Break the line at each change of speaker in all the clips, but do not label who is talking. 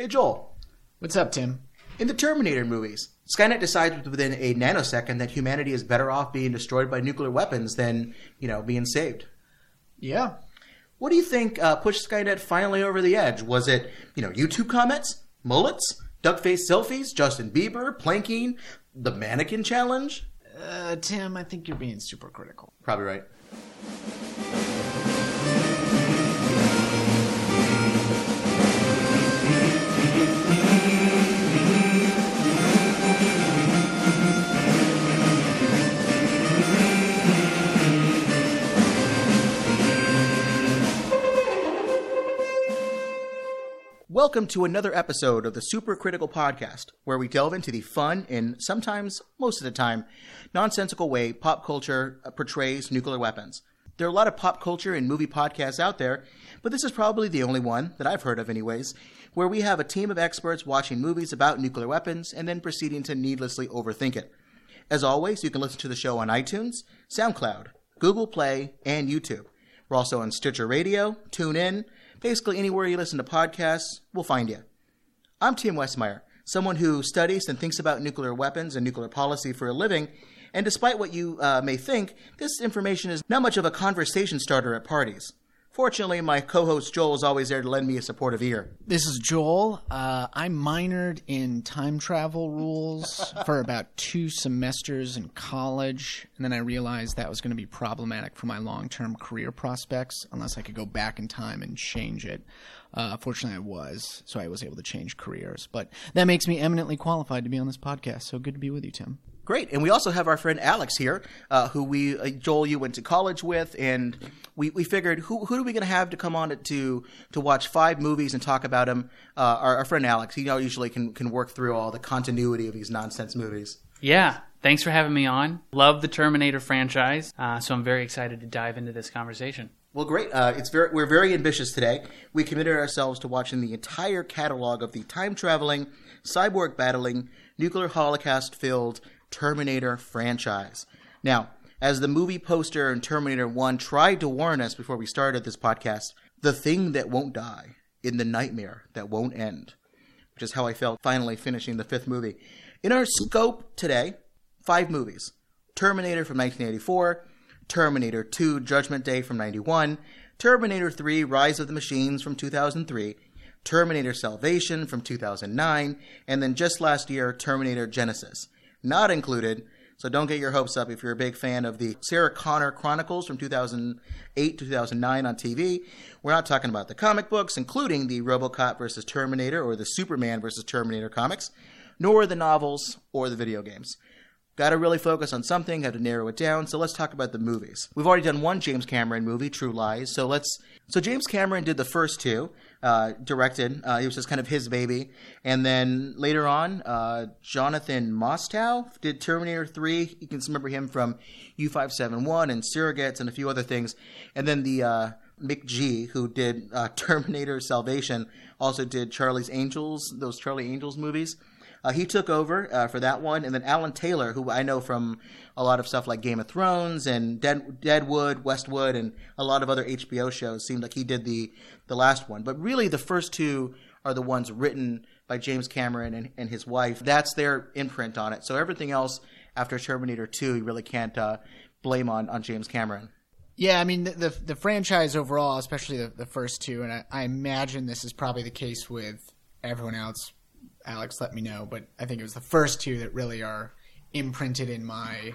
Hey, Joel.
What's up, Tim?
In the Terminator movies, Skynet decides within a nanosecond that humanity is better off being destroyed by nuclear weapons than, you know, being saved.
Yeah.
What do you think uh, pushed Skynet finally over the edge? Was it, you know, YouTube comments, mullets, duck-faced selfies, Justin Bieber, planking, the mannequin challenge?
Uh, Tim, I think you're being super critical.
Probably right. Welcome to another episode of the Super Critical Podcast, where we delve into the fun and sometimes, most of the time, nonsensical way pop culture uh, portrays nuclear weapons. There are a lot of pop culture and movie podcasts out there, but this is probably the only one that I've heard of, anyways, where we have a team of experts watching movies about nuclear weapons and then proceeding to needlessly overthink it. As always, you can listen to the show on iTunes, SoundCloud, Google Play, and YouTube. We're also on Stitcher Radio, TuneIn, basically anywhere you listen to podcasts, we'll find you. I'm Tim Westmeyer, someone who studies and thinks about nuclear weapons and nuclear policy for a living. And despite what you uh, may think, this information is not much of a conversation starter at parties. Fortunately, my co host Joel is always there to lend me a supportive ear.
This is Joel. Uh, I minored in time travel rules for about two semesters in college, and then I realized that was going to be problematic for my long term career prospects unless I could go back in time and change it. Uh, fortunately, I was, so I was able to change careers. But that makes me eminently qualified to be on this podcast. So good to be with you, Tim.
Great, and we also have our friend Alex here, uh, who we uh, Joel you went to college with, and we, we figured who who are we going to have to come on to to watch five movies and talk about them? Uh, our, our friend Alex, he usually can can work through all the continuity of these nonsense movies.
Yeah, thanks for having me on. Love the Terminator franchise, uh, so I'm very excited to dive into this conversation.
Well, great. Uh, it's very we're very ambitious today. We committed ourselves to watching the entire catalog of the time traveling, cyborg battling, nuclear holocaust filled Terminator franchise. Now, as the movie poster in Terminator 1 tried to warn us before we started this podcast, the thing that won't die in the nightmare that won't end, which is how I felt finally finishing the fifth movie. In our scope today, five movies Terminator from 1984, Terminator 2 Judgment Day from 91, Terminator 3 Rise of the Machines from 2003, Terminator Salvation from 2009, and then just last year, Terminator Genisys not included. So don't get your hopes up if you're a big fan of the Sarah Connor Chronicles from 2008 to 2009 on TV. We're not talking about the comic books, including the RoboCop versus Terminator or the Superman versus Terminator comics, nor the novels or the video games. Got to really focus on something, have to narrow it down. So let's talk about the movies. We've already done one James Cameron movie, True Lies. So let's. So James Cameron did the first two, uh, directed. Uh, it was just kind of his baby. And then later on, uh, Jonathan Mostow did Terminator 3. You can remember him from U571 and Surrogates and a few other things. And then the uh, McG, who did uh, Terminator Salvation, also did Charlie's Angels, those Charlie Angels movies. Uh, he took over uh, for that one, and then Alan Taylor, who I know from a lot of stuff like Game of Thrones and Dead, Deadwood, Westwood, and a lot of other HBO shows, seemed like he did the the last one. But really, the first two are the ones written by James Cameron and, and his wife. That's their imprint on it. So everything else after Terminator 2, you really can't uh, blame on, on James Cameron.
Yeah, I mean the the, the franchise overall, especially the, the first two, and I, I imagine this is probably the case with everyone else Alex let me know, but I think it was the first two that really are imprinted in my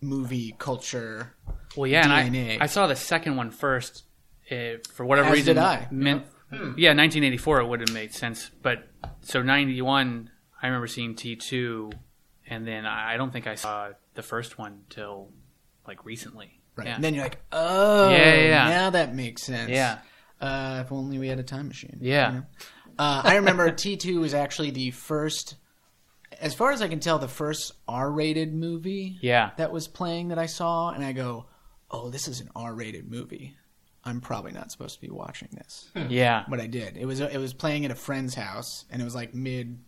movie culture.
Well, yeah,
DNA.
and I, I saw the second one first. Uh, for whatever
As
reason,
did I.
Meant, yeah, 1984 it would have made sense, but so 91, I remember seeing T2, and then I I don't think I saw the first one till like recently.
Right.
Yeah.
And then you're like, oh,
Yeah, yeah, yeah.
now that makes sense.
yeah.
Uh, if only we had a time machine.
Yeah.
you know? Uh, I remember T2 was actually the first, as far as I can tell, the first R-rated movie
Yeah.
that was playing that I saw, and I go, oh, this is an R-rated movie. I'm probably not supposed to be watching this.
Yeah.
But I did. It was it was playing at a friend's house, and it was like mid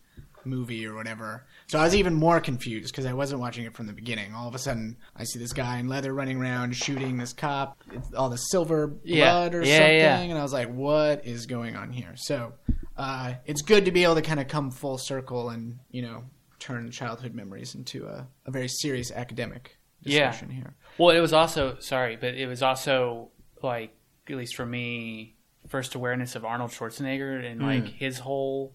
movie or whatever. So I was even more confused because I wasn't watching it from the beginning. All of a sudden, I see this guy in leather running around shooting this cop. It's all the silver blood
Yeah.
or
Yeah,
something,
yeah.
and I was like, "What is going on here?" So uh, it's good to be able to kind of come full circle and you know turn childhood memories into a, a very serious academic
Yeah.
discussion here.
Well, it was also sorry, but it was also like at least for me, first awareness of Arnold Schwarzenegger and like his whole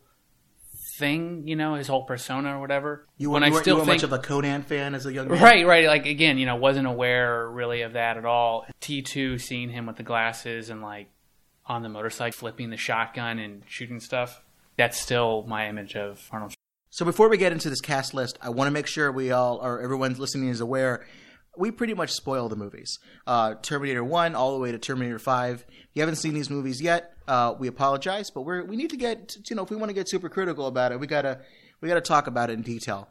thing, you know, his whole persona or whatever.
You, weren't-
I
you weren't,
still
you weren't
think
much of a Conan fan as a young man?
Right, right. Like again, you know, wasn't aware really of that at all. T two, seeing him with the glasses and like on the motorcycle, flipping the shotgun and shooting stuff. That's still my image of Arnold.
So before we get into this cast list, I want to make sure we all, or everyone listening is aware, we pretty much spoil the movies. Uh, Terminator 1 all the way to Terminator 5. If you haven't seen these movies yet, uh, we apologize, but we're, we need to get, you know, if we want to get super critical about it, we gotta, we gotta talk about it in detail.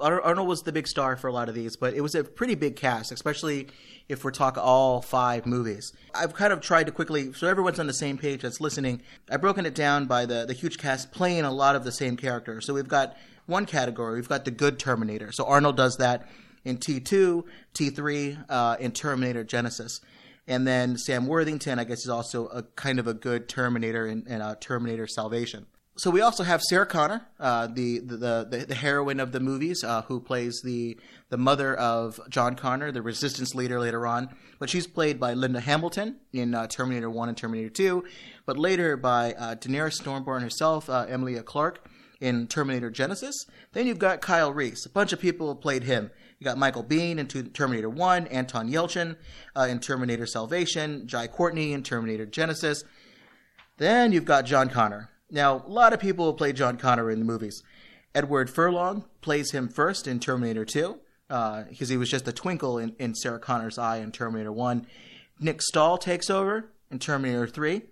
Ar- Arnold was the big star for a lot of these, but it was a pretty big cast, especially if we're talking all five movies. I've kind of tried to quickly, so everyone's on the same page that's listening. I've broken it down by the, the huge cast playing a lot of the same characters. So we've got one category, we've got the good Terminator. So Arnold does that in T2, T3, uh, in Terminator Genisys. And then Sam Worthington, I guess, is also a kind of a good Terminator in, in uh, Terminator Salvation. So we also have Sarah Connor, uh, the, the the the heroine of the movies, uh, who plays the the mother of John Connor, the resistance leader later on. But she's played by Linda Hamilton in uh, Terminator One and Terminator Two, but later by uh, Daenerys Stormborn herself, uh, Emilia Clarke in Terminator Genisys. Then you've got Kyle Reese. A bunch of people have played him. You got Michael Biehn in Terminator One, Anton Yelchin uh, in Terminator Salvation, Jai Courtney in Terminator Genisys. Then you've got John Connor. Now, a lot of people play John Connor in the movies. Edward Furlong plays him first in Terminator 2, uh, because he was just a twinkle in, in Sarah Connor's eye in Terminator 1. Nick Stahl takes over in Terminator 3.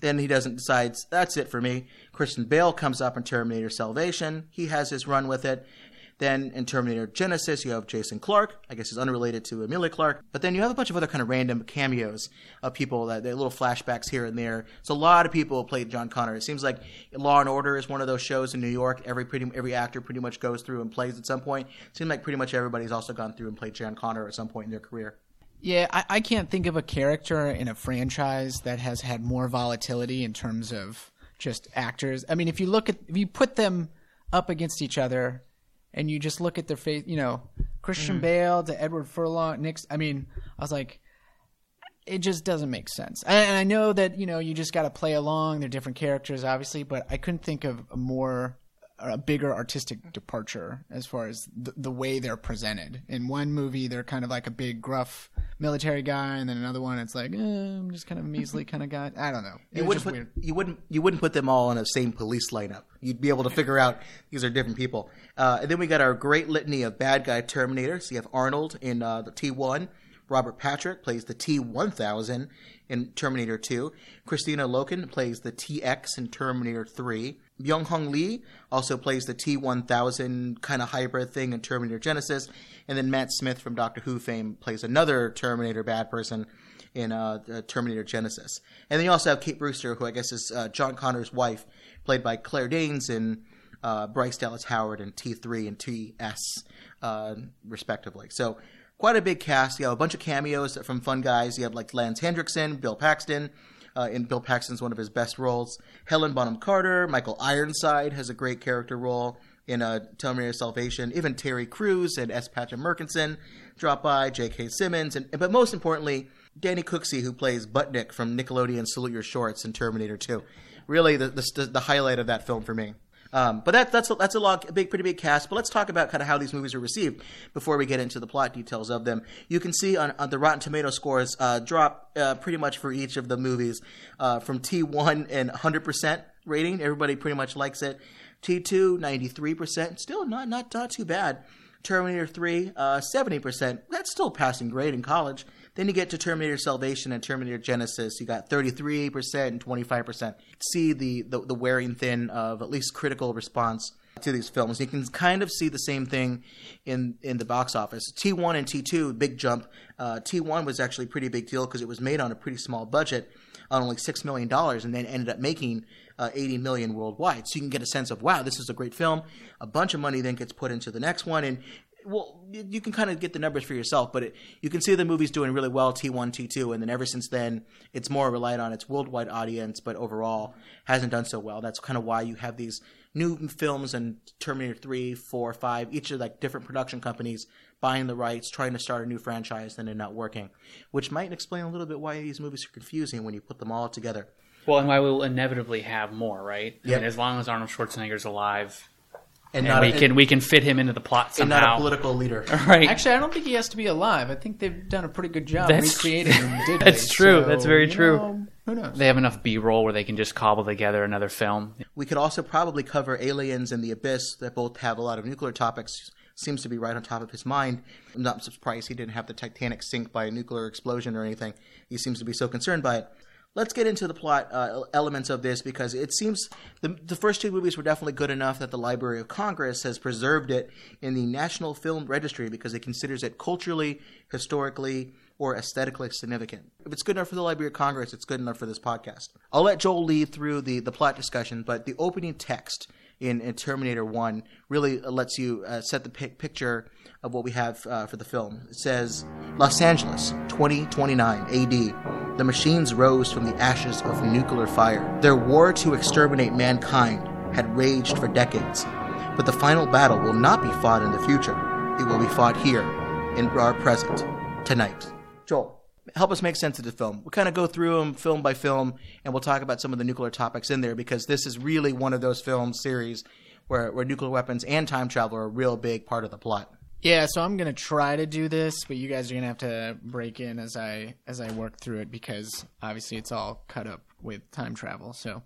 Then he doesn't decides that's it for me. Christian Bale comes up in Terminator Salvation. He has his run with it. Then in Terminator Genisys, you have Jason Clarke. I guess he's unrelated to Emilia Clarke. But then you have a bunch of other kind of random cameos of people that they're little flashbacks here and there. So a lot of people have played John Connor. It seems like Law and Order is one of those shows in New York. Every pretty every actor pretty much goes through and plays at some point. It seems like pretty much everybody's also gone through and played John Connor at some point in their career.
Yeah, I, I can't think of a character in a franchise that has had more volatility in terms of just actors. I mean, if you look at if you put them up against each other, and you just look at their face, you know, Christian mm. Bale to Edward Furlong, Nick. I mean, I was like, it just doesn't make sense. And and I know that you know you just got to play along. They're different characters, obviously, but I couldn't think of a more a bigger artistic departure as far as the, the way they're presented. In one movie, they're kind of like a big gruff military guy, and then another one, it's like eh, I'm just kind of measly kind of guy. I don't know. It
you wouldn't put,
weird.
you wouldn't you wouldn't put them all in the same police lineup. You'd be able to figure out these are different people. Uh, and then we got our great litany of bad guy Terminators. You have Arnold in uh, the T1. Robert Patrick plays the T1000 in Terminator 2. Kristanna Loken plays the TX in Terminator 3. Byung-hun Lee also plays the T 1000 kind of hybrid thing in Terminator Genisys. And then Matt Smith from Doctor Who fame plays another Terminator bad person in uh, Terminator Genisys. And then you also have Kate Brewster, who I guess is uh, John Connor's wife, played by Claire Danes in uh, Bryce Dallas Howard and T3 and TS, uh, respectively. So quite a big cast. You have a bunch of cameos from fun guys. You have like Lance Henriksen, Bill Paxton. Uh, in Bill Paxton's one of his best roles. Helen Bonham Carter, Michael Ironside has a great character role in uh, Terminator Salvation. Even Terry Crews and S. Epatha Merkerson drop by. J.K. Simmons, and but most importantly, Danny Cooksey, who plays Budnick from Nickelodeon Salute Your Shorts in Terminator 2. Really, the, the, the highlight of that film for me. Um, but that, that's a, that's a long, big, pretty big cast. But let's talk about kind of how these movies are received before we get into the plot details of them. You can see on, on the Rotten Tomato scores uh, drop uh, pretty much for each of the movies uh, from T1 and 100% rating. Everybody pretty much likes it. T2 93%, still not not not too bad. Terminator 3 uh, 70%. That's still passing grade in college. Then you get to Terminator Salvation and Terminator Genesis. You got 33% and 25%. See the, the, the wearing thin of at least critical response to these films. You can kind of see the same thing in, in the box office. T1 and T2, big jump. Uh, T1 was actually a pretty big deal because it was made on a pretty small budget on only $6 million and then ended up making uh, 80 million worldwide. So you can get a sense of, wow, this is a great film. A bunch of money then gets put into the next one. And well, you, can kind of get the numbers for yourself, but it, you can see the movie's doing really well T1, T2, and then ever since then, it's more relied on its worldwide audience, but overall hasn't done so well. That's kind of why you have these new films and Terminator 3, 4, 5, each of like different production companies buying the rights, trying to start a new franchise, and it not working, which might explain a little bit why these movies are confusing when you put them all together.
Well, and why we'll inevitably have more, right? I mean, as long as Arnold Schwarzenegger's alive,
And,
and
not
we
a,
can we can fit him into the plot
and
somehow.
not a political leader.
right?
Actually, I don't think he has to be alive. I think they've done a pretty good job
That's-
recreating him. Did
that's
they?
true.
So,
That's very true.
know, who knows?
they have enough B-roll where they can just cobble together another film.
We could also probably cover Aliens and The Abyss, that both have a lot of nuclear topics. Seems to be right on top of his mind. I'm not surprised he didn't have the Titanic sink by a nuclear explosion or anything. He seems to be so concerned by it. Let's get into the plot uh, elements of this because it seems the, the first two movies were definitely good enough that the Library of Congress has preserved it in the National Film Registry because it considers it culturally, historically, or aesthetically significant. If it's good enough for the Library of Congress, it's good enough for this podcast. I'll let Joel lead through the, the plot discussion, but the opening text in, in Terminator 1 really lets you uh, set the pic- picture of what we have uh, for the film. It says Los Angeles, 2029 AD. The machines rose from the ashes of nuclear fire. Their war to exterminate mankind had raged for decades. But the final battle will not be fought in the future. It will be fought here, in our present, tonight. Joel, help us make sense of the film. We'll kind of go through them film by film, and we'll talk about some of the nuclear topics in there because this is really one of those film series where, where nuclear weapons and time travel are a real big part of the plot.
Yeah, so I'm gonna try to do this, but you guys are gonna have to break in as I as I work through it because obviously it's all cut up with time travel. So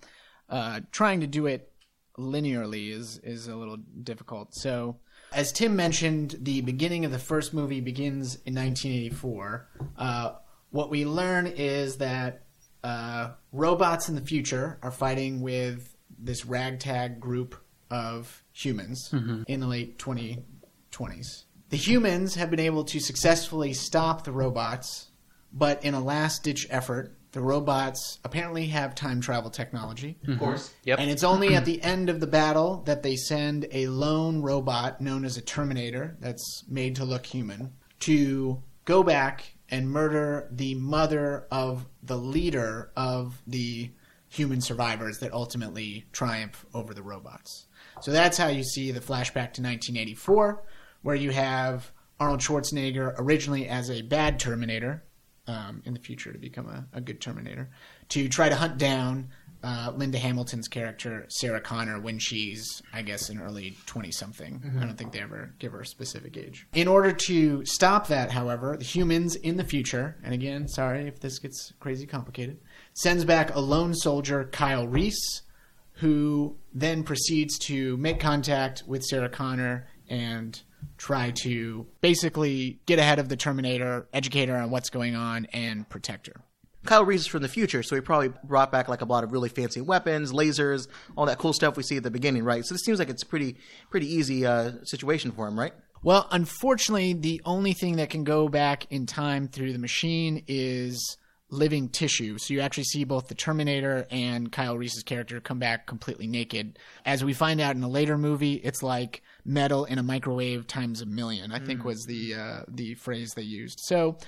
uh, trying to do it linearly is is a little difficult. So as Tim mentioned, the beginning of the first movie begins in 1984. Uh, what we learn is that uh, robots in the future are fighting with this ragtag group of humans in the late 2020s. The humans have been able to successfully stop the robots, but in a last ditch effort, the robots apparently have time travel technology.
Of course.
Yep.
And it's only at the end of the battle that they send a lone robot known as a Terminator that's made to look human to go back and murder the mother of the leader of the human survivors that ultimately triumph over the robots. So that's how you see the flashback to 1984, where you have Arnold Schwarzenegger originally as a bad Terminator, um, in the future to become a, a good Terminator, to try to hunt down uh, Linda Hamilton's character, Sarah Connor, when she's, I guess, an early 20 something. I don't think they ever give her a specific age. In order to stop that, however, the humans in the future, and again, sorry if this gets crazy complicated, sends back a lone soldier, Kyle Reese, who then proceeds to make contact with Sarah Connor and try to basically get ahead of the Terminator, educate her on what's going on, and protect her.
Kyle Reese is from the future, so he probably brought back like a lot of really fancy weapons, lasers, all that cool stuff we see at the beginning, right? So this seems like it's pretty pretty easy uh, situation for him, right?
Well, unfortunately, the only thing that can go back in time through the machine is living tissue. So you actually see both the Terminator and Kyle Reese's character come back completely naked. As we find out in a later movie, it's like metal in a microwave times a million. I think was the uh, the phrase they used. So.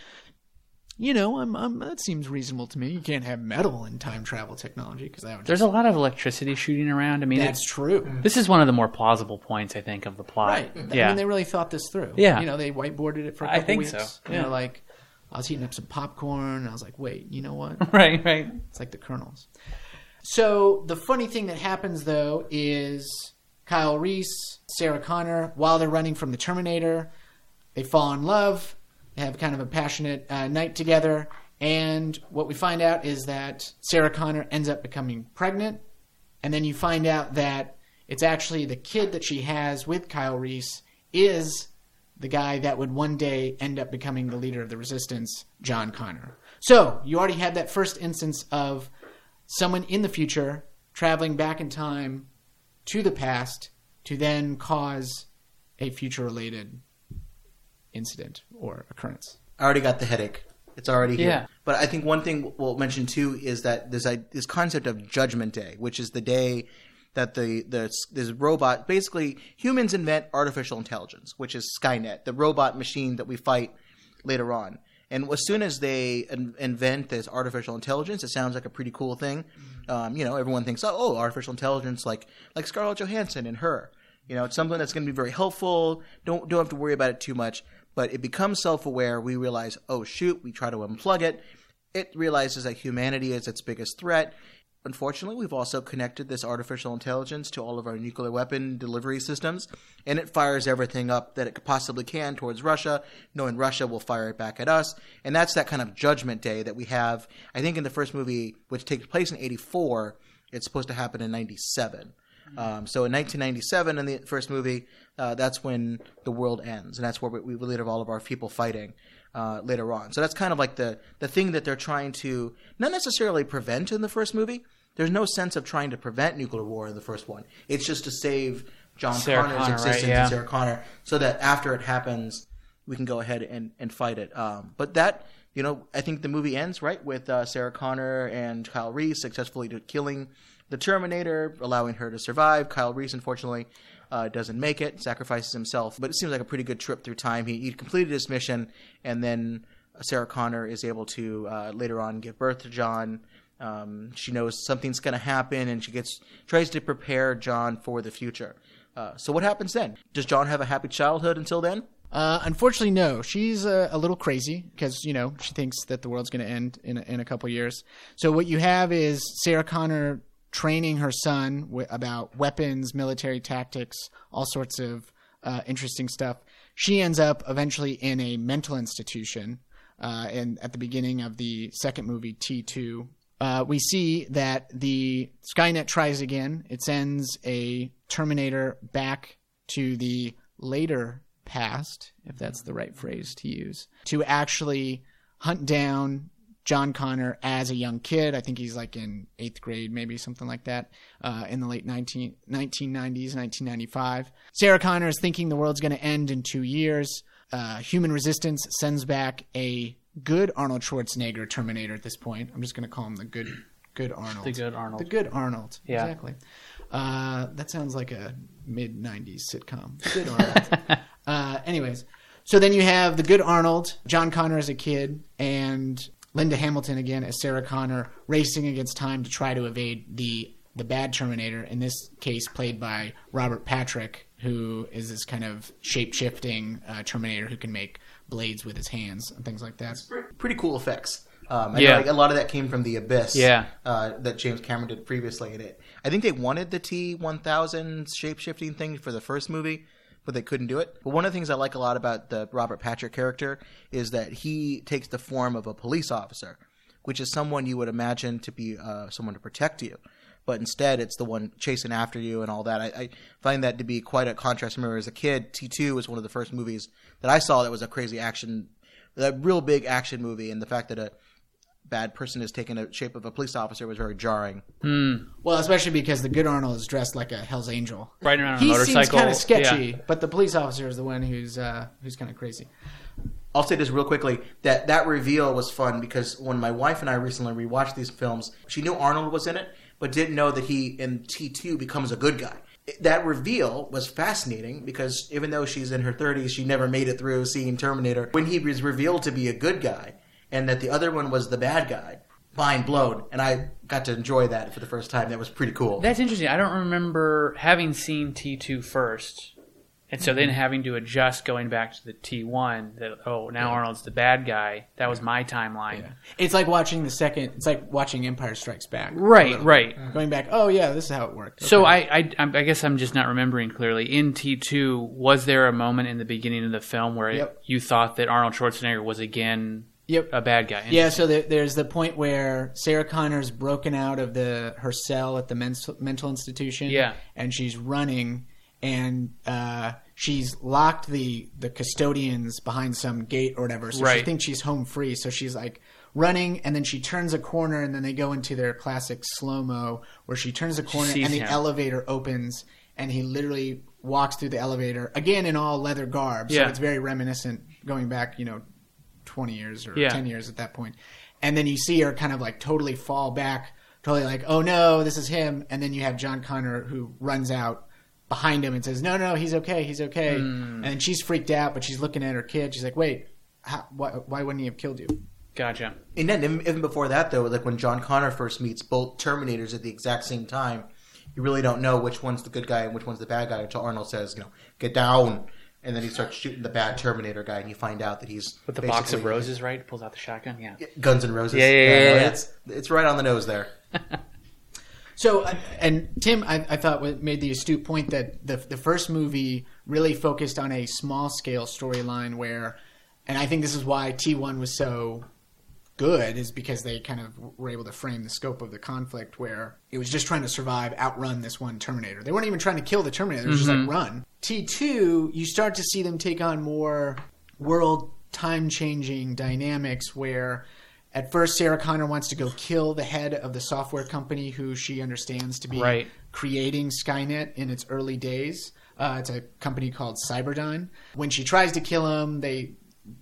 You know, I'm, I'm, that seems reasonable to me. You can't have metal in time travel technology because that would
There's a lot of electricity shooting around. I mean,
That's true.
this is one of the more plausible points I think of the plot.
Right. I mean, they really thought this through.
Yeah.
You know, they whiteboarded it for a
I
couple
think
weeks.
so.
You know, like I was heating up some popcorn and I was like, wait, you know what?
right. Right.
It's like the kernels. So the funny thing that happens though is Kyle Reese, Sarah Connor, while they're running from the Terminator, they fall in love. Have kind of a passionate uh, night together. And what we find out is that Sarah Connor ends up becoming pregnant. And then you find out that it's actually the kid that she has with Kyle Reese is the guy that would one day end up becoming the leader of the resistance, John Connor. So you already had that first instance of someone in the future traveling back in time to the past to then cause a future related incident or occurrence.
I already got the headache. It's already here.
Yeah.
But I think one thing we'll mention too is that there's a, this concept of Judgment Day, which is the day that the the this robot basically humans invent artificial intelligence, which is Skynet, the robot machine that we fight later on. And as soon as they in- invent this artificial intelligence, it sounds like a pretty cool thing. Um, you know, everyone thinks, oh, oh, artificial intelligence, like like Scarlett Johansson and her. You know, it's something that's going to be very helpful. Don't don't have to worry about it too much. But it becomes self-aware. We realize, oh shoot, we try to unplug it. It realizes that humanity is its biggest threat. Unfortunately, we've also connected this artificial intelligence to all of our nuclear weapon delivery systems, and it fires everything up that it possibly can towards Russia, knowing Russia will fire it back at us. And that's that kind of judgment day that we have. I think in the first movie, which takes place in 84, it's supposed to happen in 97. Um, so in 1997, in the first movie, uh, that's when the world ends, and that's where we, we relive all of our people fighting uh, later on. So that's kind of like the the thing that they're trying to not necessarily prevent in the first movie. There's no sense of trying to prevent nuclear war in the first one. It's just to save John
Sarah
Connor's
Connor, right,
existence
yeah.
and Sarah Connor, so that after it happens, we can go ahead and, and fight it. Um, but that you know, I think the movie ends right with uh, Sarah Connor and Kyle Reese successfully killing the Terminator, allowing her to survive. Kyle Reese, unfortunately, uh, doesn't make it, sacrifices himself. But it seems like a pretty good trip through time. He, he completed his mission, and then Sarah Connor is able to uh, later on give birth to John. Um, she knows something's going to happen, and she gets tries to prepare John for the future. Uh, so what happens then? Does John have a happy childhood until then?
Uh, unfortunately, no. She's uh, a little crazy because you know she thinks that the world's going to end in a, in a couple years. So what you have is Sarah Connor training her son w- about weapons, military tactics, all sorts of uh, interesting stuff. She ends up eventually in a mental institution. Uh, and at the beginning of the second movie, T two, uh, we see that the Skynet tries again. It sends a Terminator back to the later past, if that's the right phrase to use, to actually hunt down John Connor as a young kid. I think he's like in eighth grade, maybe something like that, uh, in the late 19, 1990s, 1995. Sarah Connor is thinking the world's going to end in two years. Uh, Human Resistance sends back a good Arnold Schwarzenegger Terminator at this point. I'm just going to call him the good, good Arnold.
The good Arnold.
The good Arnold.
Yeah.
Exactly. Uh, that sounds like a mid 90s sitcom. Good Arnold. uh, anyways, so then you have the good Arnold, John Connor as a kid, and Linda Hamilton again as Sarah Connor racing against time to try to evade the the bad Terminator. In this case, played by Robert Patrick, who is this kind of shape shifting uh, Terminator who can make blades with his hands and things like that.
Pretty cool effects. Um, I
Yeah.
know, like, a lot of that came from the Abyss.
Yeah.
uh, that James Cameron did previously in it. I think they wanted the T one thousand shape shifting thing for the first movie, but they couldn't do it. But one of the things I like a lot about the Robert Patrick character is that he takes the form of a police officer, which is someone you would imagine to be uh, someone to protect you. But instead, it's the one chasing after you and all that. I, I find that to be quite a contrast. I remember as a kid, T2 was one of the first movies that I saw that was a crazy action, a real big action movie. And the fact that a bad person is taking the shape of a police officer was very jarring.
Well, especially because the good Arnold is dressed like a Hell's Angel.
Riding around on a
He
motorcycle.
seems kind of sketchy,
Yeah.
but the police officer is the one who's uh, who's kind of crazy.
I'll say this real quickly that that reveal was fun because when my wife and I recently rewatched these films, she knew Arnold was in it, but didn't know that he in T2 becomes a good guy. That reveal was fascinating because even though she's in her 30s, she never made it through seeing Terminator. When he was revealed to be a good guy and that the other one was the bad guy, mind blown. And I got to enjoy that for the first time. That was pretty cool.
That's interesting. I don't remember having seen T2 first. And so
Mm-hmm.
then having to adjust going back to the T1 that, oh, now Arnold's the bad guy. That was my timeline.
It's like watching the second. It's like watching Empire Strikes Back.
Right, right.
Going back. Oh yeah, this is how it worked.
So
Okay.
I, I, I guess I'm just not remembering clearly. In T2, was there a moment in the beginning of the film where
Yep.
you thought that Arnold Schwarzenegger was again
Yep.
a bad guy?
Yeah, so there, there's the point where Sarah Connor's broken out of the her cell at the mental, mental institution.
Yeah.
and she's running, and uh, she's locked the the custodians behind some gate or whatever. So she thinks she's home free. So she's like running, and then she turns a corner, and then they go into their classic slow mo where she turns a corner, and the
him.
elevator opens, and he literally walks through the elevator again in all leather garb. So
Yeah.
it's very reminiscent, going back, you know, 20 years or
Yeah.
10 years at that point. And then you see her kind of like totally fall back totally like, oh no, this is him. And then you have John Connor who runs out behind him and says, no, no, he's okay, he's okay.
Hmm.
And she's freaked out, but she's looking at her kid. She's like, wait, how, why, why wouldn't he have killed you?
Gotcha.
And then even even before that, though, like when John Connor first meets both Terminators at the exact same time, you really don't know which one's the good guy and which one's the bad guy until Arnold says, you know, get down. And then he starts shooting the bad Terminator guy, and you find out that he's
With the box of roses, right? Pulls out the shotgun. Yeah.
Guns and Roses.
Yeah, yeah, yeah,
no,
yeah.
It's it's right on the nose there.
So, uh, and Tim, I, I thought wa- made the astute point that the the first movie really focused on a small scale storyline where, and I think this is why T one was so good is because they kind of were able to frame the scope of the conflict where it was just trying to survive, outrun this one Terminator. They weren't even trying to kill the Terminator; they were just like run. T two, you start to see them take on more world time changing dynamics where. At first, Sarah Connor wants to go kill the head of the software company who she understands to be
Right.
creating Skynet in its early days. Uh, it's a company called Cyberdyne. When she tries to kill him, they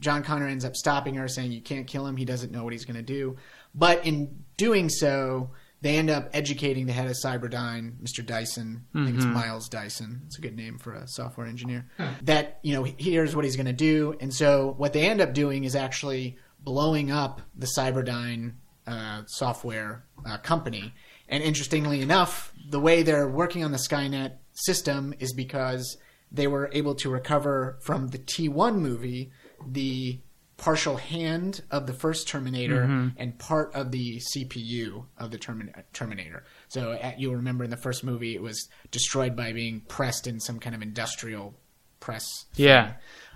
John Connor ends up stopping her, saying, "You can't kill him. He doesn't know what he's going to do." But in doing so, they end up educating the head of Cyberdyne, Mr. Dyson. I think it's Miles Dyson. It's a good name for a software engineer. That you know, here's what he's going to do. And so, what they end up doing is actually blowing up the Cyberdyne uh, software uh, company. And interestingly enough, the way they're working on the Skynet system is because they were able to recover from the T1 movie the partial hand of the first Terminator and part of the CPU of the Termin- Terminator. So uh, you'll remember in the first movie, it was destroyed by being pressed in some kind of industrial press
Yeah.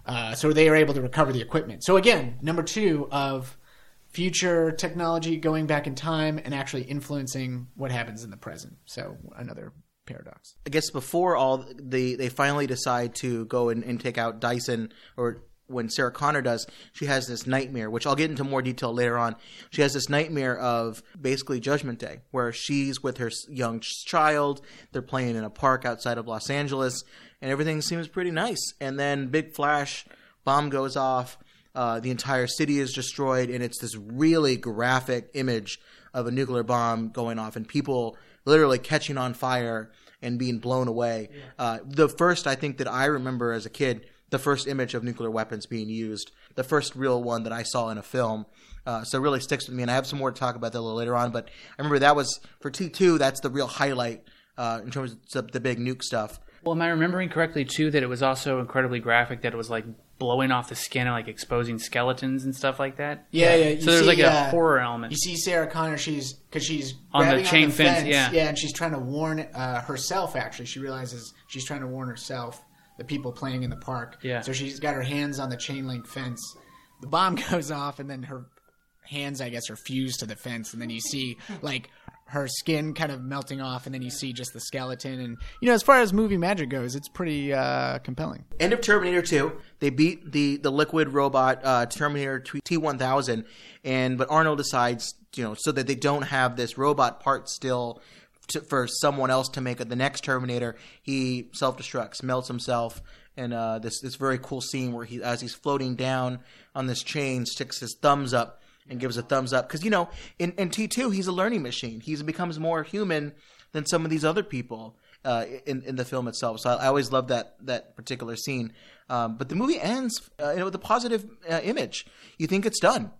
uh, so they are able to recover the equipment. So again, number two of future technology going back in time and actually influencing what happens in the present. So another paradox.
I guess before all the they finally decide to go and, and take out Dyson or when Sarah Connor does, she has this nightmare, which I'll get into more detail later on. She has this nightmare of basically Judgment Day, where she's with her young child. They're playing in a park outside of Los Angeles, and everything seems pretty nice. And then big flash, bomb goes off. Uh, the entire city is destroyed, and it's this really graphic image of a nuclear bomb going off, and people literally catching on fire and being blown away. Uh, the first, I think, that I remember as a kid, the first image of nuclear weapons being used, the first real one that I saw in a film. Uh, so it really sticks with me, and I have some more to talk about that a little later on. But I remember that was for T two. That's the real highlight uh, in terms of the big nuke stuff.
Well, am I remembering correctly too that it was also incredibly graphic? That it was like blowing off the skin and like exposing skeletons and stuff like that.
Yeah, yeah. You
So there's
see,
like a
uh,
horror element.
You see Sarah Connor, she's because she's
On the
grabbing
chain fence, yeah.
yeah, and she's trying to warn uh, herself. Actually, she realizes she's trying to warn herself, the people playing in the park.
Yeah.
So she's got her hands on the chain link fence. The bomb goes off, and then her hands, I guess, are fused to the fence, and then you see like her skin kind of melting off, and then you see just the skeleton. And you know, as far as movie magic goes, it's pretty uh, compelling.
End of Terminator 2. They beat the, the liquid robot uh, Terminator T one thousand, and but Arnold decides, you know, so that they don't have this robot part still to, for someone else to make it the next Terminator. He self destructs, melts himself, and uh, this this very cool scene where he, as he's floating down on this chain, sticks his thumbs up and gives a thumbs up because you know in, in T two he's a learning machine. He becomes more human than some of these other people uh, in in the film itself. So I, I always love that that particular scene. Um, but the movie ends uh, you know, with a positive uh, image. You think it's done.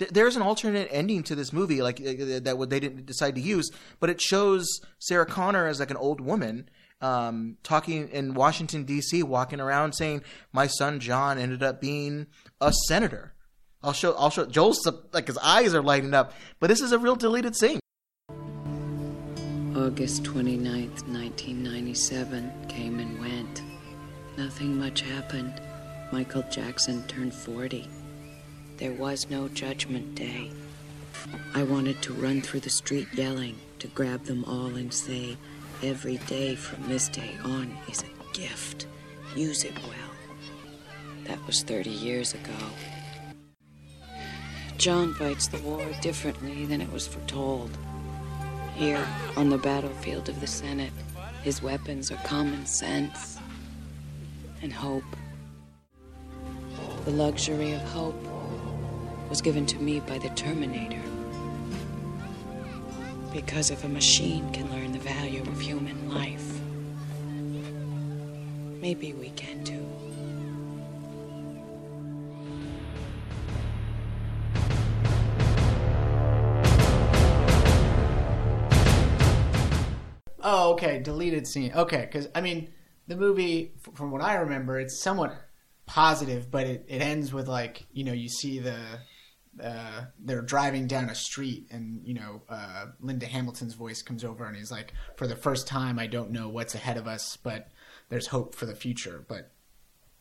Th- There's an alternate ending to this movie, like uh, that what they didn't decide to use, but it shows Sarah Connor as like an old woman um, talking in Washington D.C., walking around saying, "My son John ended up being a senator." I'll show. I'll show. Joel's like his eyes are lighting up, but this is a real deleted scene.
August 29th, 1997 came and went. Nothing much happened. Michael Jackson turned 40. There was no judgment day. I wanted to run through the street yelling, to grab them all and say, Every day from this day on is a gift. Use it well. That was 30 years ago. John fights the war differently than it was foretold. Here, on the battlefield of the Senate, his weapons are common sense and hope. The luxury of hope was given to me by the Terminator. Because if a machine can learn the value of human life, maybe we can too.
Oh, okay. Deleted scene. Okay, because I mean, the movie, from what I remember, it's somewhat positive, but it, it ends with like you know you see the uh, they're driving down a street, and you know uh, Linda Hamilton's voice comes over, and he's like, "For the first time, I don't know what's ahead of us, but there's hope for the future." But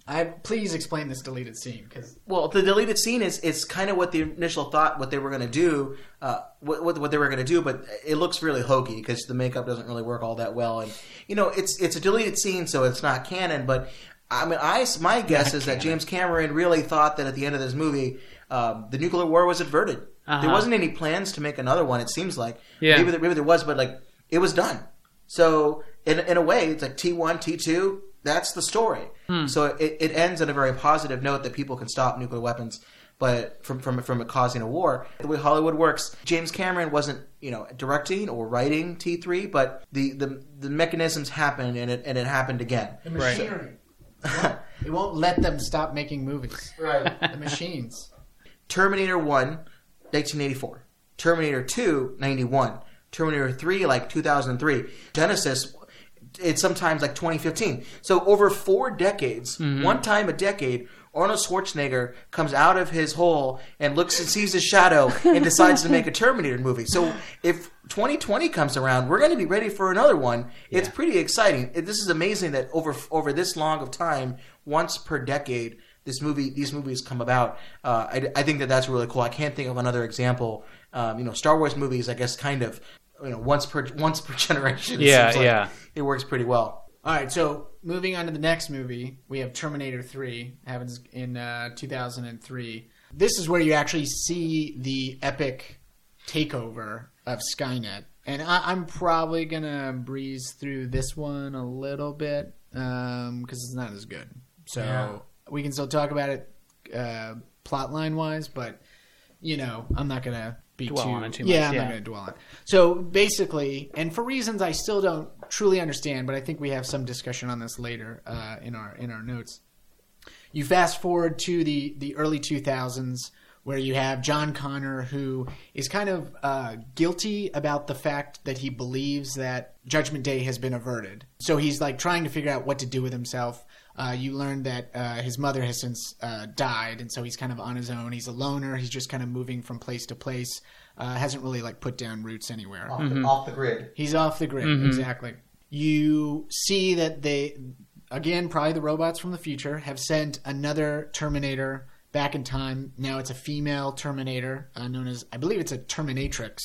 I please explain this deleted scene because
Well, the deleted scene is is kind of what the initial thought what they were going to do, uh, what, what what they were going to do, but it looks really hokey because the makeup doesn't really work all that well, and you know it's it's a deleted scene, so it's not canon. But I mean, I my guess is that James Cameron really thought that at the end of this movie, um, the nuclear war was averted.
Uh-huh.
There wasn't any plans to make another one. It seems like
Yeah.
maybe there, maybe there was, but like it was done. So in in a way, it's like T one, T two. That's the story. So it, it ends on a very positive note that people can stop nuclear weapons, but from from from it causing a war. The way Hollywood works, James Cameron wasn't you know directing or writing T three, but the, the the mechanisms happened and it and it happened again.
the
Right.
machinery. it won't let them stop making movies.
Right.
The machines.
Terminator 1, 1984. Terminator 2, 91. Terminator 3, like 2003. Genisys, it's sometimes like 2015. So over four decades, mm-hmm. one time a decade, Arnold Schwarzenegger comes out of his hole and looks and sees his shadow and decides to make a Terminator movie. So if 2020 comes around, we're going to be ready for another one. It's pretty exciting. This is amazing that over over this long of time, once per decade, this movie these movies come about. Uh, I, I think that that's really cool. I can't think of another example. Um, you know, Star Wars movies, I guess, kind of you know once per once per generation. it
Yeah,
seems like
yeah.
it works pretty well.
All right, so moving on to the next movie, we have Terminator 3, happens in uh, 2003. This is where you actually see the epic takeover of Skynet. And I, I'm probably going to breeze through this one a little bit because it's not as good. So
Yeah.
We can still talk about it uh, plot line wise, but, you know, I'm not going to be
Dwell
too,
on it too
yeah,
much,
I'm
yeah.
not going to dwell on it. So basically, and for reasons I still don't truly understand, but I think we have some discussion on this later uh, in our in our notes. You fast forward to the the early 2000s, where you have John Connor, who is kind of uh, guilty about the fact that he believes that Judgment Day has been averted. So he's like trying to figure out what to do with himself. Uh, you learn that uh, his mother has since uh, died, and so he's kind of on his own. He's a loner. He's just kind of moving from place to place. Uh, hasn't really like put down roots anywhere.
Off, the, off the grid.
He's off the grid, exactly. You see that they, again, probably the robots from the future, have sent another Terminator back in time. Now it's a female Terminator, uh, known as, I believe it's a Terminatrix,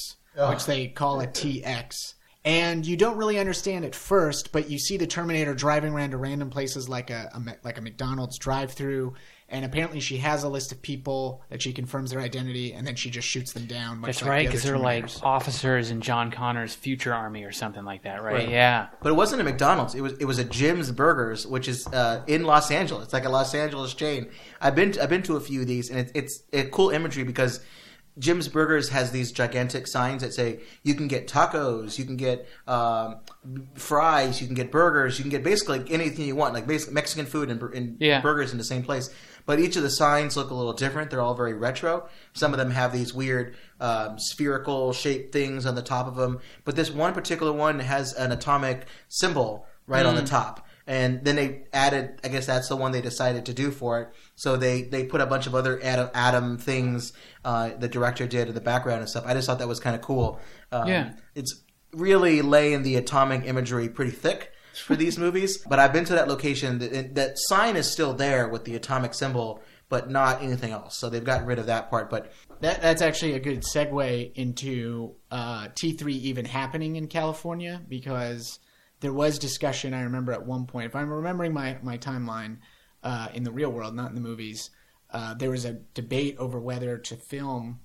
which they call a TX. And you don't really understand at first, but you see the Terminator driving around to random places like a, a like a McDonald's drive-through, and apparently she has a list of people that she confirms their identity, and then she just shoots them down.
That's
like
right, because
other
they're like officers in John Connor's future army or something like that, right?
Right.
Yeah.
But it wasn't a McDonald's. It was it was a Jim's Burgers, which is uh, in Los Angeles. It's like a Los Angeles chain. I've been to, I've been to a few of these, and it's it's a cool imagery because Jim's Burgers has these gigantic signs that say you can get tacos, you can get um, fries, you can get burgers, you can get basically anything you want, like basic Mexican food and, and
Yeah.
burgers in the same place. But each of the signs look a little different. They're all very retro. Some of them have these weird um, spherical shaped things on the top of them. But this one particular one has an atomic symbol right on the top. And then they added, I guess that's the one they decided to do for it. So they, they put a bunch of other atom, atom things uh, the director did in the background and stuff. I just thought that was kind of cool. Um,
Yeah.
It's really laying the atomic imagery pretty thick for these movies. But I've been to that location. That, that sign is still there with the atomic symbol, but not anything else. So they've gotten rid of that part. But
That that's actually a good segue into uh, T3 even happening in California because there was discussion. I remember at one point, if I'm remembering my my timeline uh, in the real world, not in the movies, uh, there was a debate over whether to film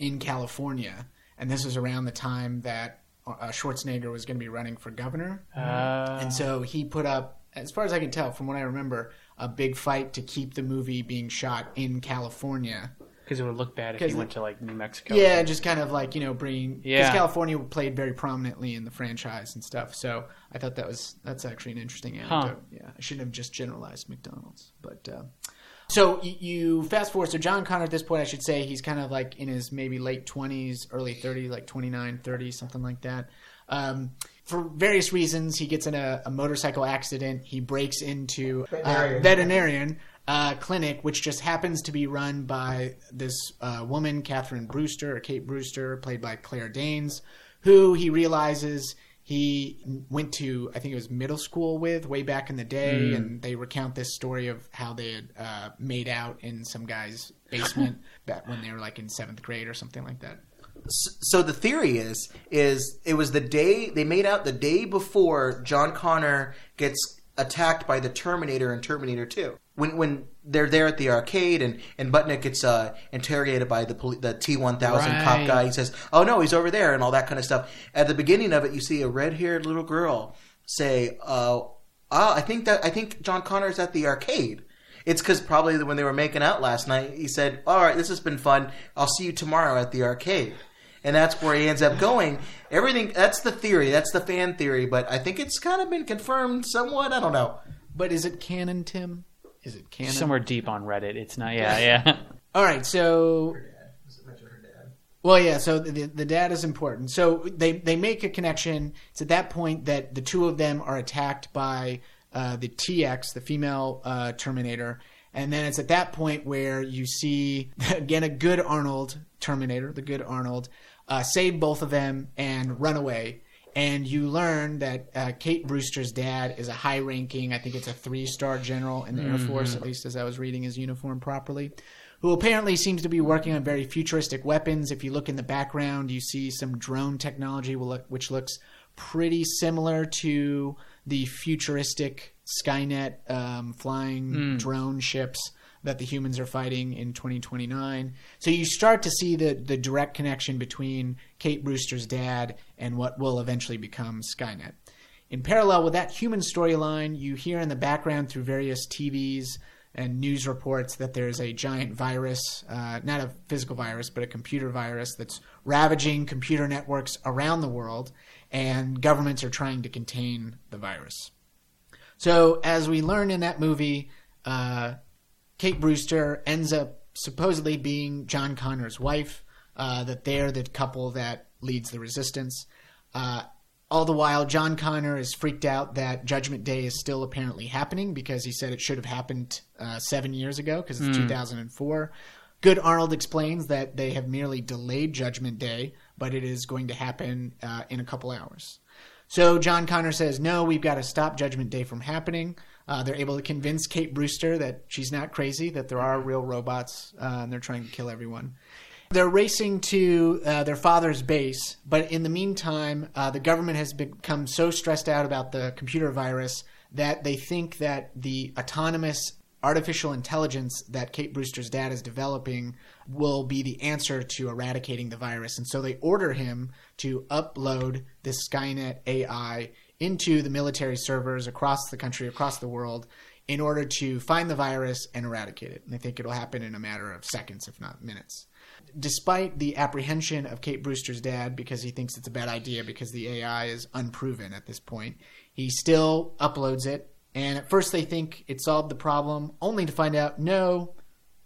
in California, and this was around the time that uh, Schwarzenegger was going to be running for governor.
Uh,
And so he put up, as far as I can tell from what I remember, a big fight to keep the movie being shot in California.
Because it would look bad if you
the-
went to like New Mexico.
Yeah, just kind of like you know bringing because
Yeah.
California played very prominently in the franchise and stuff. So I thought that was that's actually an interesting anecdote. Yeah, I shouldn't have just generalized McDonald's, but. Uh, so y- you fast forward. So John Connor at this point, I should say, he's kind of like in his maybe late twenties, early thirties, like 29, 30, something like that. Um, for various reasons, he gets in a, a motorcycle accident. He breaks into uh,
Veterinarian.
Uh, clinic, which just happens to be run by this uh, woman, Catherine Brewster, or Kate Brewster, played by Claire Danes, who he realizes he went to, I think it was middle school with way back in the day, and they recount this story of how they had uh, made out in some guy's basement back when they were like in seventh grade or something like that.
So the theory is is it was the day they made out the day before John Connor gets attacked by the Terminator in Terminator 2. When when they're there at the arcade and and Budnick gets uh, interrogated by the poli- the T1000 cop guy, he says, "Oh no, he's over there," and all that kind of stuff. At the beginning of it, you see a red-haired little girl say, uh, "Ah, I think that I think John Connor's at the arcade." It's because probably when they were making out last night, he said, "All right, this has been fun. I'll see you tomorrow at the arcade." And that's where he ends up going. Everything that's the theory, that's the fan theory, but I think it's kind of been confirmed somewhat. I don't know.
But is it canon, Tim? Is it canon?
Somewhere deep on Reddit. It's not. Yeah, yeah.
All right, so well, yeah. So the the dad is important. So they they make a connection. It's at that point that the two of them are attacked by uh, the TX, the female uh, Terminator, and then it's at that point where you see again a good Arnold Terminator, the good Arnold, uh, save both of them and run away. And you learn that uh, Kate Brewster's dad is a high-ranking, I think it's a three-star general in the Air Force, at least as I was reading his uniform properly who apparently seems to be working on very futuristic weapons. If you look in the background, you see some drone technology which looks pretty similar to the futuristic Skynet um, flying drone ships that the humans are fighting in 2029. So you start to see the, the direct connection between Kate Brewster's dad and what will eventually become Skynet. In parallel with that human storyline, you hear in the background through various TVs and news reports that there's a giant virus, uh, not a physical virus, but a computer virus that's ravaging computer networks around the world, and governments are trying to contain the virus. So, as we learn in that movie, uh, Kate Brewster ends up supposedly being John Connor's wife, uh, that they're the couple that leads the resistance. Uh, all the while, John Connor is freaked out that Judgment Day is still apparently happening because he said it should have happened uh, seven years ago because it's 2004. Good Arnold explains that they have merely delayed Judgment Day, but it is going to happen uh, in a couple hours. So John Connor says, no, we've got to stop Judgment Day from happening. Uh, they're able to convince Kate Brewster that she's not crazy, that there are real robots, uh, and they're trying to kill everyone. They're racing to uh, their father's base, but in the meantime, uh, the government has become so stressed out about the computer virus that they think that the autonomous artificial intelligence that Kate Brewster's dad is developing will be the answer to eradicating the virus. And so they order him to upload this Skynet AI into the military servers across the country, across the world, in order to find the virus and eradicate it. And they think it'll happen in a matter of seconds, if not minutes. Despite the apprehension of Kate Brewster's dad because he thinks it's a bad idea because the AI is unproven at this point, he still uploads it. And at first they think it solved the problem, only to find out no,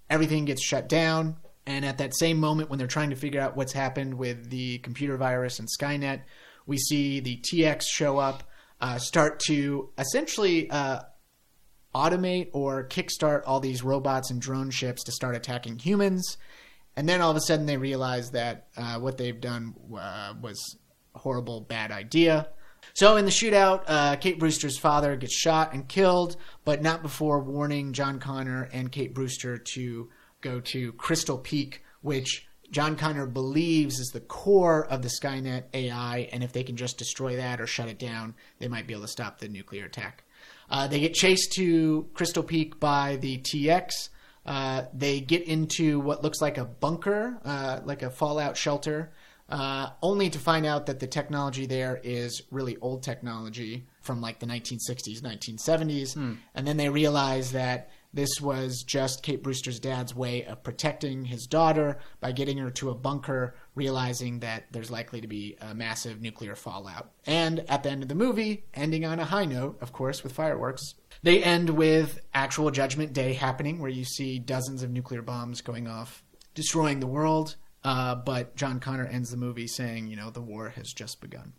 everything gets shut down. And at that same moment, when they're trying to figure out what's happened with the computer virus and Skynet, we see the TX show up, uh, start to essentially uh, automate or kickstart all these robots and drone ships to start attacking humans. And then all of a sudden they realize that uh, what they've done uh, was a horrible, bad idea. So in the shootout, uh, Kate Brewster's father gets shot and killed, but not before warning John Connor and Kate Brewster to go to Crystal Peak, which John Connor believes is the core of the Skynet AI, and if they can just destroy that or shut it down, they might be able to stop the nuclear attack. Uh, they get chased to Crystal Peak by the TX. Uh, they get into what looks like a bunker, uh, like a fallout shelter, uh, only to find out that the technology there is really old technology from like the 1960s, 1970s. And then they realize that This was just Kate Brewster's dad's way of protecting his daughter by getting her to a bunker, realizing that there's likely to be a massive nuclear fallout. And at the end of the movie, ending on a high note, of course, with fireworks, they end with actual Judgment Day happening, where you see dozens of nuclear bombs going off, destroying the world. Uh, but John Connor ends the movie saying, you know, the war has just begun.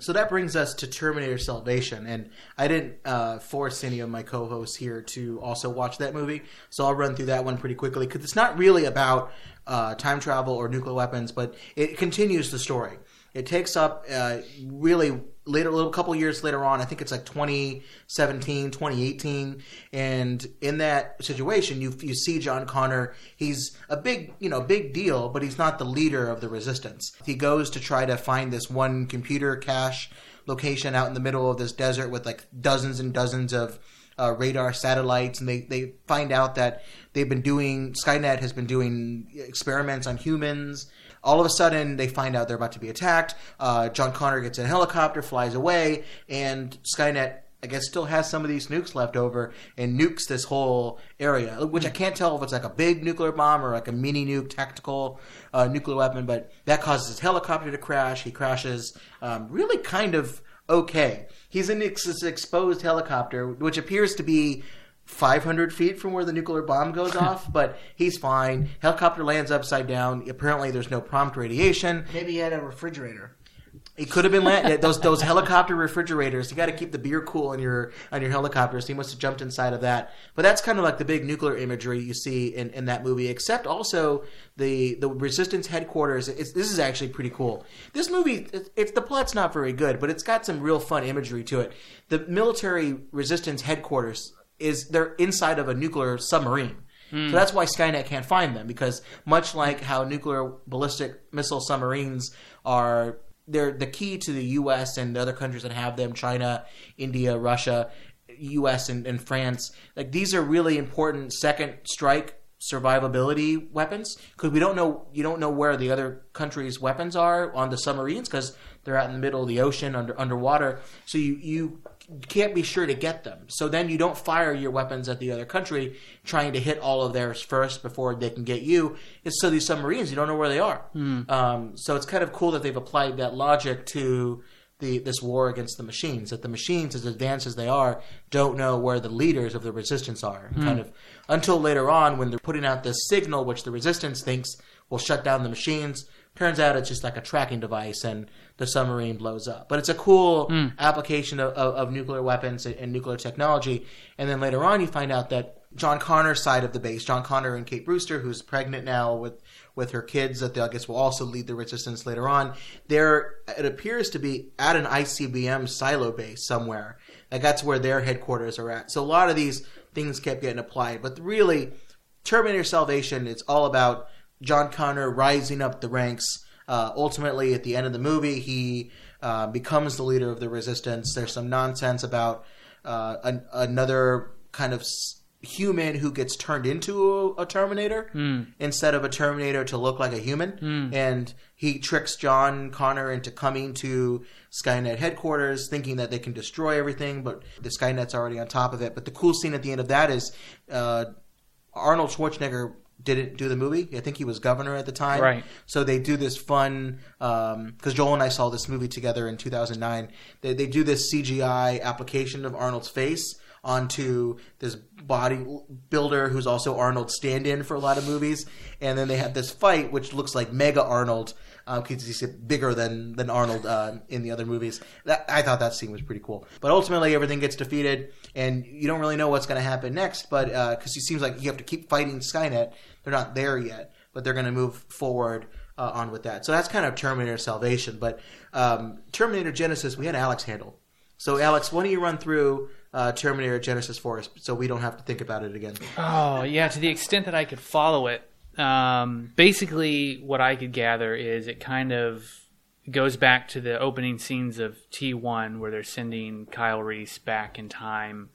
So that brings us to Terminator Salvation, and I didn't uh, force any of my co-hosts here to also watch that movie, so I'll run through that one pretty quickly because it's not really about uh, time travel or nuclear weapons, but it continues the story. It takes up uh, really later, a little couple years later on. I think it's like 2017, 2018, and in that situation, you you see John Connor. He's a big, you know, big deal, but he's not the leader of the resistance. He goes to try to find this one computer cache location out in the middle of this desert with like dozens and dozens of uh, radar satellites, and they, they find out that they've been doing Skynet has been doing experiments on humans. All of a sudden, they find out they're about to be attacked. Uh, John Connor gets in a helicopter, flies away, and Skynet, I guess, still has some of these nukes left over and nukes this whole area. Which I can't tell if it's like a big nuclear bomb or like a mini nuke tactical uh, nuclear weapon, but that causes his helicopter to crash. He crashes um, really kind of okay. He's in this exposed helicopter, which appears to be 500 feet from where the nuclear bomb goes off, but he's fine. Helicopter lands upside down. Apparently, there's no prompt radiation.
Maybe he had a refrigerator.
It could have been land- those those helicopter refrigerators. You got to keep the beer cool on your on your helicopter. So he must have jumped inside of that. But that's kind of like the big nuclear imagery you see in, in that movie. Except also the the resistance headquarters. It's, this is actually pretty cool. This movie, it's, it's the plot's not very good, but it's got some real fun imagery to it. The military resistance headquarters is they're inside of a nuclear submarine. So hmm. that's why Skynet can't find them because much like how nuclear ballistic missile submarines are they're the key to the US and the other countries that have them, China, India, Russia, US and, and France. Like these are really important second strike survivability weapons because we don't know you don't know where the other countries' weapons are on the submarines because they're out in the middle of the ocean under underwater. So you you can't be sure to get them. So then you don't fire your weapons at the other country trying to hit all of theirs first before they can get you. It's so these submarines you don't know where they are. Um, so it's kind of cool that they've applied that logic to the this war against the machines. That the machines, as advanced as they are, don't know where the leaders of the resistance are. Kind of until later on when they're putting out this signal, which the resistance thinks will shut down the machines. Turns out it's just like a tracking device, and the submarine blows up. But it's a cool hmm. application of, of, of nuclear weapons and, and nuclear technology. And then later on, you find out that John Connor's side of the base, John Connor and Kate Brewster, who's pregnant now with with her kids that they, I guess will also lead the resistance later on. They're it appears to be at an ICBM silo base somewhere. Like that's where their headquarters are at. So a lot of these things kept getting applied, but really, Terminator Salvation, it's all about John Connor rising up the ranks. Uh, ultimately, at the end of the movie, he uh, becomes the leader of the resistance. There's some nonsense about uh, an, another kind of s- human who gets turned into a, a Terminator instead of a Terminator to look like a human. And he tricks John Connor into coming to Skynet headquarters, thinking that they can destroy everything, but the Skynet's already on top of it. But the cool scene at the end of that is uh, Arnold Schwarzenegger didn't do the movie. I think he was governor at the time.
Right.
So they do this fun because Joel and I saw this movie together in 2009. They, they do this CGI application of Arnold's face onto this bodybuilder who's also Arnold's stand-in for a lot of movies, and then they have this fight which looks like Mega Arnold because he's bigger than than Arnold uh, in the other movies. That, I thought that scene was pretty cool. But ultimately, everything gets defeated, and you don't really know what's going to happen next. But because it seems like you have to keep fighting Skynet, they're not there yet, but they're going to move forward. Uh, on with that, so that's kind of Terminator Salvation. But um, Terminator Genisys, we had Alex handle. So Alex, why don't you run through uh, Terminator Genisys for us, so we don't have to think about it again?
Oh yeah, to the extent that I could follow it. Um, basically, what I could gather is it kind of goes back to the opening scenes of T1, where they're sending Kyle Reese back in time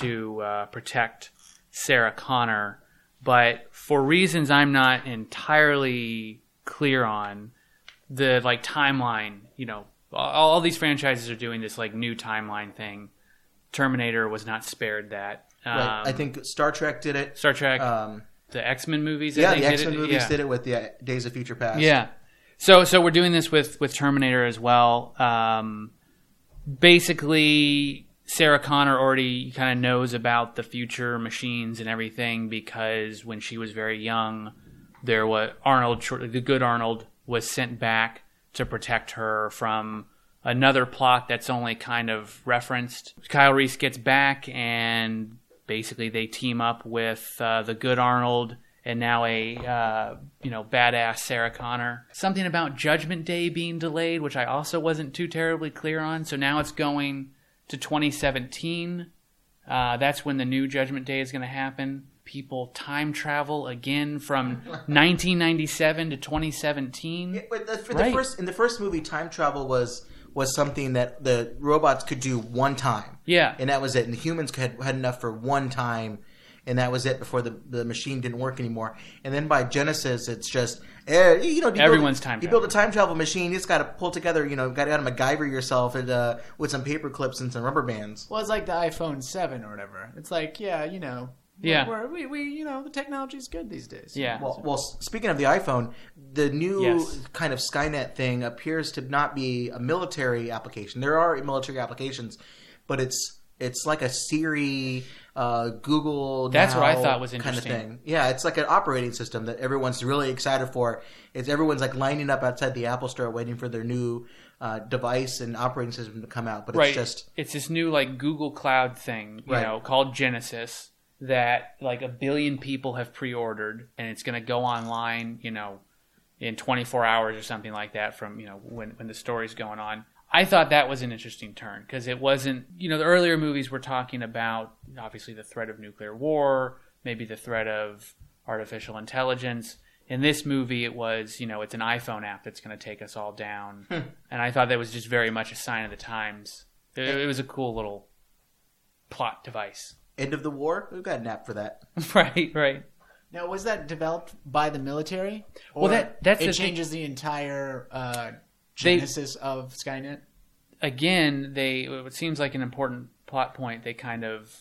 to uh, protect Sarah Connor, but for reasons I'm not entirely clear on, the like timeline, you know, all, all these franchises are doing this like new timeline thing Terminator was not spared that. Um,
Right. I think Star Trek did it.
Star Trek,
Um,
the X Men movies. I
yeah,
think,
the X Men movies
Yeah.
did it with the uh, Days of Future Past.
Yeah. So so we're doing this with with Terminator as well. Um, basically, Sarah Connor already kind of knows about the future machines and everything because when she was very young, there was Arnold, the good Arnold, was sent back to protect her from another plot that's only kind of referenced. Kyle Reese gets back and basically they team up with uh, the good Arnold and now a uh, you know badass Sarah Connor. Something about Judgment Day being delayed, which I also wasn't too terribly clear on. So now it's going to 2017. Uh, that's when the new Judgment Day is going to happen. People time travel again from 1997 to 2017.
Yeah, but the, for
Right.
the first in the first movie, time travel was was something that the robots could do one time.
Yeah.
and that was it. And the humans had had enough for one time, and that was it before the the machine didn't work anymore. And then by Genisys, it's just eh, you know you build-
Everyone's time
You build a time travel machine, you just got to pull together. You know, got to MacGyver yourself and uh, with some paper clips and some rubber bands.
Well, it's like the iPhone Seven or whatever. It's like, yeah, you know, we're-
Yeah.
we're, we we you know the technology's good these days.
Yeah.
Well, well, speaking of the iPhone, the new
Yes.
kind of Skynet thing appears to not be a military application. There are military applications, but it's it's like a Siri, uh, Google.
That's what I thought was
kind of
interesting.
thing. Yeah, it's like an operating system that everyone's really excited for. It's everyone's like lining up outside the Apple Store waiting for their new uh, device and operating system to come out. But
right.
it's just
it's this new like Google Cloud thing, you
Right.
know, called Genisys that like a billion people have pre-ordered, and it's going to go online, you know, in 24 hours or something like that from you know when when the story's going on. I thought that was an interesting turn because it wasn't, you know, the earlier movies were talking about obviously the threat of nuclear war, maybe the threat of artificial intelligence. In this movie, it was, you know, it's an iPhone app that's going to take us all down. And I thought that was just very much a sign of the times. It, it was a cool little plot device.
end of the war. We've got an app for that.
right, right.
Now, was that developed by the military?
Well, that- that's
it
the thing.
changes the entire uh,
They-
genesis of Skynet.
again, they it seems like an important plot point. They kind of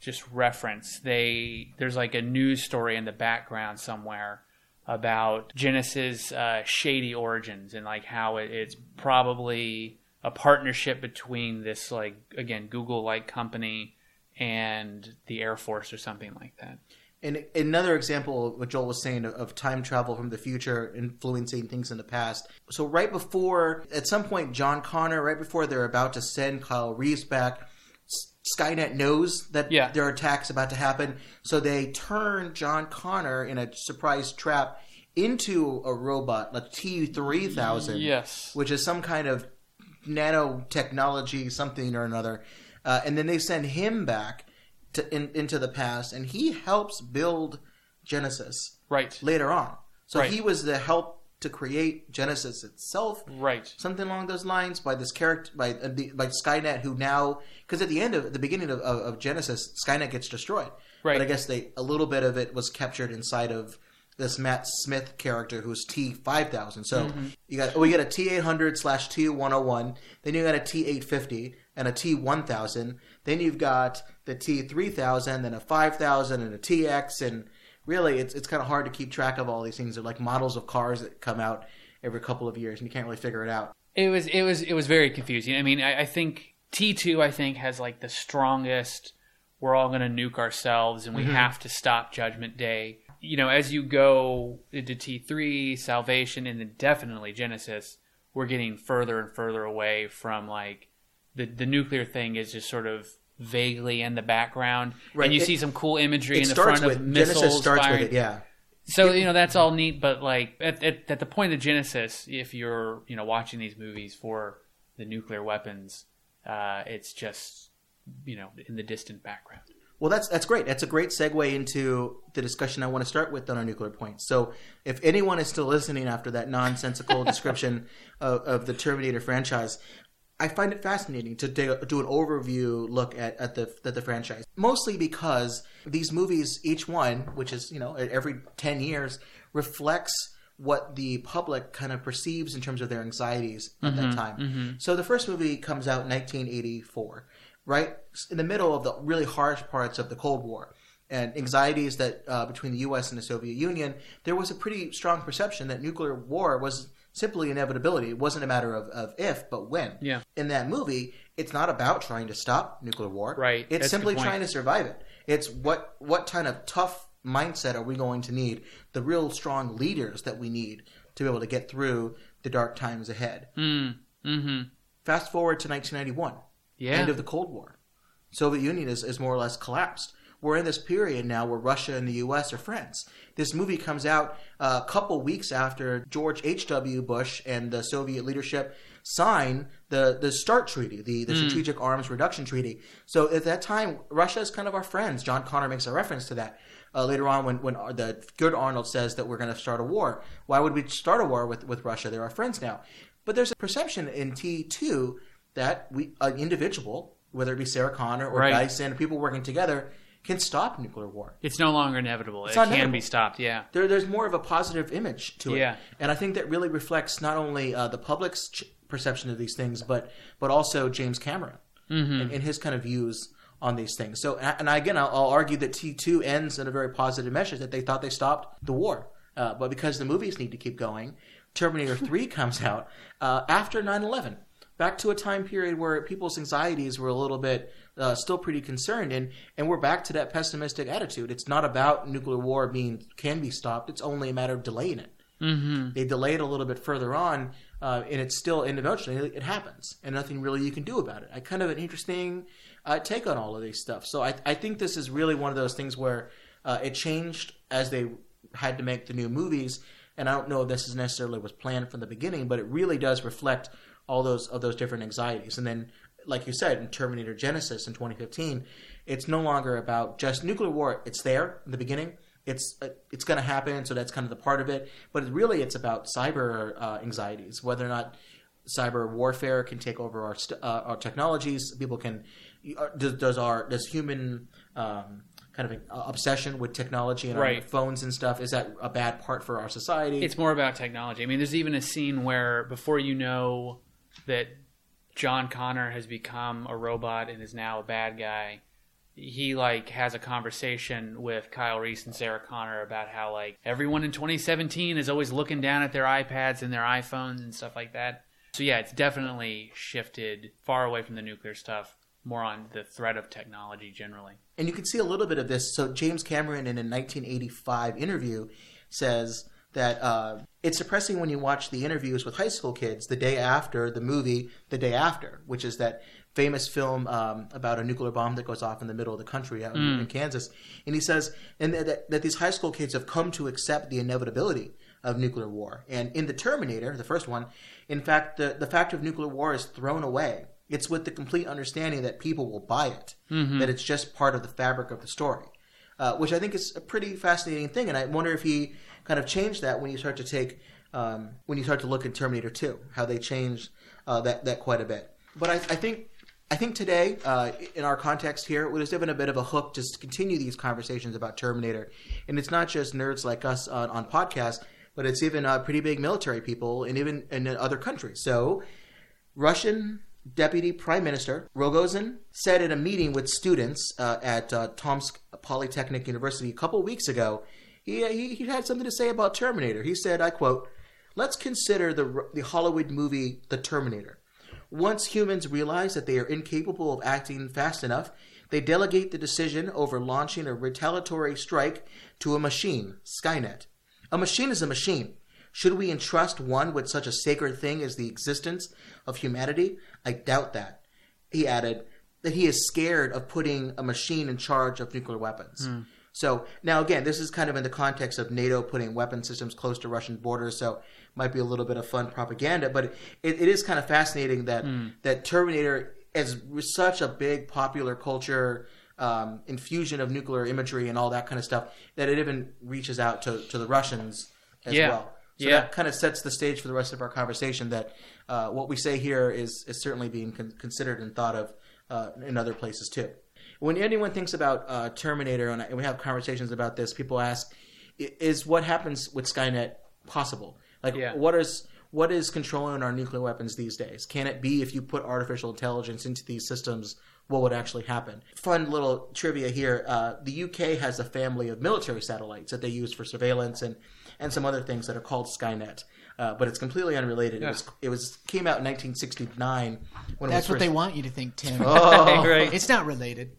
just reference. They there's like a news story in the background somewhere about Genisys' uh, shady origins and like how it, it's probably a partnership between this like again Google like company and the Air Force or something like that.
And another example of what Joel was saying of, time travel from the future influencing things in the past. So right before, at some point, John Connor, right before they're about to send Kyle Reese back, Skynet knows that
Yeah.
there are attacks about to happen, so they turn John Connor in a surprise trap into a robot, like T three thousand,
Yes.
which is some kind of nanotechnology, something or another. Uh, and then they send him back to in, into the past, and he helps build Genisys
Right.
later on. So
Right.
he was the help to create Genisys itself,
Right.
something along those lines, by this character, by uh, the, by Skynet, who now, because at the end of the beginning of, of, of Genisys, Skynet gets destroyed.
Right.
But I guess they a little bit of it was captured inside of this Matt Smith character who's T five thousand. So
Mm-hmm.
you got we got a T eight hundred slash T one hundred one. Then you got a T eight fifty and a T one thousand. Then you've got the T three thousand, then a five thousand, and a TX. And really, it's it's kind of hard to keep track of all these things. They're like models of cars that come out every couple of years, and you can't really figure it out.
It was it was it was very confusing. I mean, I, I think T two I think has like the strongest. We're all going to nuke ourselves, and we mm-hmm. have to stop Judgment Day. You know, as you go into T three, Salvation, and then definitely Genisys, we're getting further and further away from like the the nuclear thing is just sort of vaguely in the background,
Right.
and you
It-
see some cool imagery in the front
with
of missiles.
Genisys starts
firing.
with it, yeah.
So you know that's all neat, but like at, at, at the point of Genisys, if you're you know watching these movies for the nuclear weapons, uh, it's just you know in the distant background.
Well, that's that's great. That's a great segue into the discussion I want to start with on our nuclear point. So, if anyone is still listening after that nonsensical description of, of the Terminator franchise, I find it fascinating to do, do an overview look at, at the at the franchise. Mostly because these movies, each one, which is you know every ten years, reflects what the public kind of perceives in terms of their anxieties at that time. So the first movie comes out in 1984 right in the middle of the really harsh parts of the Cold War and anxieties that uh, between the U.S. and the Soviet Union, there was a pretty strong perception that nuclear war was simply inevitability. It wasn't a matter of, of if, but when.
Yeah.
In that movie, it's not about trying to stop nuclear war.
Right.
It's
That's
simply trying to survive it. It's what what kind of tough mindset are we going to need? The real strong leaders that we need to be able to get through the dark times ahead.
Mm. Mm-hmm.
Fast forward to 1991
Yeah.
end of the Cold War. Soviet Union is, is more or less collapsed. We're in this period now where Russia and the U.S. are friends. This movie comes out uh, a couple weeks after George H.W. Bush and the Soviet leadership sign the, the START Treaty, the, the Strategic Arms Reduction Treaty. So at that time, Russia is kind of our friends. John Connor makes a reference to that. Uh, later on, when, when the good Arnold says that we're going to start a war, why would we start a war with, with Russia? They're our friends now. But there's a perception in T2 that we, an individual, whether it be Sarah Connor or
Right.
Dyson, people working together, can stop nuclear war.
It's no longer inevitable. it
not
can
inevitable.
be stopped. Yeah.
There, there's more of a positive image to it,
Yeah.
and I think that really reflects not only uh, the public's ch- perception of these things, but but also James Cameron
Mm-hmm.
and, and his kind of views on these things. So, and and again, I'll, I'll argue that T2 ends in a very positive message that they thought they stopped the war, uh, but because the movies need to keep going, Terminator 3 comes out uh, after 9/11. Back to a time period where people's anxieties were a little bit uh, still pretty concerned, and, and we're back to that pessimistic attitude. It's not about nuclear war being can be stopped; it's only a matter of delaying it.
Mm-hmm.
They delay it a little bit further on, uh, and it's still and eventually it happens, and nothing really you can do about it. I kind of an interesting uh, take on all of these stuff. So I, I think this is really one of those things where uh, it changed as they had to make the new movies, and I don't know if this is necessarily was planned from the beginning, but it really does reflect all those of those different anxieties. And then, like you said, in Terminator Genisys in 2015, it's no longer about just nuclear war. It's there in the beginning. It's uh, it's going to happen, so that's kind of the part of it. But it really, it's about cyber uh, anxieties, whether or not cyber warfare can take over our st- uh, our technologies. People can uh, does, does our does human um, kind of uh, obsession with technology and our
Right.
phones and stuff is that a bad part for our society?
It's more about technology. I mean, there's even a scene where before you know that John Connor has become a robot and is now a bad guy, he like has a conversation with Kyle Reese and Sarah Connor about how like everyone in 2017 is always looking down at their iPads and their iPhones and stuff like that. So yeah, it's definitely shifted far away from the nuclear stuff, more on the threat of technology generally.
and you can see a little bit of this. So James Cameron, in a 1985 interview, says that uh, it's depressing when you watch the interviews with high school kids the day after the movie, the day after, which is that famous film um, about a nuclear bomb that goes off in the middle of the country out in, in Kansas. And he says, and that, that these high school kids have come to accept the inevitability of nuclear war. And in the Terminator, the first one, in fact, the, the fact of nuclear war is thrown away. It's with the complete understanding that people will buy it, that it's just part of the fabric of the story, uh, which I think is a pretty fascinating thing. And I wonder if he kind of change that when you start to take, um, when you start to look at Terminator 2, how they changed uh, that, that quite a bit. But I, I think I think today, uh, in our context here, it was given a bit of a hook just to continue these conversations about Terminator. And it's not just nerds like us on, on podcasts, but it's even uh, pretty big military people and even in other countries. So, Russian Deputy Prime Minister Rogozin said in a meeting with students uh, at uh, Tomsk Polytechnic University a couple weeks ago, he, uh, he, he had something to say about Terminator. He said, I quote, Let's consider the, the Hollywood movie The Terminator. Once humans realize that they are incapable of acting fast enough, they delegate the decision over launching a retaliatory strike to a machine, Skynet. A machine is a machine. Should we entrust one with such a sacred thing as the existence of humanity? I doubt that. He added that he is scared of putting a machine in charge of nuclear weapons. Hmm. So now again, this is kind of in the context of NATO putting weapon systems close to Russian borders, so might be a little bit of fun propaganda. But it, it is kind of fascinating that that Terminator is such a big popular culture um, infusion of nuclear imagery and all that kind of stuff that it even reaches out to, to the Russians as
Yeah.
well. So
Yeah.
that kind of sets the stage for the rest of our conversation. That uh, what we say here is is certainly being con- considered and thought of uh, in other places too. When anyone thinks about uh, Terminator, and, I- and we have conversations about this, people ask, "Is what happens with Skynet possible? Like,
Yeah.
what is what is controlling our nuclear weapons these days? Can it be if you put artificial intelligence into these systems what would actually happen. Fun little trivia here: uh, the UK has a family of military satellites that they use for surveillance and and some other things that are called Skynet. Uh, but it's completely unrelated. It was it was came out in 1969 when it
That's
was
what they want you to think, Tim.
Oh.
right.
It's not related.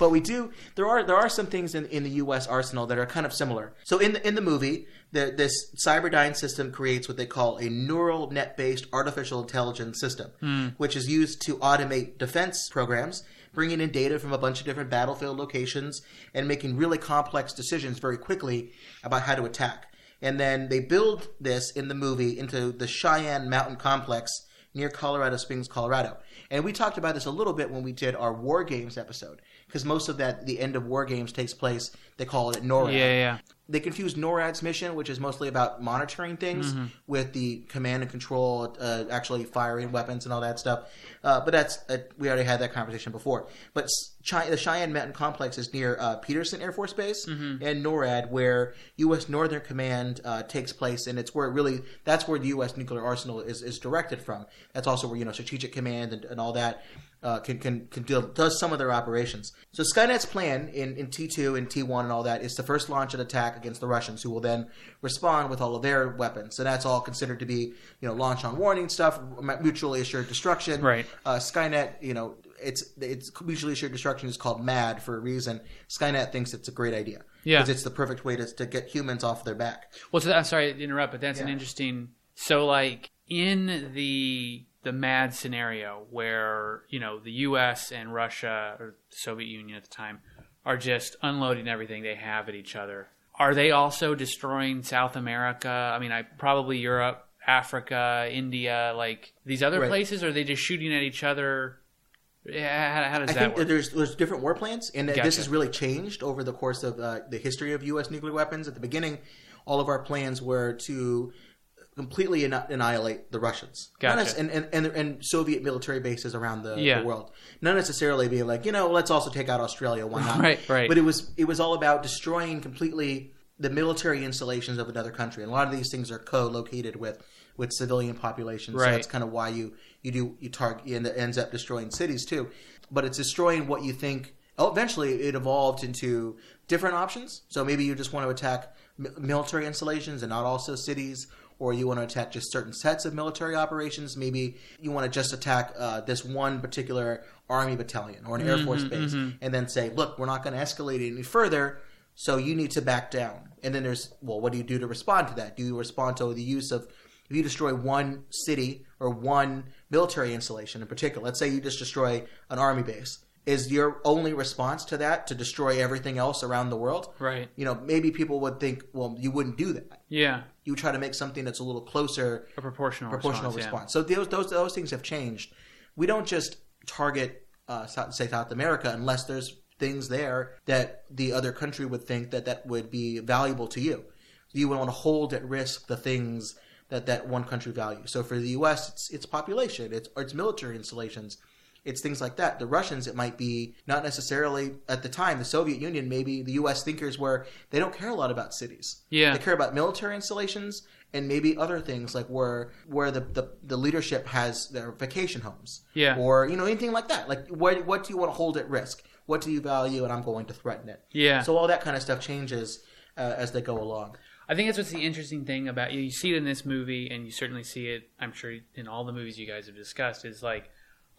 But we do there are there are some things in, in the U.S. arsenal that are kind of similar. So in the in the movie, the, this Cyberdyne system creates what they call a neural net based artificial intelligence system, hmm. which is used to automate defense programs, bringing in data from a bunch of different battlefield locations and making really complex decisions very quickly about how to attack. And then they build this in the movie into the Cheyenne Mountain Complex near Colorado Springs, Colorado. And we talked about this a little bit when we did our War Games episode, because most of that, the end of War Games takes place, they call it NORAD.
Yeah, yeah.
They confuse NORAD's mission, which is mostly about monitoring things,
Mm-hmm.
with the command and control, uh, actually firing weapons and all that stuff. Uh, but that's uh, we already had that conversation before. But Chi- the Cheyenne Mountain Complex is near uh, Peterson Air Force Base
Mm-hmm.
and NORAD, where U.S. Northern Command uh, takes place, and it's where it really that's where the U.S. nuclear arsenal is, is directed from. That's also where you know Strategic Command and, and all that uh, can can can do, does some of their operations. So Skynet's plan in, in T two and T one and all that is to first launch an attack against the Russians, who will then respond with all of their weapons. So that's all considered to be you know launch on warning stuff, mutually assured destruction.
Right.
Uh, Skynet, you know, it's it's mutually assured destruction is called MAD for a reason. Skynet thinks it's a great idea.
Yeah.
because it's the perfect way to, to get humans off their back.
Well, so I'm sorry to interrupt, but that's an interesting. So, like in the the mad scenario where you know the U.S. and Russia or the Soviet Union at the time are just unloading everything they have at each other, are they also destroying South America? I mean, I probably Europe, Africa, India, like these other
Right.
places. Or are they just shooting at each other? Yeah, how, how does
I
that
think
work?
there's there's different war plans, and that this has really changed over the course of uh, the history of U.S. nuclear weapons. At the beginning, all of our plans were to completely anni- annihilate the Russians,
Gotcha.
nec- and, and, and and Soviet military bases around the,
Yeah.
the world. Not necessarily being like, you know, let's also take out Australia. Why not?
Right, right.
But it was it was all about destroying completely the military installations of another country, and a lot of these things are co-located with with civilian populations. So that's kind of why you you do you target and it ends up destroying cities too. But it's destroying what you think. Oh, eventually, it evolved into different options. So maybe you just want to attack military installations and not also cities, or you want to attack just certain sets of military operations. Maybe you want to just attack uh, this one particular army battalion or an air force base, and then say, "Look, we're not going to escalate it any further." So you need to back down. And then there's, well, what do you do to respond to that? Do you respond to the use of, if you destroy one city or one military installation in particular, let's say you just destroy an army base, is your only response to that to destroy everything else around the world?
Right.
You know, maybe people would think, well, you wouldn't do that.
yeah,
You try to make something that's a little closer
a proportional
proportional
response.
response. So those, those those things have changed. We don't just target uh, South, say South America unless there's things there that the other country would think that that would be valuable to you. You would want to hold at risk the things that that one country values. So for the U.S., it's its population, it's or its military installations. It's things like that. The Russians, it might be not necessarily at the time. The Soviet Union, maybe the U.S. thinkers were they don't care a lot about cities.
Yeah.
they care about military installations and maybe other things like where where the, the, the leadership has their vacation homes.
Yeah.
Or, you know, anything like that. Like what what do you want to hold at risk? What do you value and I'm going to threaten it.
Yeah.
So all that kind of stuff changes uh, as they go along.
I think that's what's the interesting thing about you. You see it in this movie, and you certainly see it. I'm sure in all the movies you guys have discussed is like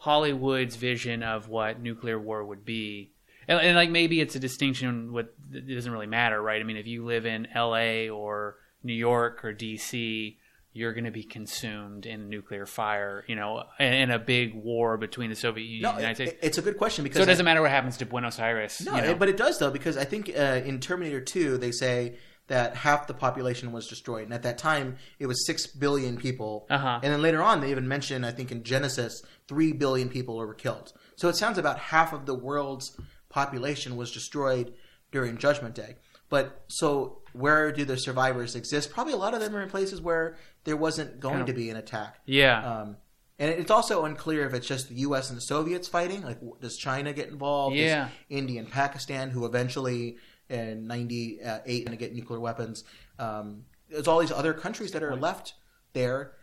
Hollywood's vision of what nuclear war would be, and, and like maybe it's a distinction. What it doesn't really matter, right? I mean, if you live in L.A. or New York or D.C., you're going to be consumed in nuclear fire, you know, in, a big war between the Soviet Union
No,
and the United
it,
States.
it's a good question because
so it doesn't matter what happens to Buenos Aires.
No,
you know?
but it does though because I think uh, in Terminator 2 they say that half the population was destroyed, and at that time it was six billion people.
Uh-huh.
And then later on they even mention I think in Genisys three billion people were killed. So it sounds about half of the world's population was destroyed during Judgment Day. But so where do the survivors exist? Probably a lot of them are in places where there wasn't going
Kind of-
to be an attack.
yeah,
Um, and it's also unclear if it's just the U.S. and the Soviets fighting. Like, does China get involved?
Yeah.
India and Pakistan, who eventually in '98 going to get nuclear weapons. Um, there's all these other countries that are left there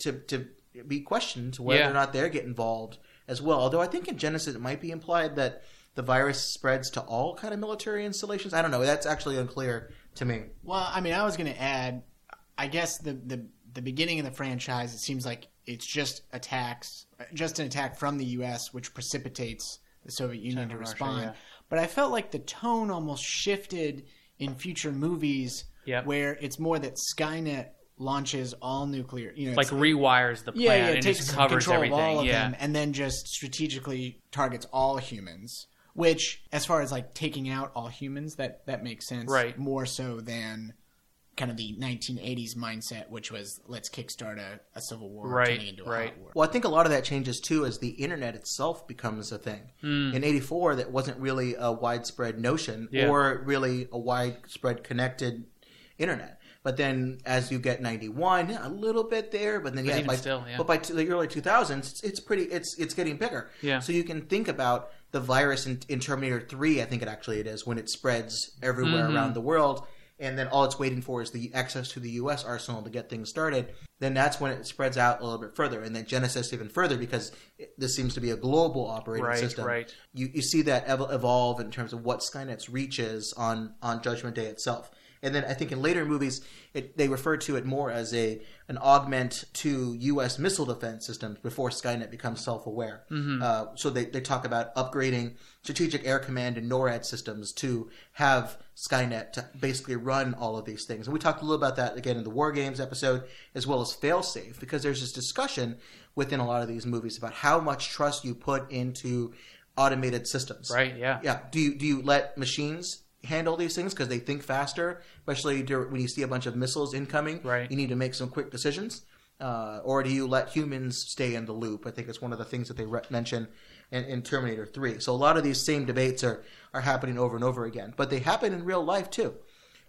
to to be questioned whether
Yeah.
or not they're get involved as well. Although I think in Genisys it might be implied that the virus spreads to all kind of military installations. I don't know. That's actually unclear to me.
Well, I mean, I was going to add, I guess the, the the beginning of the franchise, it seems like it's just attacks, just an attack from the U.S., which precipitates the Soviet Union to
Russia,
respond.
yeah.
But I felt like the tone almost shifted in future movies,
Yep.
where it's more that Skynet launches all nuclear, you know,
Like rewires the plan
yeah, yeah, it
and
takes
just covers
control
everything.
of all of
yeah.
them, and then just strategically targets all humans. Which, as far as like taking out all humans, that that makes sense,
Right.
More so than kind of the 1980s mindset, which was let's kickstart a, a civil war,
Right,
turning into a
right.
hot war.
Well, I think a lot of that changes too as the internet itself becomes a thing. In '84, that wasn't really a widespread notion
Yeah.
or really a widespread connected internet. But then, as you get '91, yeah, a little bit there, but then yeah,
even
by,
still, yeah.
but by t- the early 2000s, it's, it's pretty, it's it's getting bigger.
Yeah.
So you can think about the virus in, in Terminator 3. I think it actually it is when it spreads everywhere
Mm-hmm.
around the world. And then all it's waiting for is the access to the U.S. arsenal to get things started. Then that's when it spreads out a little bit further, and then Genisys even further because it, this seems to be a global operating
Right,
system.
right.
You you see that ev- evolve in terms of what Skynet's reach is on on Judgment Day itself. And then I think in later movies, it, they refer to it more as a an augment to U.S. missile defense systems before Skynet becomes self aware. Uh, so they, they talk about upgrading Strategic Air Command and NORAD systems to have Skynet to basically run all of these things. And we talked a little about that again in the War Games episode, as well as Failsafe, because there's this discussion within a lot of these movies about how much trust you put into automated systems.
Right, yeah.
Yeah. Do you do you let machines handle these things because they think faster, especially when you see a bunch of missiles incoming?
Right.
You need to make some quick decisions. Uh, or do you let humans stay in the loop? I think it's one of the things that they re- mention in, in Terminator 3. So a lot of these same debates are, are happening over and over again, but they happen in real life too.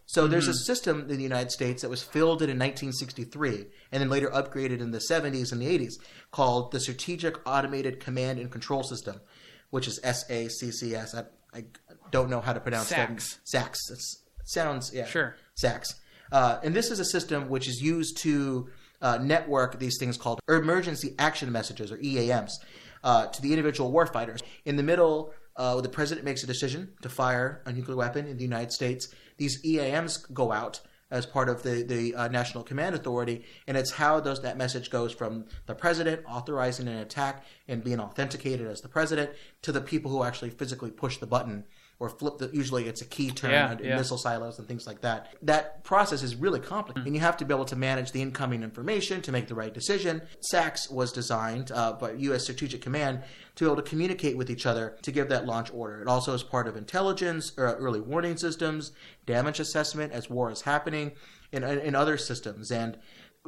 So there's a system in the United States that was fielded in 1963 and then later upgraded in the 70s and the 80s called the Strategic Automated Command and Control System, which is SACCS. I, I don't know how to pronounce
SACS.
that. It's, sounds, yeah.
Sure.
SACS. Uh, and this is a system which is used to uh, network these things called emergency action messages or EAMs uh, to the individual warfighters. In the middle, uh, the president makes a decision to fire a nuclear weapon in the United States. These EAMs go out as part of the the uh, National Command Authority, and it's how those that message goes from the president authorizing an attack and being authenticated as the president to the people who actually physically push the button or flip the. Usually, it's a key turn
Yeah,
in
yeah.
missile silos and things like that. That process is really complicated, and you have to be able to manage the incoming information to make the right decision. SACS was designed uh, by U.S. Strategic Command to be able to communicate with each other to give that launch order. It also is part of intelligence, or early warning systems, damage assessment as war is happening, and, and other systems. And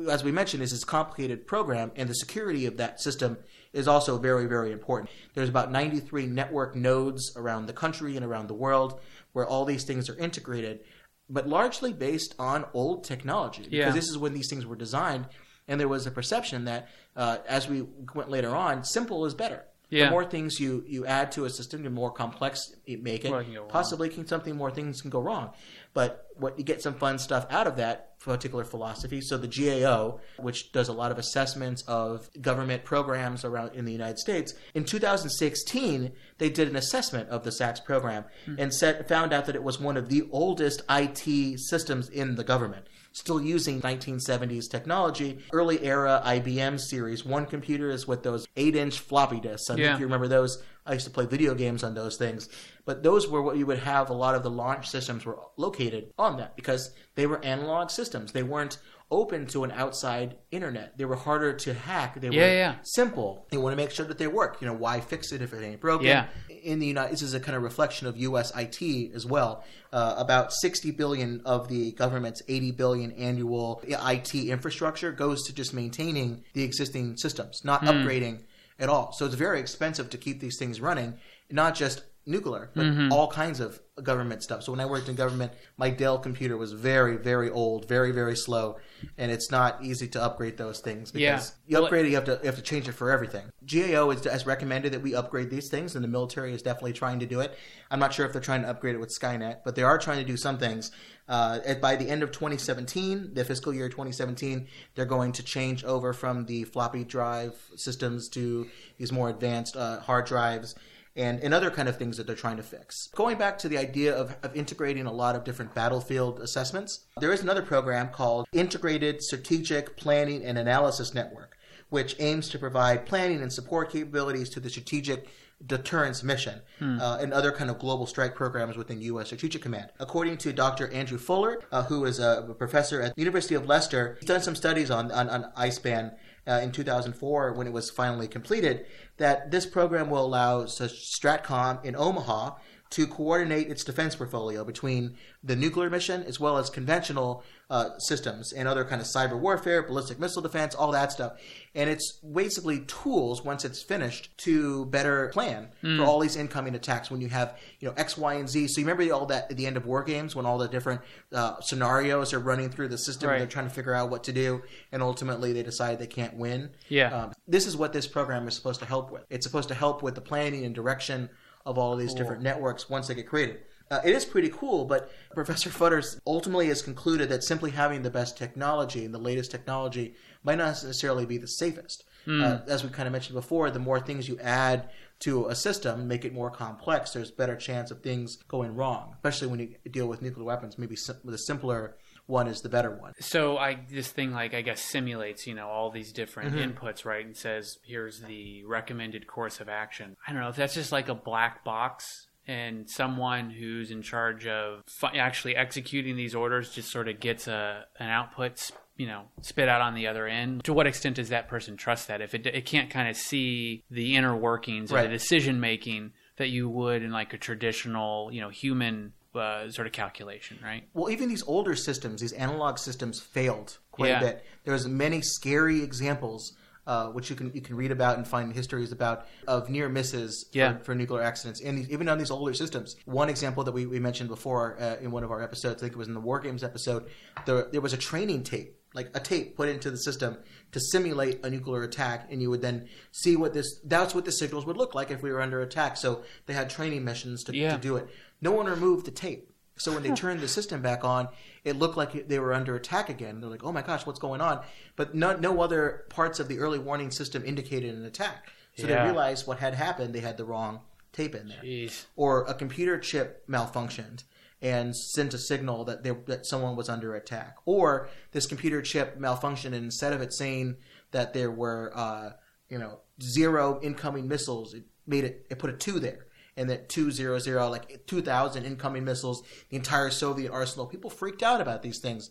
as we mentioned, this is a complicated program, and the security of that system is also very, very important. There's about 93 network nodes around the country and around the world where all these things are integrated, but largely based on old technology. Because
Yeah.
this is when these things were designed, and there was a perception that, uh, as we went later on, simple is better.
Yeah.
The more things you, you add to a system, the more complex it make it.
More can go wrong.
Possibly can something more things can go wrong. But what you get some fun stuff out of that particular philosophy. So the GAO, which does a lot of assessments of government programs around in the United States, in 2016 they did an assessment of the SACS program hmm. and said found out that it was one of the oldest IT systems in the government. Still using 1970s technology, early era IBM Series 1 computers with those 8 inch floppy disks. I
Yeah.
think you remember those. I used to play video games on those things. But those were what you would have a lot of the launch systems were located on that because they were analog systems. They weren't open to an outside internet. They were harder to hack. They
Yeah,
were
yeah.
simple. They want to make sure that they work. You know, why fix it if it ain't broken?
Yeah.
In the United, this is a kind of reflection of U.S. IT as well. Uh, about 60 billion of the government's 80 billion annual IT infrastructure goes to just maintaining the existing systems, not upgrading at all. So it's very expensive to keep these things running, not just nuclear, but all kinds of government stuff. So when I worked in government, my Dell computer was very, very old, very, very slow, and it's not easy to upgrade those things because
Yeah.
you upgrade it, you have to you have to change it for everything. GAO is, has recommended that we upgrade these things, and the military is definitely trying to do it. I'm not sure if they're trying to upgrade it with Skynet, but they are trying to do some things. Uh, at, by the end of 2017, the fiscal year 2017, they're going to change over from the floppy drive systems to these more advanced uh, hard drives and, and other kind of things that they're trying to fix. Going back to the idea of, of integrating a lot of different battlefield assessments, there is another program called Integrated Strategic Planning and Analysis Network, which aims to provide planning and support capabilities to the strategic deterrence mission uh, and other kind of global strike programs within U.S. Strategic Command. According to Dr. Andrew Futter, uh, who is a professor at the University of Leicester, he's done some studies on, on, on ISPAN uh, in 2004 when it was finally completed, that this program will allow Stratcom in Omaha to coordinate its defense portfolio between the nuclear mission as well as conventional uh, systems and other kind of cyber warfare, ballistic missile defense, all that stuff. And it's basically tools once it's finished to better plan for all these incoming attacks. When you have you know X, Y, and Z. So you remember all that at the end of war games when all the different uh, scenarios are running through the system
Right.
and they're trying to figure out what to do, and ultimately they decide they can't win.
Yeah.
Um, this is what this program is supposed to help with. It's supposed to help with the planning and direction of all these different networks once they get created. Uh, it is pretty cool, but Professor Futters ultimately has concluded that simply having the best technology and the latest technology might not necessarily be the safest. Uh, as we kind of mentioned before, the more things you add to a system, make it more complex, there's better chance of things going wrong, especially when you deal with nuclear weapons. Maybe sim- the simpler one is the better one.
so I this thing like I guess simulates you know all these different mm-hmm. inputs right and says here's the recommended course of action. I don't know if that's just like a black box and someone who's in charge of fi- actually executing these orders just sort of gets a an output you know spit out on the other end. To what extent does that person trust that if it it can't kind of see the inner workings
Right.
of the decision making that you would in like a traditional you know human uh, sort of calculation right?
well, even these older systems, these analog systems, failed quite
Yeah.
a bit. There's many scary examples, uh, which you can you can read about and find histories about of near misses
Yeah.
for, for nuclear accidents, and these, even on these older systems. One example that we, we mentioned before uh, in one of our episodes, I think it was in the War Games episode, there, there was a training tape. Like a tape put into the system to simulate a nuclear attack, and you would then see what this. That's what the signals would look like if we were under attack. So they had training missions to,
Yeah.
to do it. No one removed the tape. So when they turned the system back on, it looked like they were under attack again. They're like, "Oh my gosh, what's going on?" But no, no other parts of the early warning system indicated an attack. So
Yeah.
they realized what had happened. They had the wrong tape in there,
Jeez.
or a computer chip malfunctioned and sent a signal that they, that someone was under attack, or this computer chip malfunctioned and instead of it saying that there were, uh, you know, zero incoming missiles, it made it it put a two there and that 200 like 2000 incoming missiles the entire soviet arsenal people freaked out about these things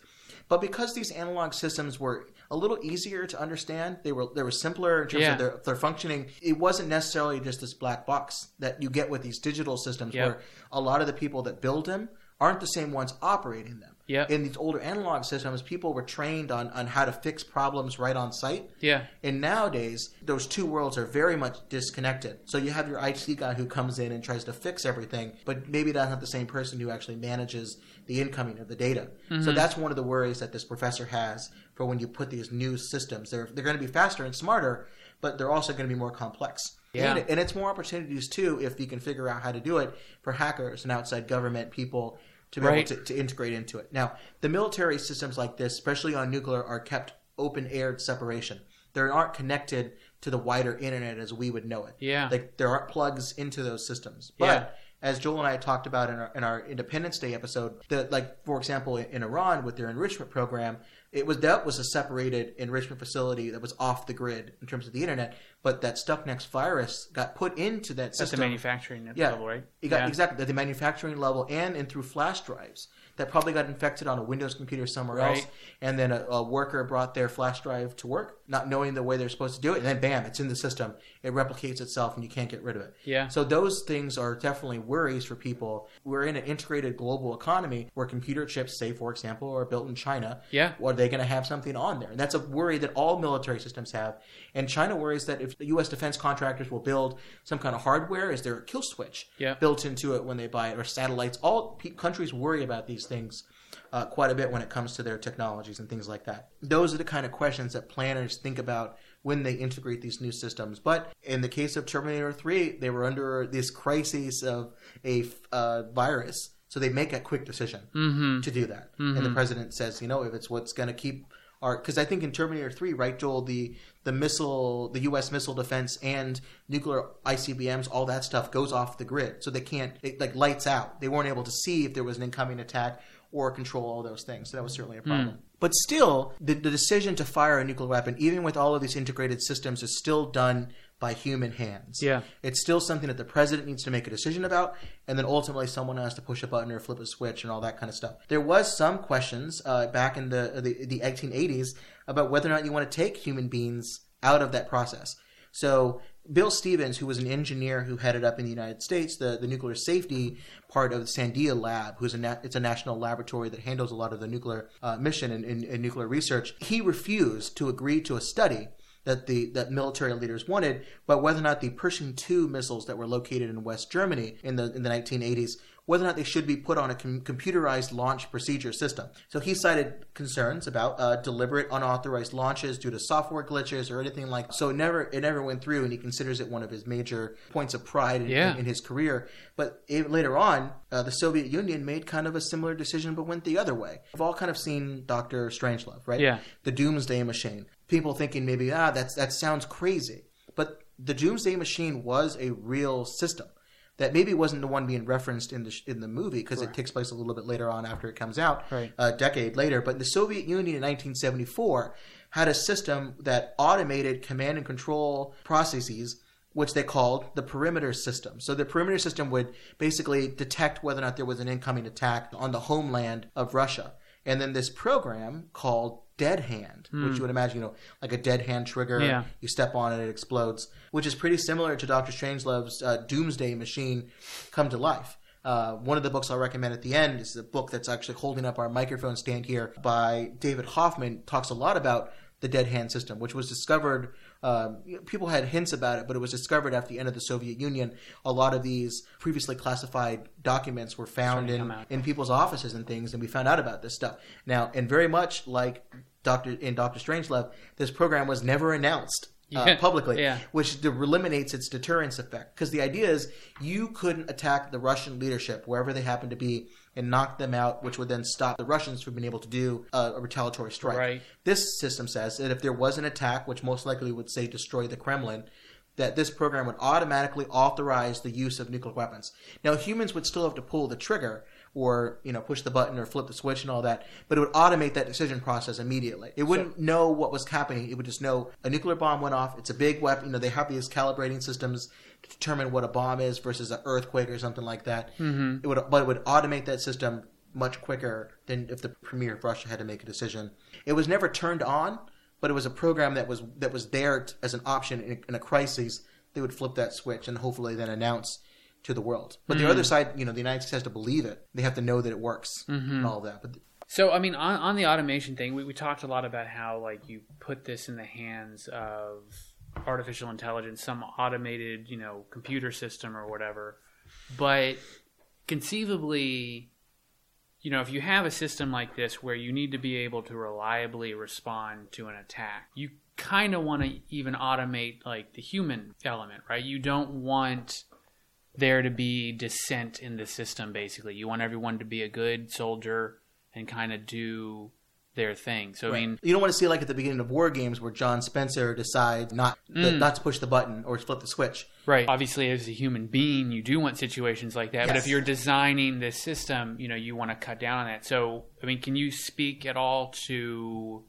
but because these analog systems were a little easier to understand they were they were simpler in terms
Yeah.
of their, their functioning it wasn't necessarily just this black box that you get with these digital systems
Yep.
where a lot of the people that build them aren't the same ones operating them
Yep.
in these older analog systems people were trained on, on how to fix problems right on site
Yeah.
and nowadays, those two worlds are very much disconnected. So you have your IT guy who comes in and tries to fix everything, but maybe that's not the same person who actually manages the incoming of the data. So mm-hmm. that's one of the worries that this professor has for when you put these new systems. They're they're going to be faster and smarter, but they're also going to be more complex.
Yeah.
And, and it's more opportunities too if you can figure out how to do it for hackers and outside government people to be
Right.
able to, to integrate into it. Now, the military systems like this, especially on nuclear, are kept open aired separation. They aren't connected to the wider internet as we would know it.
Yeah.
Like there aren't plugs into those systems. But
Yeah.
as Joel and I talked about in our, in our Independence Day episode, that like for example in Iran with their enrichment program, it was that was a separated enrichment facility that was off the grid in terms of the internet, but that Stuxnet virus got put into that
At the
system.
manufacturing
Yeah,
level, right?
You got
yeah.
exactly at the manufacturing level and and through flash drives that probably got infected on a Windows computer somewhere
Right.
else, and then a, a worker brought their flash drive to work, not knowing the way they're supposed to do it, and then bam, it's in the system. It replicates itself, and you can't get rid of it.
Yeah.
So those things are definitely worries for people. We're in an integrated global economy where computer chips, say for example, are built in China.
Yeah.
Or they going to have something on there? And that's a worry that all military systems have. And China worries that if the U.S. defense contractors will build some kind of hardware, is there a kill switch
Yeah.
built into it when they buy it, or satellites? All pe- countries worry about these things uh, quite a bit when it comes to their technologies and things like that. Those are the kind of questions that planners think about when they integrate these new systems. But in the case of Terminator 3, they were under this crisis of a uh, virus. So they make a quick decision to do that. And the president says, you know, if it's what's going to keep our, because I think in Terminator 3, right, Joel, the, the missile, the U.S. missile defense and nuclear ICBMs, all that stuff goes off the grid. So they can't, it like lights out. They weren't able to see if there was an incoming attack or control all those things. So that was certainly a problem. But still, the, the decision to fire a nuclear weapon, even with all of these integrated systems, is still done by human hands.
Yeah.
It's still something that the president needs to make a decision about, and then ultimately someone has to push a button or flip a switch and all that kind of stuff. There was some questions uh, back in the, the the 1880s about whether or not you want to take human beings out of that process. So Bill Stevens, who was an engineer who headed up in the United States the, the nuclear safety part of the Sandia Lab, who's a na- it's a national laboratory that handles a lot of the nuclear uh, mission and, and, and nuclear research, he refused to agree to a study that the that military leaders wanted, but whether or not the Pershing II missiles that were located in West Germany in the in the 1980s, whether or not they should be put on a com- computerized launch procedure system. So he cited concerns about uh, deliberate unauthorized launches due to software glitches or anything like. So it never it never went through, and he considers it one of his major points of pride in,
Yeah.
in, in his career. But it, later on, uh, the Soviet Union made kind of a similar decision, but went the other way. We've all kind of seen Doctor Strangelove, right?
Yeah.
the Doomsday Machine. People thinking maybe ah that's that sounds crazy, but the Doomsday Machine was a real system that maybe wasn't the one being referenced in the sh- in the movie because it takes place a little bit later on after it comes out,
Right.
a decade later. But the Soviet Union in 1974 had a system that automated command and control processes which they called the perimeter system. So the perimeter system would basically detect whether or not there was an incoming attack on the homeland of Russia. And then this program called Dead Hand, which you would imagine, you know, like a dead hand trigger.
Yeah.
You step on it, it explodes, which is pretty similar to Doctor Strangelove's uh, Doomsday Machine come to life. Uh, one of the books I'll recommend at the end is a book that's actually holding up our microphone stand here by David Hoffman. Talks a lot about the dead hand system, which was discovered. Uh, people had hints about it, but it was discovered after the end of the Soviet Union. A lot of these previously classified documents were found in, in people's offices and things, and we found out about this stuff. Now, and very much like Doctor in Doctor Strangelove, this program was never announced. Uh,
Yeah.
publicly,
Yeah.
which eliminates its deterrence effect. Because the idea is you couldn't attack the Russian leadership wherever they happen to be and knock them out, which would then stop the Russians from being able to do uh, a retaliatory strike.
Right.
This system says that if there was an attack, which most likely would say destroy the Kremlin, that this program would automatically authorize the use of nuclear weapons. Now, humans would still have to pull the trigger or you know push the button or flip the switch and all that, but it would automate that decision process immediately. It wouldn't know what was happening. It would just know a nuclear bomb went off. It's a big weapon. You know they have these calibrating systems to determine what a bomb is versus an earthquake or something like that. Mm-hmm. It would, but it would automate that system much quicker than if the premier of Russia had to make a decision. It was never turned on, but it was a program that was that was there t- as an option in, in a crisis. They would flip that switch and hopefully then announce to the world. But the other mm. side, you know, the United States has to believe it. They have to know that it works mm-hmm. and all that. But
So, I mean, on, on the automation thing, we, we talked a lot about how, like, you put this in the hands of artificial intelligence, some automated, you know, computer system or whatever. But conceivably, you know, if you have a system like this where you need to be able to reliably respond to an attack, you kind of want to even automate, like, the human element, right? You don't want there to be dissent in the system basically. You want everyone to be a good soldier and kind of do their thing. So i mean
you don't want to see like at the beginning of war games where John Spencer decides not the, mm. not to push the button or flip the switch.
right. Obviously as a human being you do want situations like that but if you're designing this system you know you want to cut down on that. So i mean can you speak at all to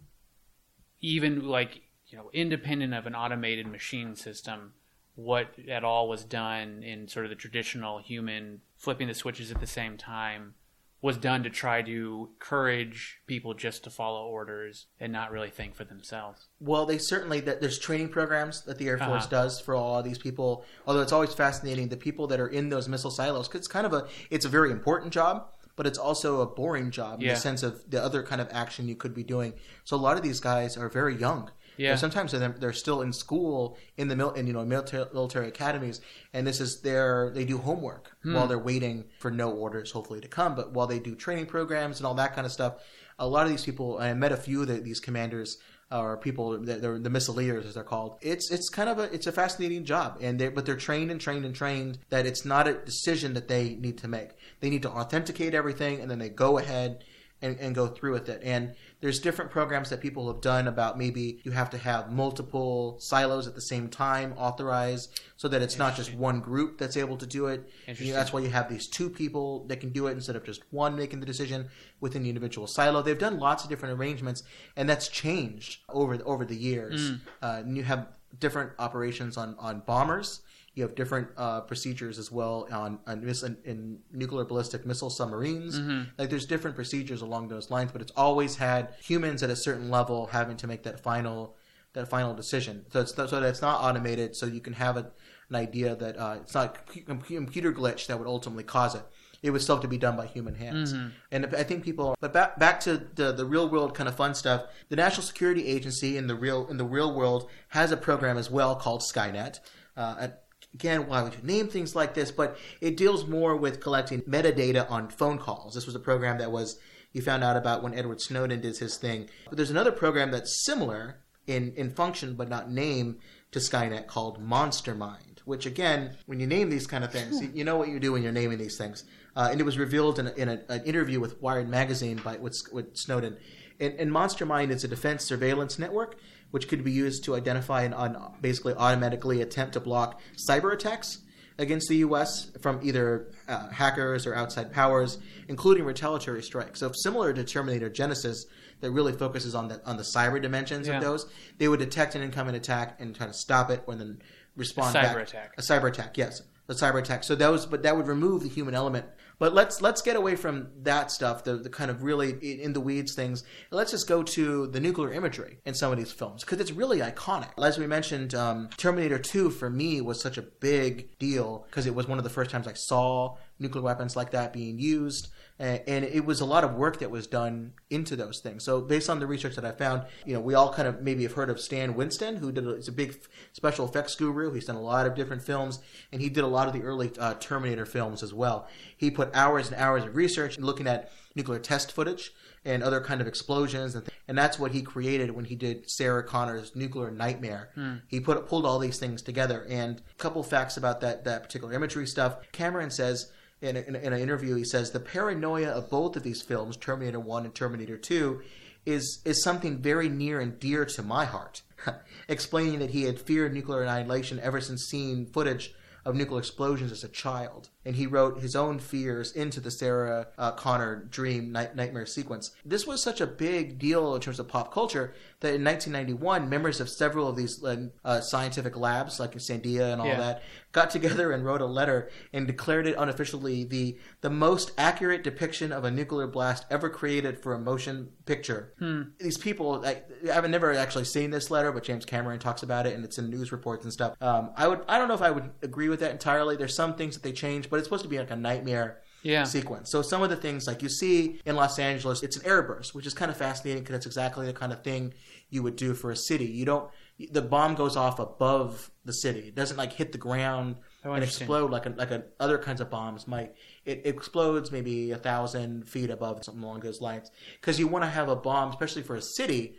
even like you know independent of an automated machine system what at all was done in sort of the traditional human flipping the switches at the same time was done to try to encourage people just to follow orders and not really think for themselves.
Well, they certainly that there's training programs that the Air Force
Uh-huh.
does for all of these people. Although it's always fascinating the people that are in those missile silos because it's kind of a it's a very important job, but it's also a boring job in
Yeah.
the sense of the other kind of action you could be doing. So a lot of these guys are very young.
Yeah.
Sometimes they're, they're still in school in the mil- in you know military, military academies, and this is their they do homework
Hmm.
while they're waiting for no orders, hopefully to come. But while they do training programs and all that kind of stuff, a lot of these people, I met a few of the, these commanders or people, the missileers as they're called. It's it's kind of a it's a fascinating job, and they but they're trained and trained and trained that it's not a decision that they need to make. They need to authenticate everything, and then they go ahead and, and go through with it. And there's different programs that people have done about maybe you have to have multiple silos at the same time authorized so that it's not just one group that's able to do it. That's why you have these two people that can do it instead of just one making the decision within the individual silo. They've done lots of different arrangements, and that's changed over over the years. Uh, and you have different operations on on bombers. You have different uh, procedures as well on, on miss- in, nuclear ballistic missile submarines. Like there's different procedures along those lines, but it's always had humans at a certain level having to make that final that final decision. So it's so that it's not automated, so you can have a, an idea that uh, it's not a computer glitch that would ultimately cause it. It would still have to be done by human hands. And I think people, but back back to the the real world kind of fun stuff. The National Security Agency in the real in the real world has a program as well called Skynet. Uh, again, why would you name things like this? But it deals more with collecting metadata on phone calls. This was a program that was you found out about when Edward Snowden did his thing. But there's another program that's similar in, in function but not name to Skynet called Monstermind, which again, when you name these kind of things, you, know what you do when you're naming these things. Uh, and it was revealed in, a, in a, an interview with Wired Magazine by with, with Snowden. And, and Monstermind is a defense surveillance network which could be used to identify and un, basically automatically attempt to block cyber attacks against the U.S. from either uh, hackers or outside powers, including retaliatory strikes. So similar to Terminator Genisys, that really focuses on the on the cyber dimensions
Yeah.
of those, they would detect an incoming attack and try to stop it, or then respond.
A cyber
back.
attack.
A cyber attack, yes, cyber attack. So was, but that would remove the human element. But let's let's get away from that stuff, the the kind of really in the weeds things. Let's just go to the nuclear imagery in some of these films because it's really iconic. As we mentioned, um, Terminator Two for me was such a big deal because it was one of the first times I saw nuclear weapons like that being used. And it was a lot of work that was done into those things. So based on the research that I found, you know, we all kind of maybe have heard of Stan Winston, who did a, he's a big special effects guru. He's done a lot of different films, and he did a lot of the early uh, Terminator films as well. He put hours and hours of research looking at nuclear test footage and other kind of explosions, and, th- and that's what he created when he did Sarah Connor's Nuclear Nightmare. He put pulled all these things together. And a couple facts about that that particular imagery stuff. Cameron says in, a, in, in an interview, he says the paranoia of both of these films, Terminator One and Terminator Two, is is something very near and dear to my heart. Explaining that he had feared nuclear annihilation ever since seeing footage of nuclear explosions as a child, and he wrote his own fears into the Sarah uh, Connor dream night- nightmare sequence. This was such a big deal in terms of pop culture that in 1991, members of several of these uh, scientific labs, like Sandia and all
Yeah.
that, got together and wrote a letter and declared it unofficially the the most accurate depiction of a nuclear blast ever created for a motion picture. These people, I, I've never actually seen this letter, but James Cameron talks about it and it's in news reports and stuff. Um, I would, I don't know if I would agree with that entirely. There's some things that they changed, but it's supposed to be like a nightmare
Yeah.
sequence. So some of the things like you see in Los Angeles, it's an airburst, which is kind of fascinating because it's exactly the kind of thing you would do for a city. You don't the bomb goes off above the city. It doesn't like hit the ground
Oh,
and explode like a, like a, other kinds of bombs might. It, it explodes maybe a thousand feet above something along those lines because you want to have a bomb, especially for a city.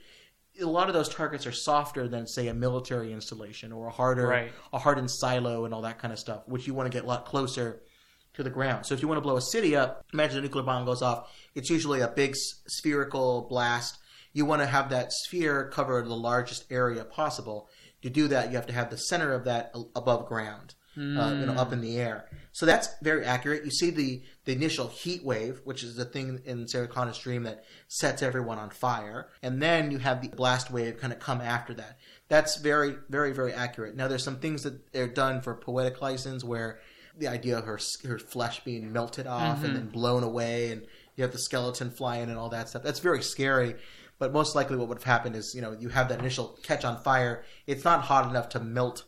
A lot of those targets are softer than say a military installation or a harder
Right.
a hardened silo and all that kind of stuff, which you want to get a lot closer to the ground. So if you want to blow a city up, imagine a nuclear bomb goes off. It's usually a big spherical blast. You want to have that sphere cover the largest area possible. To do that, you have to have the center of that above ground, uh, you know, up in the air. So that's very accurate. You see the the initial heat wave, which is the thing in Sarah Connor's dream that sets everyone on fire, and then you have the blast wave kind of come after that. That's very, very, very accurate. Now, there's some things that are done for poetic license where the idea of her her flesh being melted off and then blown away, and you have the skeleton flying and all that stuff. That's very scary. But most likely, what would have happened is, you know, you have that initial catch on fire. It's not hot enough to melt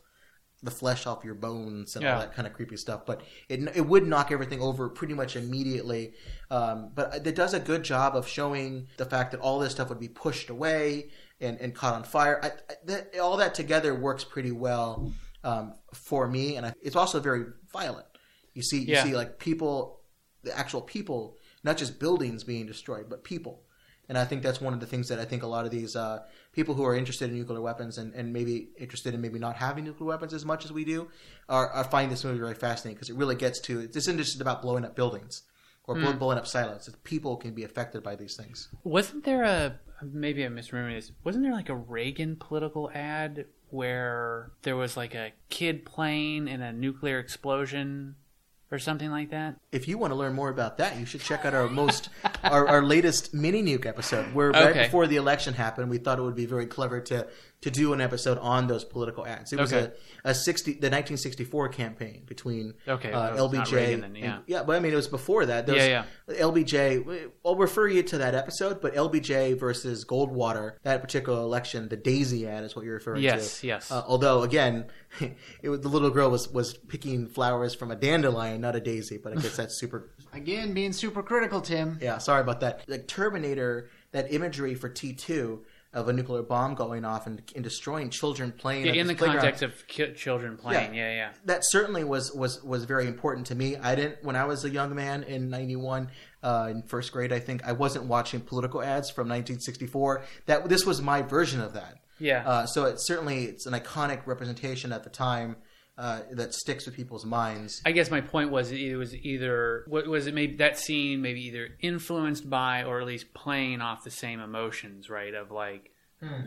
the flesh off your bones and
Yeah.
all that kind of creepy stuff. But it it would knock everything over pretty much immediately. Um, but it does a good job of showing the fact that all this stuff would be pushed away and, and caught on fire. I, I, that, all that together works pretty well um, for me, and I, it's also very violent. You see, you
Yeah.
see like people, the actual people, not just buildings being destroyed, but people. And I think that's one of the things that I think a lot of these uh, people who are interested in nuclear weapons and, and maybe interested in maybe not having nuclear weapons as much as we do are, are find this movie very fascinating because it really gets to this isn't just about blowing up buildings or blow- hmm. blowing up silos. People can be affected by these things.
Wasn't there a maybe I'm misremembering this? Wasn't there like a Reagan political ad where there was like a kid playing in a nuclear explosion or something like that?
If you want to learn more about that, you should check out our most our, our latest mini nuke episode. Where right before the election happened, we thought it would be very clever to to do an episode on those political ads. It was
Okay.
a, a sixty the 1964 campaign between
Okay,
uh,
well, it's not
LBJ
Reagan then,
and-
yeah.
yeah, but I mean it was before that. There was
Yeah,
LBJ. I'll refer you to that episode, but LBJ versus Goldwater, that particular election, the Daisy ad is what you're referring
Yes,
to.
yes.
Uh, although again, it was, the little girl was was picking flowers from a dandelion, not a daisy. But I guess that's super
Again, being super critical, Tim.
yeah, sorry about that. Like Terminator, that imagery for T two of a nuclear bomb going off and, and destroying children playing
Yeah, in the
playground,
context of ki- children playing. Yeah, yeah. yeah.
that certainly was was was very important to me. I didn't when I was a young man in '91 uh, in first grade. I think I wasn't watching political ads from 1964. That this was my version of that.
Yeah.
Uh, so it's certainly it's an iconic representation at the time uh, that sticks with people's minds.
I guess my point was it was either what was it maybe that scene maybe either influenced by or at least playing off the same emotions, right? Of like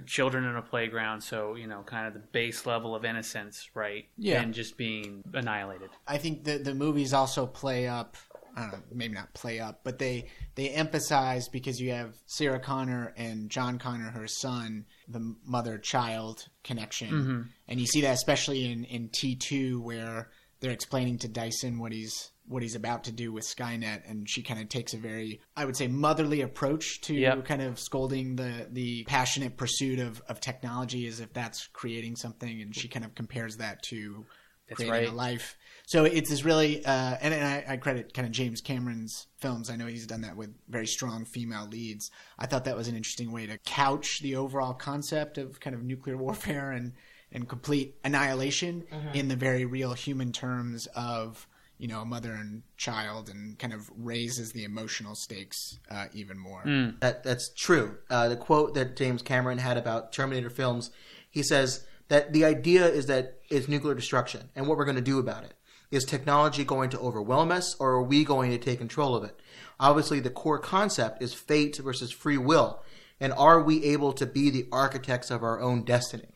children in a playground, so you know, kind of the base level of innocence, right?
Yeah.
And just being annihilated.
I think the the movies also play up. I don't know, maybe not play up, but they they emphasize because you have Sarah Connor and John Connor, her son, the mother child connection, mm-hmm. and you see that especially in in T two where they're explaining to Dyson what he's what he's about to do with Skynet, and she kind of takes a very, I would say, motherly approach to
Yep.
kind of scolding the the passionate pursuit of of technology as if that's creating something, and she kind of compares that to
That's
creating
right.
a life. So it's this really, uh, and, and I, I credit kind of James Cameron's films. I know he's done that with very strong female leads. I thought that was an interesting way to couch the overall concept of kind of nuclear warfare and and complete annihilation in the very real human terms of you know a mother and child, and kind of raises the emotional stakes uh, even more.
That that's true. Uh, the quote that James Cameron had about Terminator films, he says that the idea is that it's nuclear destruction, and what we're going to do about it. Is technology going to overwhelm us, or are we going to take control of it? Obviously, the core concept is fate versus free will, and are we able to be the architects of our own destiny?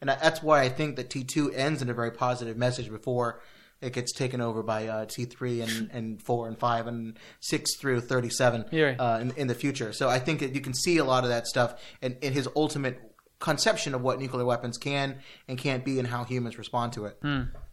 And that's why I think that T two ends in a very positive message before it gets taken over by uh, T three and, and four and five and six through thirty seven
right.
uh, in, in the future. So I think that you can see a lot of that stuff in, in his ultimate conception of what nuclear weapons can and can't be and how humans respond to it.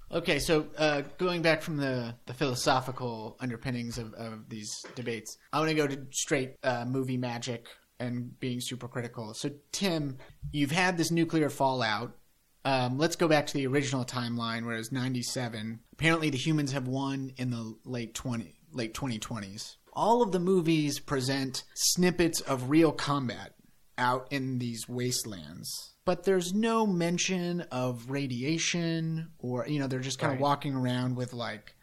Okay, so uh, going back from the, the philosophical underpinnings of, of these debates, I want to go to straight uh, movie magic and being super critical. So, Tim, you've had this nuclear fallout. Um, let's go back to the original timeline where it was 97. Apparently, the humans have won in the late 20, late 2020s. All of the movies present snippets of real combat out in these wastelands. But there's no mention of radiation or, you know, they're just kind of walking around with like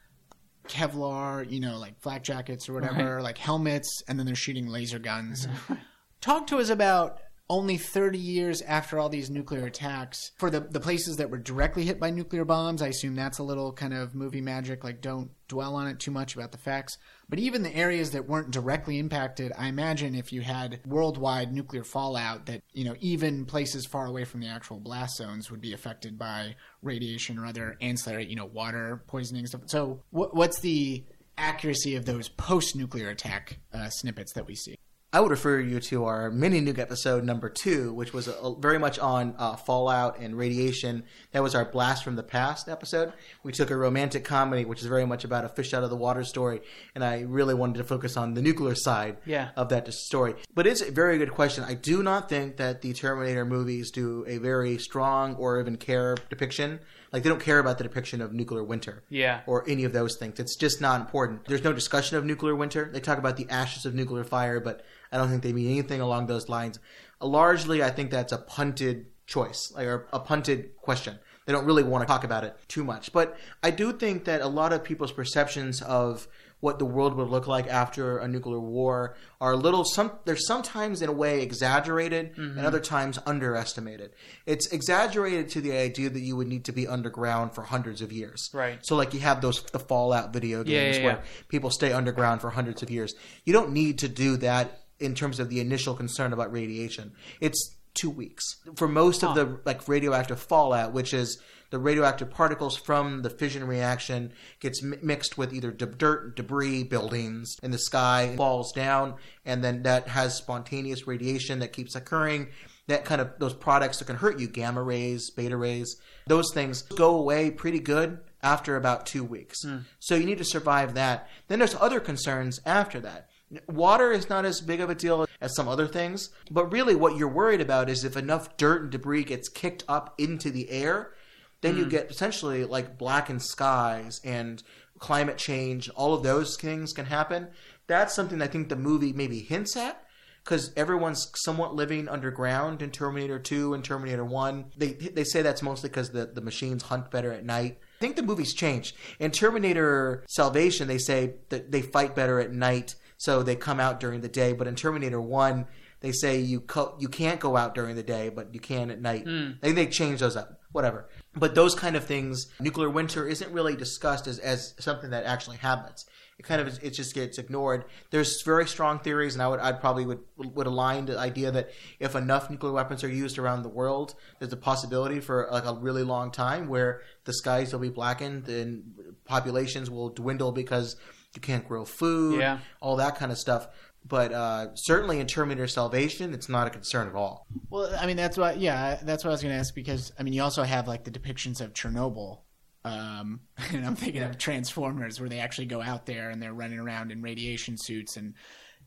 Kevlar, you know, like flak jackets or whatever, like helmets, and then they're shooting laser guns. Talk to us about only 30 years after all these nuclear attacks for the the places that were directly hit by nuclear bombs i assume that's a little kind of movie magic like don't dwell on it too much about the facts. But even the areas that weren't directly impacted i imagine if you had worldwide nuclear fallout that you know even places far away from the actual blast zones would be affected by radiation or other ancillary you know water poisoning stuff. So what, what's the accuracy of those post-nuclear attack uh, snippets that we see
I would refer you to our mini nuke episode number two, which was a, very much on uh, fallout and radiation. That was our blast from the past episode. We took a romantic comedy, which is very much about a fish out of the water story, and I really wanted to focus on the nuclear side
Yeah.
of that story. But it's a very good question. I do not think that the Terminator movies do a very strong or even care depiction Like they don't care about the depiction of nuclear winter.
Yeah.
Or any of those things. It's just not important. There's no discussion of nuclear winter. They talk about the ashes of nuclear fire, but I don't think they mean anything along those lines. Largely, I think that's a punted choice, like or a punted question. They don't really want to talk about it too much. But I do think that a lot of people's perceptions of what the world would look like after a nuclear war are a little some they're sometimes in a way exaggerated
Mm-hmm.
and other times underestimated. It's exaggerated to the idea that you would need to be underground for hundreds of years.
Right.
So like you have those the Fallout video
Yeah,
games
yeah,
where
yeah.
people stay underground for hundreds of years. You don't need to do that in terms of the initial concern about radiation. It's two weeks for most of the like radioactive fallout, which is the radioactive particles from the fission reaction gets mi- mixed with either de- dirt, debris, buildings in the sky, falls down, and then that has spontaneous radiation that keeps occurring. That kind of those products that can hurt you, gamma rays, beta rays, those things go away pretty good after about two weeks. Hmm. So you need to survive that. Then there's other concerns after that. Water is not as big of a deal as some other things, but really what you're worried about is if enough dirt and debris gets kicked up into the air, then you hmm. get potentially like blackened skies and climate change. All of those things can happen. That's something I think the movie maybe hints at because everyone's somewhat living underground in Terminator 2 and Terminator 1. They they say that's mostly because the, the machines hunt better at night. I think the movie's changed. In Terminator Salvation, they say that they fight better at night, so they come out during the day. But in Terminator 1, they say you co- you can't go out during the day, but you can at night. Hmm. They they change those up, whatever. But those kind of things, nuclear winter isn't really discussed as, as something that actually happens. It kind of it just gets ignored. There's very strong theories, and I would I'd probably would would align the idea that if enough nuclear weapons are used around the world, there's a possibility for like a really long time where the skies will be blackened and populations will dwindle because you can't grow food,
Yeah.
all that kind of stuff. But uh, certainly in Terminator Salvation, it's not a concern at all.
Well, I mean, that's why. Yeah, that's what I was going to ask because I mean, you also have like the depictions of Chernobyl, um, and I'm thinking of Transformers, where they actually go out there and they're running around in radiation suits, and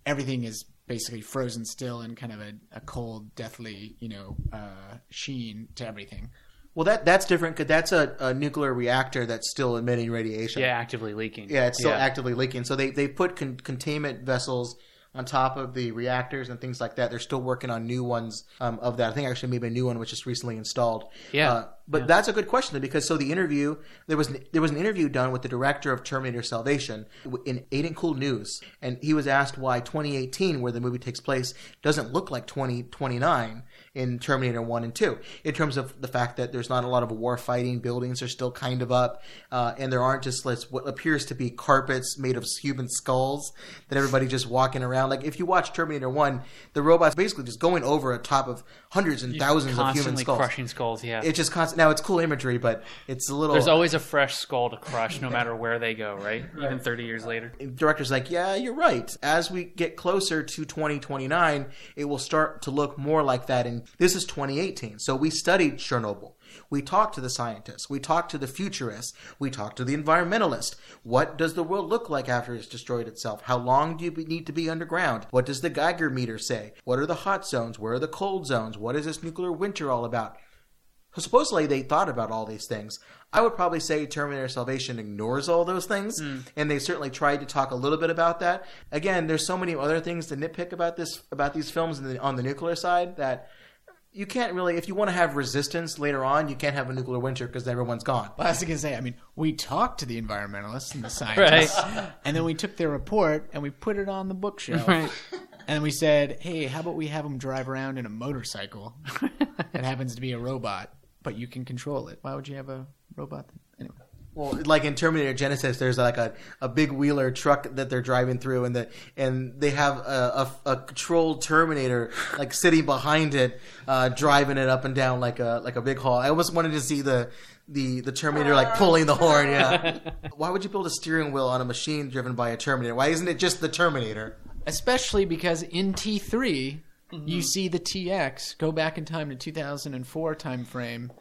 everything is basically frozen still and kind of a, a cold, deathly, you know, uh, sheen to everything.
Well, that that's different because that's a, a nuclear reactor that's still emitting radiation.
Yeah, actively leaking.
Yeah, it's still actively leaking. So they they put con- containment vessels on top of the reactors and things like that. They're still working on new ones um, of that. I think actually maybe a new one was just recently installed.
Yeah.
Uh, but that's a good question because so the interview there was an, there was an interview done with the director of Terminator Salvation in Ain't It Cool News, and he was asked why 2018, where the movie takes place, doesn't look like 2029 in Terminator 1 and 2 in terms of the fact that there's not a lot of war fighting, buildings are still kind of up, uh, and there aren't just like, what appears to be carpets made of human skulls that everybody just walking around. Like if you watch Terminator 1, the robots basically just going over a top of hundreds and thousands of human
Constantly
skulls.
crushing skulls. Yeah.
It's just constant. Now it's cool imagery, but it's a little.
There's always a fresh skull to crush, no matter where they go. Right. Even 30 years later.
director's like, yeah, you're right. As we get closer to 2029, it will start to look more like that. And this is 2018. So we studied Chernobyl. We talked to the scientists. We talked to the futurists. We talked to the environmentalist. What does the world look like after it's destroyed itself? How long do you need to be underground? What does the Geiger meter say? What are the hot zones? Where are the cold zones? What is this nuclear winter all about? So supposedly they thought about all these things. I would probably say Terminator Salvation ignores all those things, hmm. and they certainly tried to talk a little bit about that. Again, there's so many other things to nitpick about this about these films on the, on the nuclear side that you can't really. If you want to have resistance later on, you can't have a nuclear winter because everyone's gone.
Well, I was going to say, I mean, we talked to the environmentalists and the scientists, and then we took their report and we put it on the bookshelf.
Right.
And we said, hey, how about we have them drive around in a motorcycle that happens to be a robot, but you can control it? Why would you have a robot? Anyway.
Well, like in Terminator Genisys, there's like a, a big wheeler truck that they're driving through, and the and they have a, a, a controlled Terminator like sitting behind it, uh, driving it up and down like a like a big haul. I almost wanted to see the the the Terminator like pulling the horn. Yeah. Why would you build a steering wheel on a machine driven by a Terminator? Why isn't it just the Terminator?
Especially because in T3, you see the TX go back in time to 2004 time frame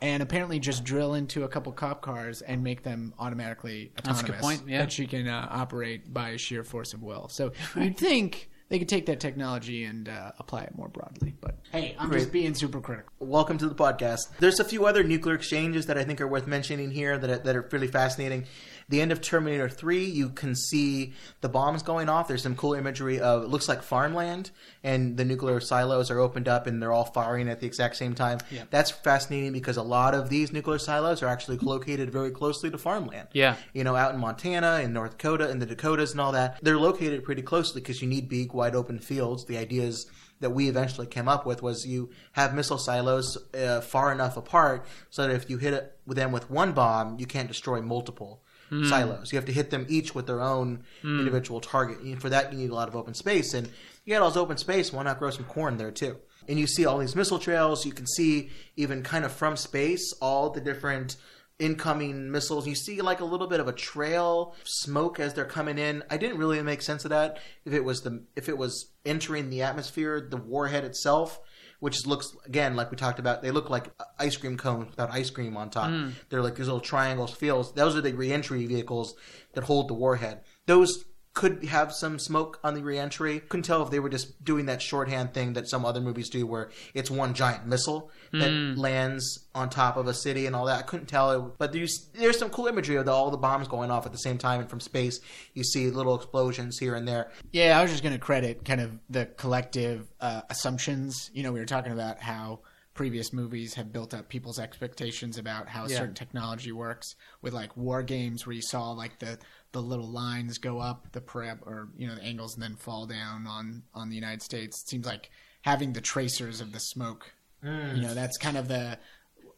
and apparently just drill into a couple cop cars and make them automatically autonomous.
That's a good point, yeah.
That she can uh, operate by sheer force of will. So you'd think they could take that technology and uh, apply it more broadly. But hey, I'm
Great.
just being super critical.
Welcome to the podcast. There's a few other nuclear exchanges that I think are worth mentioning here that are, that are really fascinating. The end of Terminator 3, you can see the bombs going off. There's some cool imagery of it looks like farmland, and the nuclear silos are opened up and they're all firing at the exact same time.
Yeah.
That's fascinating because a lot of these nuclear silos are actually located very closely to farmland.
Yeah.
You know, out in Montana, and North Dakota, and the Dakotas, and all that. They're located pretty closely because you need big, wide open fields. The idea is that we eventually came up with was you have missile silos uh, far enough apart so that if you hit it with them with one bomb, you can't destroy multiple Hmm. silos. You have to hit them each with their own hmm. individual target. And for that, you need a lot of open space. And you got all this open space. Why not grow some corn there too? And you see all these missile trails. You can see even kind of from space all the different incoming missiles. You see like a little bit of a trail smoke as they're coming in. I didn't really make sense of that. If it was the if it was entering the atmosphere, the warhead itself, which looks again like we talked about, they look like ice cream cones without ice cream on top. Mm. They're like these little triangles, fields. Those are the reentry vehicles that hold the warhead. Those could have some smoke on the reentry. Couldn't tell if they were just doing that shorthand thing that some other movies do, where it's one giant missile that lands on top of a city and all that. I couldn't tell, but there's there's some cool imagery of the, all the bombs going off at the same time, and from space you see little explosions here and there.
Yeah, I was just going to credit kind of the collective uh, assumptions. You know, we were talking about how previous movies have built up people's expectations about how
Yeah.
certain technology works with like war games where you saw like the the little lines go up the prep or you know the angles and then fall down on on the United States. It seems like having the tracers of the smoke. Mm. You know, that's kind of the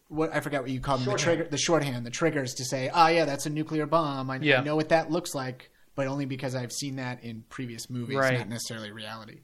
what I forgot what you called them, the trigger, the shorthand, the triggers to say, oh yeah, that's a nuclear bomb. I,
Yeah.
I know what that looks like, but only because I've seen that in previous movies,
Right.
not necessarily reality.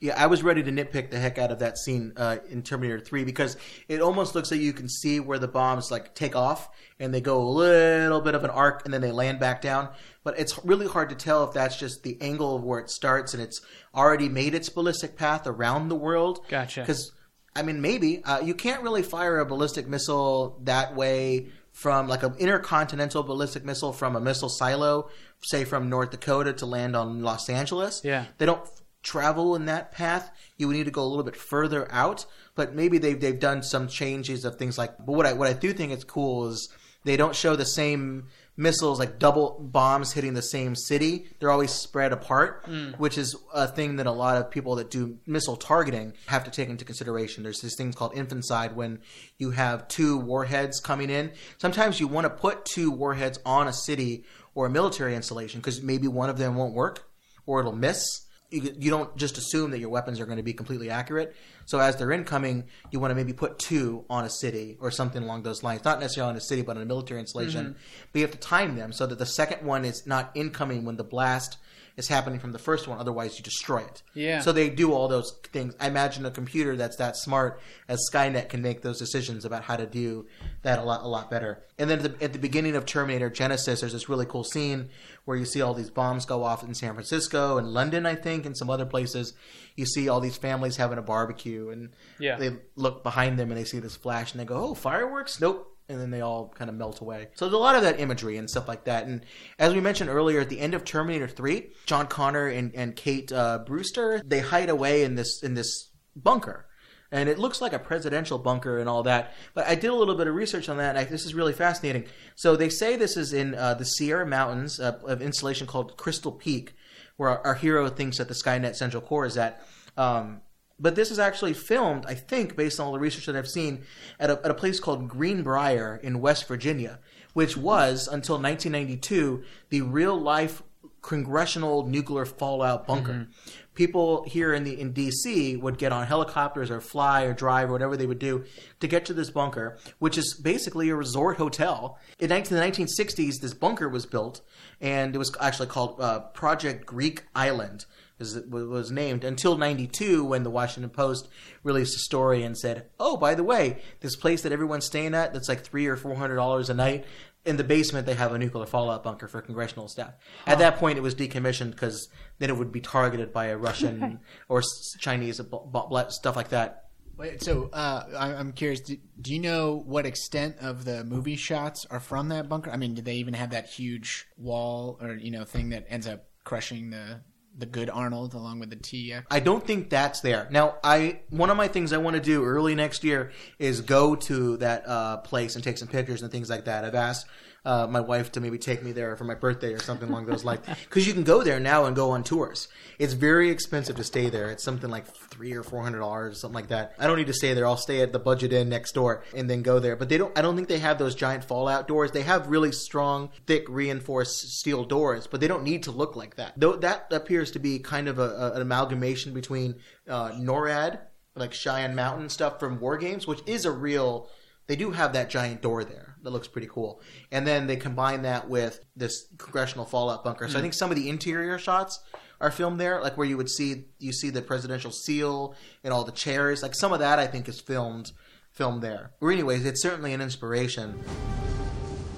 Yeah, I was ready to nitpick the heck out of that scene uh, in Terminator 3 because it almost looks like you can see where the bombs like take off and they go a little bit of an arc and then they land back down. But it's really hard to tell if that's just the angle of where it starts and it's already made its ballistic path around the world.
Gotcha.
Because I mean, maybe uh, you can't really fire a ballistic missile that way from like an intercontinental ballistic missile from a missile silo, say from North Dakota to land on Los Angeles.
Yeah.
they don't travel in that path. You would need to go a little bit further out. But maybe they've they've done some changes of things like. But what I what I do think is cool is they don't show the same missiles like double bombs hitting the same city. They're always spread apart, mm. which is a thing that a lot of people that do missile targeting have to take into consideration. There's this thing called infanticide when you have two warheads coming in. Sometimes you want to put two warheads on a city or a military installation because maybe one of them won't work or it'll miss. You, you don't just assume that your weapons are going to be completely accurate. So as they're incoming, you want to maybe put two on a city or something along those lines. Not necessarily on a city, but on a military installation. Mm-hmm. But you have to time them so that the second one is not incoming when the blast is happening from the first one. Otherwise, you destroy it.
Yeah.
So they do all those things. I imagine a computer that's that smart as Skynet can make those decisions about how to do that a lot, a lot better. And then at the, at the beginning of Terminator Genisys, there's this really cool scene where you see all these bombs go off in San Francisco and London, I think, and some other places. You see all these families having a barbecue, and
Yeah.
they look behind them and they see this flash, and they go, "Oh, fireworks? Nope." And then they all kind of melt away. So there's a lot of that imagery and stuff like that. And as we mentioned earlier, at the end of Terminator 3, John Connor and, and Kate uh, Brewster they hide away in this in this bunker, and it looks like a presidential bunker and all that. But I did a little bit of research on that, and I, this is really fascinating. So they say this is in uh, the Sierra Mountains uh, of installation called Crystal Peak, where our, our hero thinks that the Skynet Central Core is at. Um, but this is actually filmed, I think, based on all the research that I've seen, at a, at a place called Greenbrier in West Virginia, which was, until 1992, the real life congressional nuclear fallout bunker. People here in the in DC would get on helicopters or fly or drive or whatever they would do to get to this bunker, which is basically a resort hotel. In 19, the 1960s, this bunker was built, and it was actually called uh, Project Greek Island is it was named until 92 when the Washington Post released a story and said, "Oh, by the way, this place that everyone's staying at that's like 3 or 400 dollars a night, in the basement they have a nuclear fallout bunker for congressional staff." At that point it was decommissioned cuz then it would be targeted by a Russian or Chinese b- b- stuff like that.
Wait, so uh, I- I'm curious. Do, do you know what extent of the movie shots are from that bunker? I mean, did they even have that huge wall or you know thing that ends up crushing the the good Arnold along with the T.
I don't think that's there. Now, I one of my things I want to do early next year is go to that uh, place and take some pictures and things like that. I've asked uh, my wife to maybe take me there for my birthday or something along those lines because you can go there now and go on tours. It's very expensive to stay there. It's something like three or four hundred dollars, something like that. I don't need to stay there. I'll stay at the Budget Inn next door and then go there. But they don't. I don't think they have those giant fallout doors. They have really strong, thick, reinforced steel doors, but they don't need to look like that. Though that appears to be kind of a, a, an amalgamation between uh, NORAD, like Cheyenne Mountain stuff from War Games, which is a real. They do have that giant door there that looks pretty cool, and then they combine that with this congressional fallout bunker. So I think some of the interior shots are filmed there, like where you would see you see the presidential seal and all the chairs. Like some of that, I think is filmed filmed there. Or anyways, it's certainly an inspiration.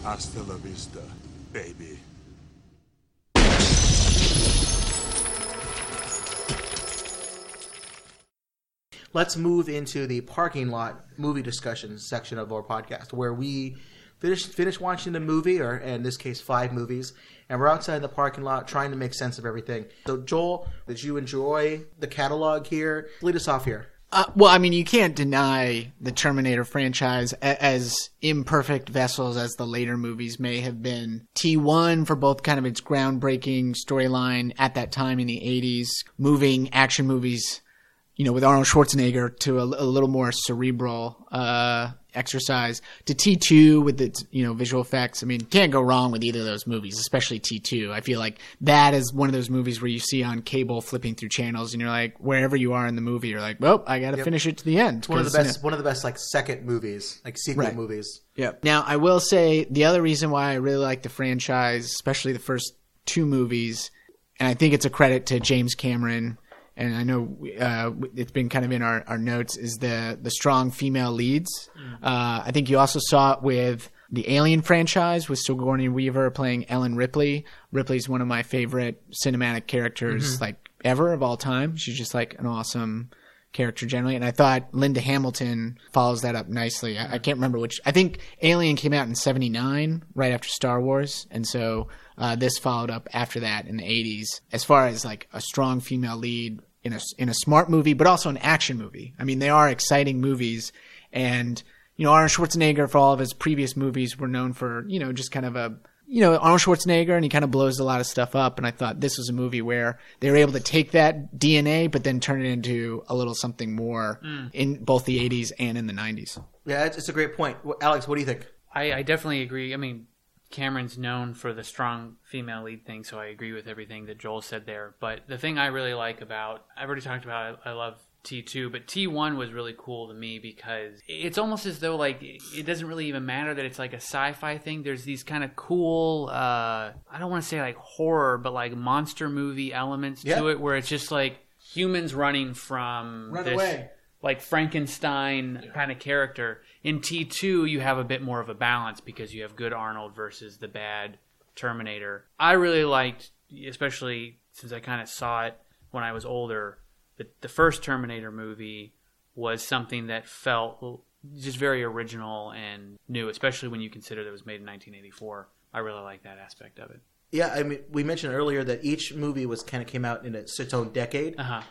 Hasta la vista, baby.
Let's move into the parking lot movie discussion section of our podcast where we finish finish watching the movie or in this case five movies and we're outside in the parking lot trying to make sense of everything. So joel did you enjoy the catalog here? Lead us off here.
Uh, well, I mean, you can't deny the Terminator franchise a- as imperfect vessels as the later movies may have been. T1 for both kind of its groundbreaking storyline at that time in the 80s, moving action movies, you know, with Arnold Schwarzenegger to a, a little more cerebral uh, exercise, to T2 with its, you know, visual effects. I mean, can't go wrong with either of those movies, especially T2. I feel like that is one of those movies where you see on cable flipping through channels and you're like, wherever you are in the movie, you're like, well, I got to finish it to the end.
one of the
'cause, you know,
best one of the best like second movies like sequel
Right.
movies
Yep. Now, I will say the other reason why I really like the franchise, especially the first two movies, and I think it's a credit to James Cameron, and I know uh, it's been kind of in our, our notes, is the the strong female leads. Uh, I think you also saw it with the Alien franchise with Sigourney Weaver playing Ellen Ripley. Ripley's one of my favorite cinematic characters, like ever of all time. She's just like an awesome character generally. And I thought Linda Hamilton follows that up nicely. I, I can't remember which. I think Alien came out in '79, right after Star Wars, and so uh, this followed up after that in the '80s. As far as like a strong female lead in a in a smart movie, but also an action movie. I mean, they are exciting movies, and you know Arnold Schwarzenegger for all of his previous movies were known for you know just kind of a you know, Arnold Schwarzenegger, and he kind of blows a lot of stuff up. And I thought this was a movie where they were able to take that DNA, but then turn it into a little something more mm. in both the 80s and in the 90s.
yeah it's, it's a great point alex what do you think
I, I definitely agree. I mean, Cameron's known for the strong female lead thing, so I agree with everything that Joel said there. But the thing I really like about, I've already talked about, I, I love T2, but T1 was really cool to me because it's almost as though, like, it doesn't really even matter that it's like a sci fi thing. There's these kind of cool, uh, I don't want to say like horror, but like monster movie elements
Yeah.
to it where it's just like humans running from
Run
this,
away.
like Frankenstein kind of character. In T2, you have a bit more of a balance because you have good Arnold versus the bad Terminator. I really liked, especially since I kind of saw it when I was older, the, the first Terminator movie was something that felt just very original and new, especially when you consider that it was made in 1984. I really like that aspect of it.
yeah i mean we mentioned earlier that each movie was kind of came out in its, its own decade
Uh huh.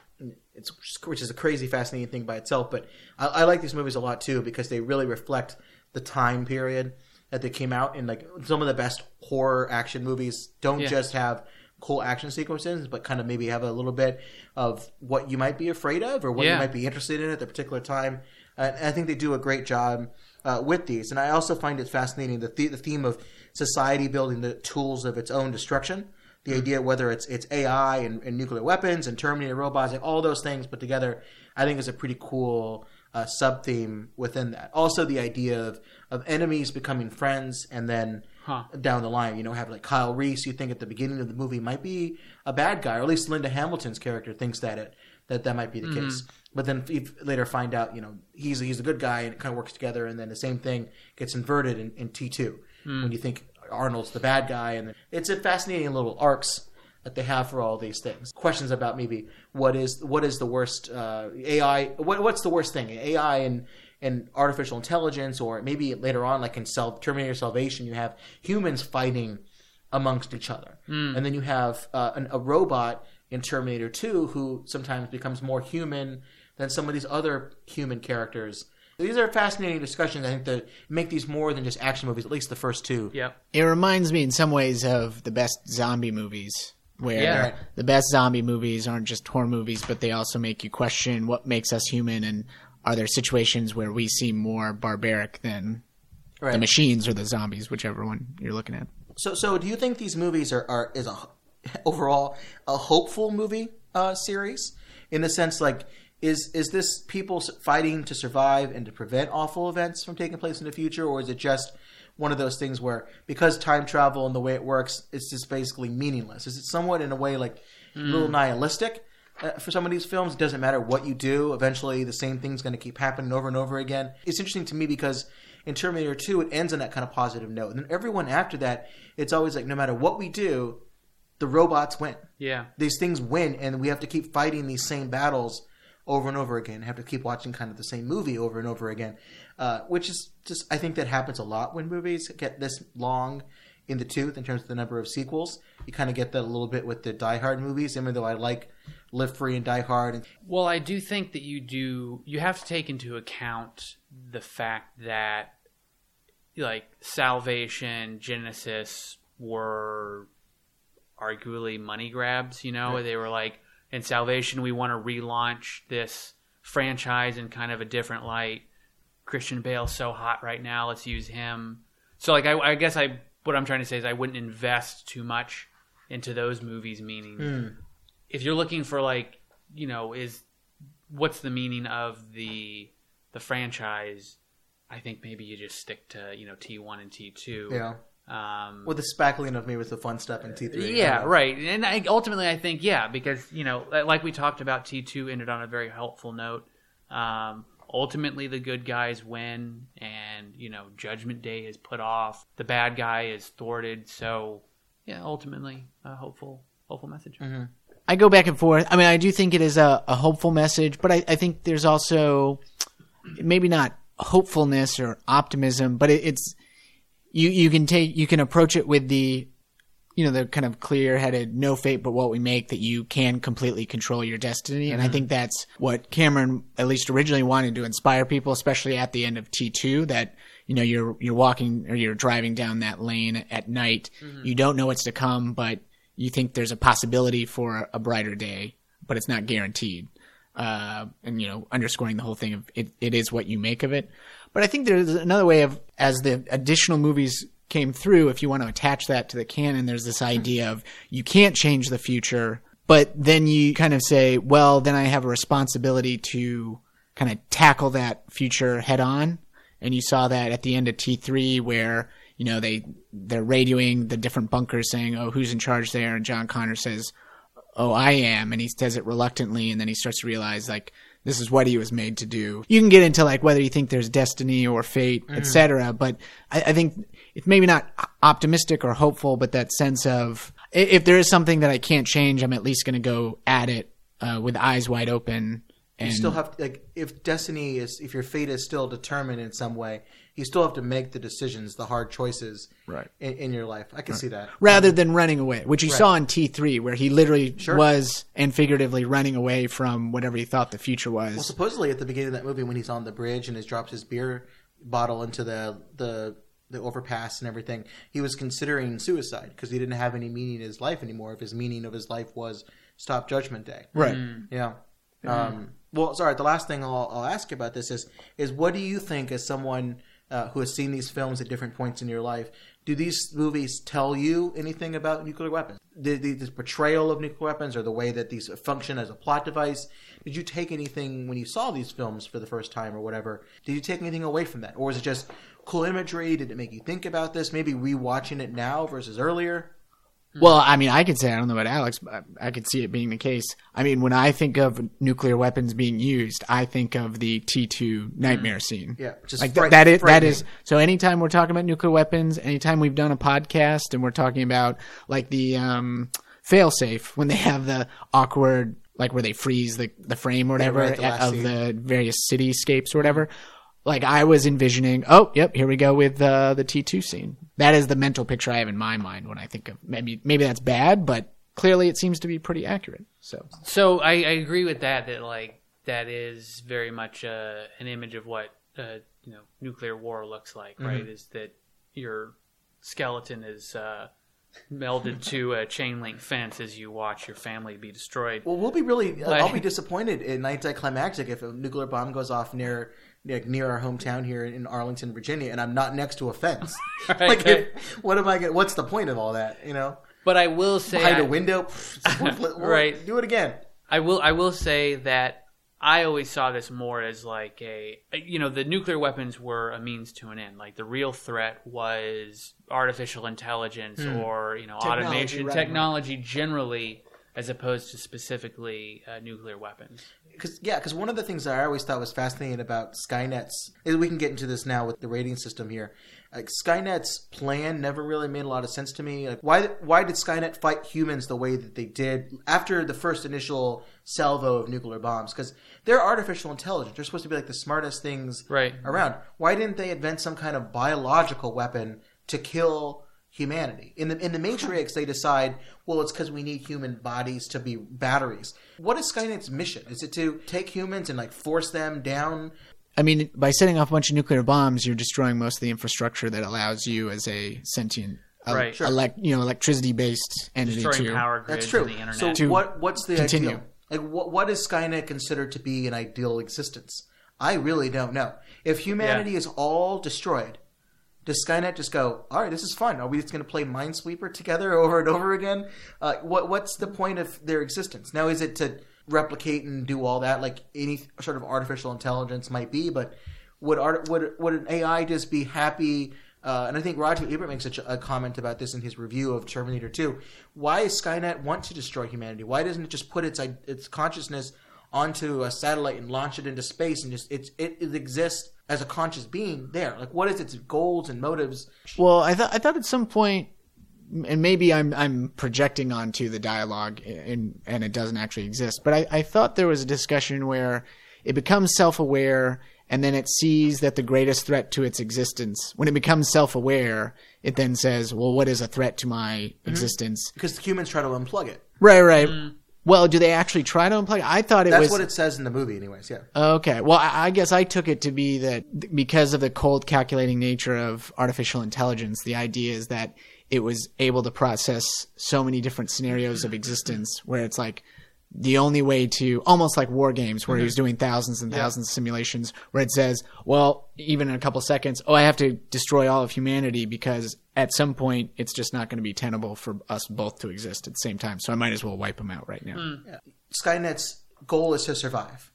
it's which is a crazy fascinating thing by itself but I, I like these movies a lot too because they really reflect the time period that they came out and like some of the best horror action movies don't
Yeah.
just have cool action sequences but kind of maybe have a little bit of what you might be afraid of or what you might be interested in at the particular time. Uh, and i think they do a great job uh, with these. And i also find it fascinating the, the, the theme of society building the tools of its own destruction. The idea whether it's it's AI and, and nuclear weapons and Terminator robots, like all those things put together, I think is a pretty cool uh, sub theme within that. Also, the idea of of enemies becoming friends and then
Huh.
down the line, you know, have like Kyle Reese. You think at the beginning of the movie might be a bad guy, or at least Linda Hamilton's character thinks that it that that might be the case. But then you later find out, you know, he's he's a good guy and it kind of works together. And then the same thing gets inverted in, in T two when you think Arnold's the bad guy, and it's a fascinating little arcs that they have for all these things. Questions about maybe what is what is the worst uh, AI? What, what's the worst thing? AI and and artificial intelligence, or maybe later on, like in Self Terminator Salvation, you have humans fighting amongst each other, and then you have uh, an, a robot in Terminator 2 who sometimes becomes more human than some of these other human characters. These are fascinating discussions. I think that make these more than just action movies. At least the first two.
Yeah,
It reminds me in some ways of the best zombie movies, where
Yeah.
The best zombie movies aren't just horror movies, but they also make you question what makes us human and are there situations where we seem more barbaric than
Right.
the machines or the zombies, whichever one you're looking at.
So, so do you think these movies are, are is a overall a hopeful movie uh, series in the sense like is is this people fighting to survive and to prevent awful events from taking place in the future, or is it just one of those things where because time travel and the way it works, it's just basically meaningless? Is it somewhat in a way like a little nihilistic? Uh, for some of these films, it doesn't matter what you do. Eventually, the same thing's going to keep happening over and over again. It's interesting to me because in Terminator 2, it ends on that kind of positive note. And then everyone after that, it's always like no matter what we do, the robots win.
Yeah.
These things win, and we have to keep fighting these same battles over and over again. Have to keep watching kind of the same movie over and over again, uh, which is just I think that happens a lot when movies get this long in the tooth in terms of the number of sequels. You kind of get that a little bit with the Die Hard movies, even though I like Live Free and Die Hard. And
Well, I do think that you do. You have to take into account the fact that, like, Salvation, Genisys were arguably money grabs. You know, they were like, in Salvation, we want to relaunch this franchise in kind of a different light. Christian Bale's so hot right now. Let's use him. So, like, I, I guess I what I'm trying to say is I wouldn't invest too much into those movies. Meaning, hmm. If you're looking for like, you know, is what's the meaning of the the franchise? I think maybe you just stick to you know T one and T two.
yeah,
Um,
with the spackling of me with the fun stuff in T three.
yeah, right. And I, ultimately, I think yeah, because you know, like we talked about, T two ended on a very helpful note. Um, ultimately, the good guys win, and you know, Judgment Day is put off. The bad guy is thwarted. So, yeah, ultimately, a hopeful, hopeful message.
I go back and forth. I mean, I do think it is a, a hopeful message, but I, I think there's also maybe not hopefulness or optimism, but it, it's you you can take you can approach it with the you know the kind of clear headed no fate but what we make that you can completely control your destiny. And i mm-hmm. think that's what cameron at least originally wanted to inspire people especially at the end of t2 that you know you're you're walking or you're driving down that lane at night. Mm-hmm. You don't know what's to come but you think there's a possibility for a brighter day but it's not guaranteed. Uh, and you know underscoring the whole thing of it, it is what you make of it. But i think there's another way of as the additional movies came through if you want to attach that to the canon there's this idea of you can't change the future but then you kind of say well then i have a responsibility to kind of tackle that future head on. And you saw that at the end of T3 where you know they they're radioing the different bunkers saying oh who's in charge there? And John Connor says oh I am. And he says it reluctantly and then he starts to realize like this is what he was made to do. You can get into like whether you think there's destiny or fate etc but I, I think it's maybe not optimistic or hopeful but that sense of if there is something that I can't change I'm at least going to go at it uh, with eyes wide open and
You still have like if destiny is if your fate is still determined in some way, you still have to make the decisions, the hard choices,
Right.
in, in your life. I can see that.
rather than running away, which you saw in T3, where he literally
Sure.
was and figuratively running away from whatever he thought the future was.
Well, supposedly at the beginning of that movie, when he's on the bridge and he drops his beer bottle into the the the overpass and everything, he was considering suicide because he didn't have any meaning in his life anymore. If his meaning of his life was stop Judgment Day,
right.
Yeah. Um, well, sorry. The last thing I'll, I'll ask you about this is is what do you think as someone uh, who has seen these films at different points in your life? Do these movies tell you anything about nuclear weapons? The, the, the portrayal of nuclear weapons, or the way that these function as a plot device? Did you take anything when you saw these films for the first time, or whatever? Did you take anything away from that, or was it just cool imagery? Did it make you think about this? Maybe rewatching it now versus earlier.
Well, I mean, I could say I don't know about Alex, but I could see it being the case. I mean, when I think of nuclear weapons being used, I think of the T2 nightmare scene.
Yeah, just
like
fright-
that is that is so anytime we're talking about nuclear weapons anytime we've done a podcast and we're talking about like the um failsafe when they have the awkward like where they freeze the the frame or whatever
right, the
of
scene.
the various cityscapes or whatever like i was envisioning oh yep here we go with uh, the t2 scene that is the mental picture i have in my mind when i think of maybe maybe that's bad but clearly it seems to be pretty accurate. So
So I, I agree with that. That like that is very much uh, an image of what uh, you know nuclear war looks like, right? Is that your skeleton is uh, melded to a chain link fence as you watch your family be destroyed.
Well, we'll be really.
Like-
I'll be disappointed in anticlimactic if a nuclear bomb goes off near like, near our hometown here in Arlington, Virginia, and I'm not next to a fence. like, if, what am I? Gonna, what's the point of all that? You know,
But I will say,
behind
I-
a window. pff, it's worthless. Well,
Right.
Do it again.
I will. I will say that I always saw this more as like a, you know, the nuclear weapons were a means to an end. Like the real threat was artificial intelligence hmm. or you know
Technology,
automation,
right,
technology generally, as opposed to specifically uh, nuclear weapons.
Because yeah, because one of the things that I always thought was fascinating about Skynet's is we can get into this now with the rating system here. Like Skynet's plan never really made a lot of sense to me. Like why why did Skynet fight humans the way that they did after the first initial salvo of nuclear bombs? Because they're artificial intelligence. They're supposed to be like the smartest things
Right.
around. Why didn't they invent some kind of biological weapon to kill humanity? In the in the Matrix, they decide, well, it's because we need human bodies to be batteries. What is Skynet's mission? Is it to take humans and like force them down?
I mean, by setting off a bunch of nuclear bombs, you're destroying most of the infrastructure that allows you as a sentient, uh,
Right. Sure.
elect, you know, electricity-based entity
Destroying
to.
power grids
That's true.
and the internet.
So
To
what what's the
continue.
ideal? Like what what is Skynet considered to be an ideal existence? I really don't know. If humanity
Yeah.
is all destroyed, does Skynet just go, all right, this is fun. Are we just going to play Minesweeper together over and over again? Uh, what what's the point of their existence? Now, is it to replicate and do all that like any sort of artificial intelligence might be? But would art would would an AI just be happy? Uh, and I think Roger Ebert makes such a, a comment about this in his review of Terminator 2. Why does Skynet want to destroy humanity? Why doesn't it just put its its consciousness onto a satellite and launch it into space and just it, it exists as a conscious being there? Like, what is its goals and motives?
Well, I thought I thought at some point, and maybe I'm I'm projecting onto the dialogue, and and it doesn't actually exist. But I, I thought there was a discussion where it becomes self-aware, and then it sees that the greatest threat to its existence. When it becomes self-aware, it then says, "Well, what is a threat to my mm-hmm. existence?"
Because the humans try to unplug it.
Right, right. Mm. Well, do they actually try to unplug? it? I thought it
That's
was That's
what it says in the movie, anyways. Yeah.
Okay. Well, I I guess I took it to be that because of the cold calculating nature of artificial intelligence, the idea is that it was able to process so many different scenarios of existence where it's like the only way to almost like war games where he was doing thousands and thousands of simulations where it says, well, even in a couple seconds, oh, I have to destroy all of humanity because at some point it's just not going to be tenable for us both to exist at the same time. So I might as well wipe them out right now.
Skynet's goal is to survive.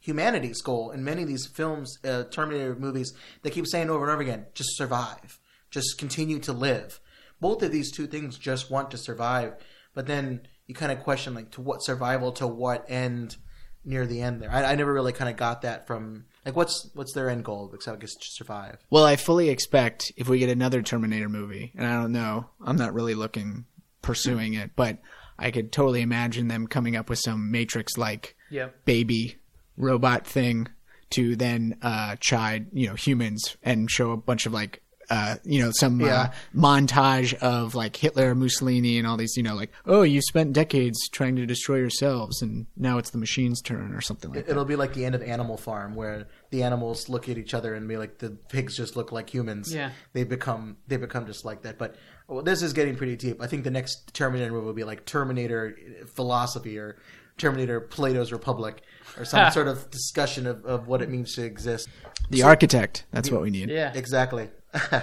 Humanity's goal in many of these films, uh, Terminator movies, they keep saying over and over again, just survive, just continue to live. Both of these two things just want to survive, but then you kind of question like to what survival to what end near the end there. I, I never really kind of got that from like what's what's their end goal except I guess to survive.
Well, I fully expect if we get another Terminator movie, and I don't know, I'm not really looking pursuing it, but I could totally imagine them coming up with some Matrix like
Yep.
baby robot thing to then uh chide, you know, humans and show a bunch of like uh, you know, some uh, montage of like Hitler, Mussolini, and all these, you know, like, oh, you spent decades trying to destroy yourselves, and now it's the machine's turn, or something like that.
It'll be like the end of Animal Farm, where the animals look at each other and be like, the pigs just look like humans.
Yeah.
they become they become just like that. But well, this is getting pretty deep. I think the next Terminator movie will be like Terminator philosophy or Terminator Plato's Republic or some sort of discussion of, of what it means to exist.
The architect, that's what we need.
Yeah.
Exactly.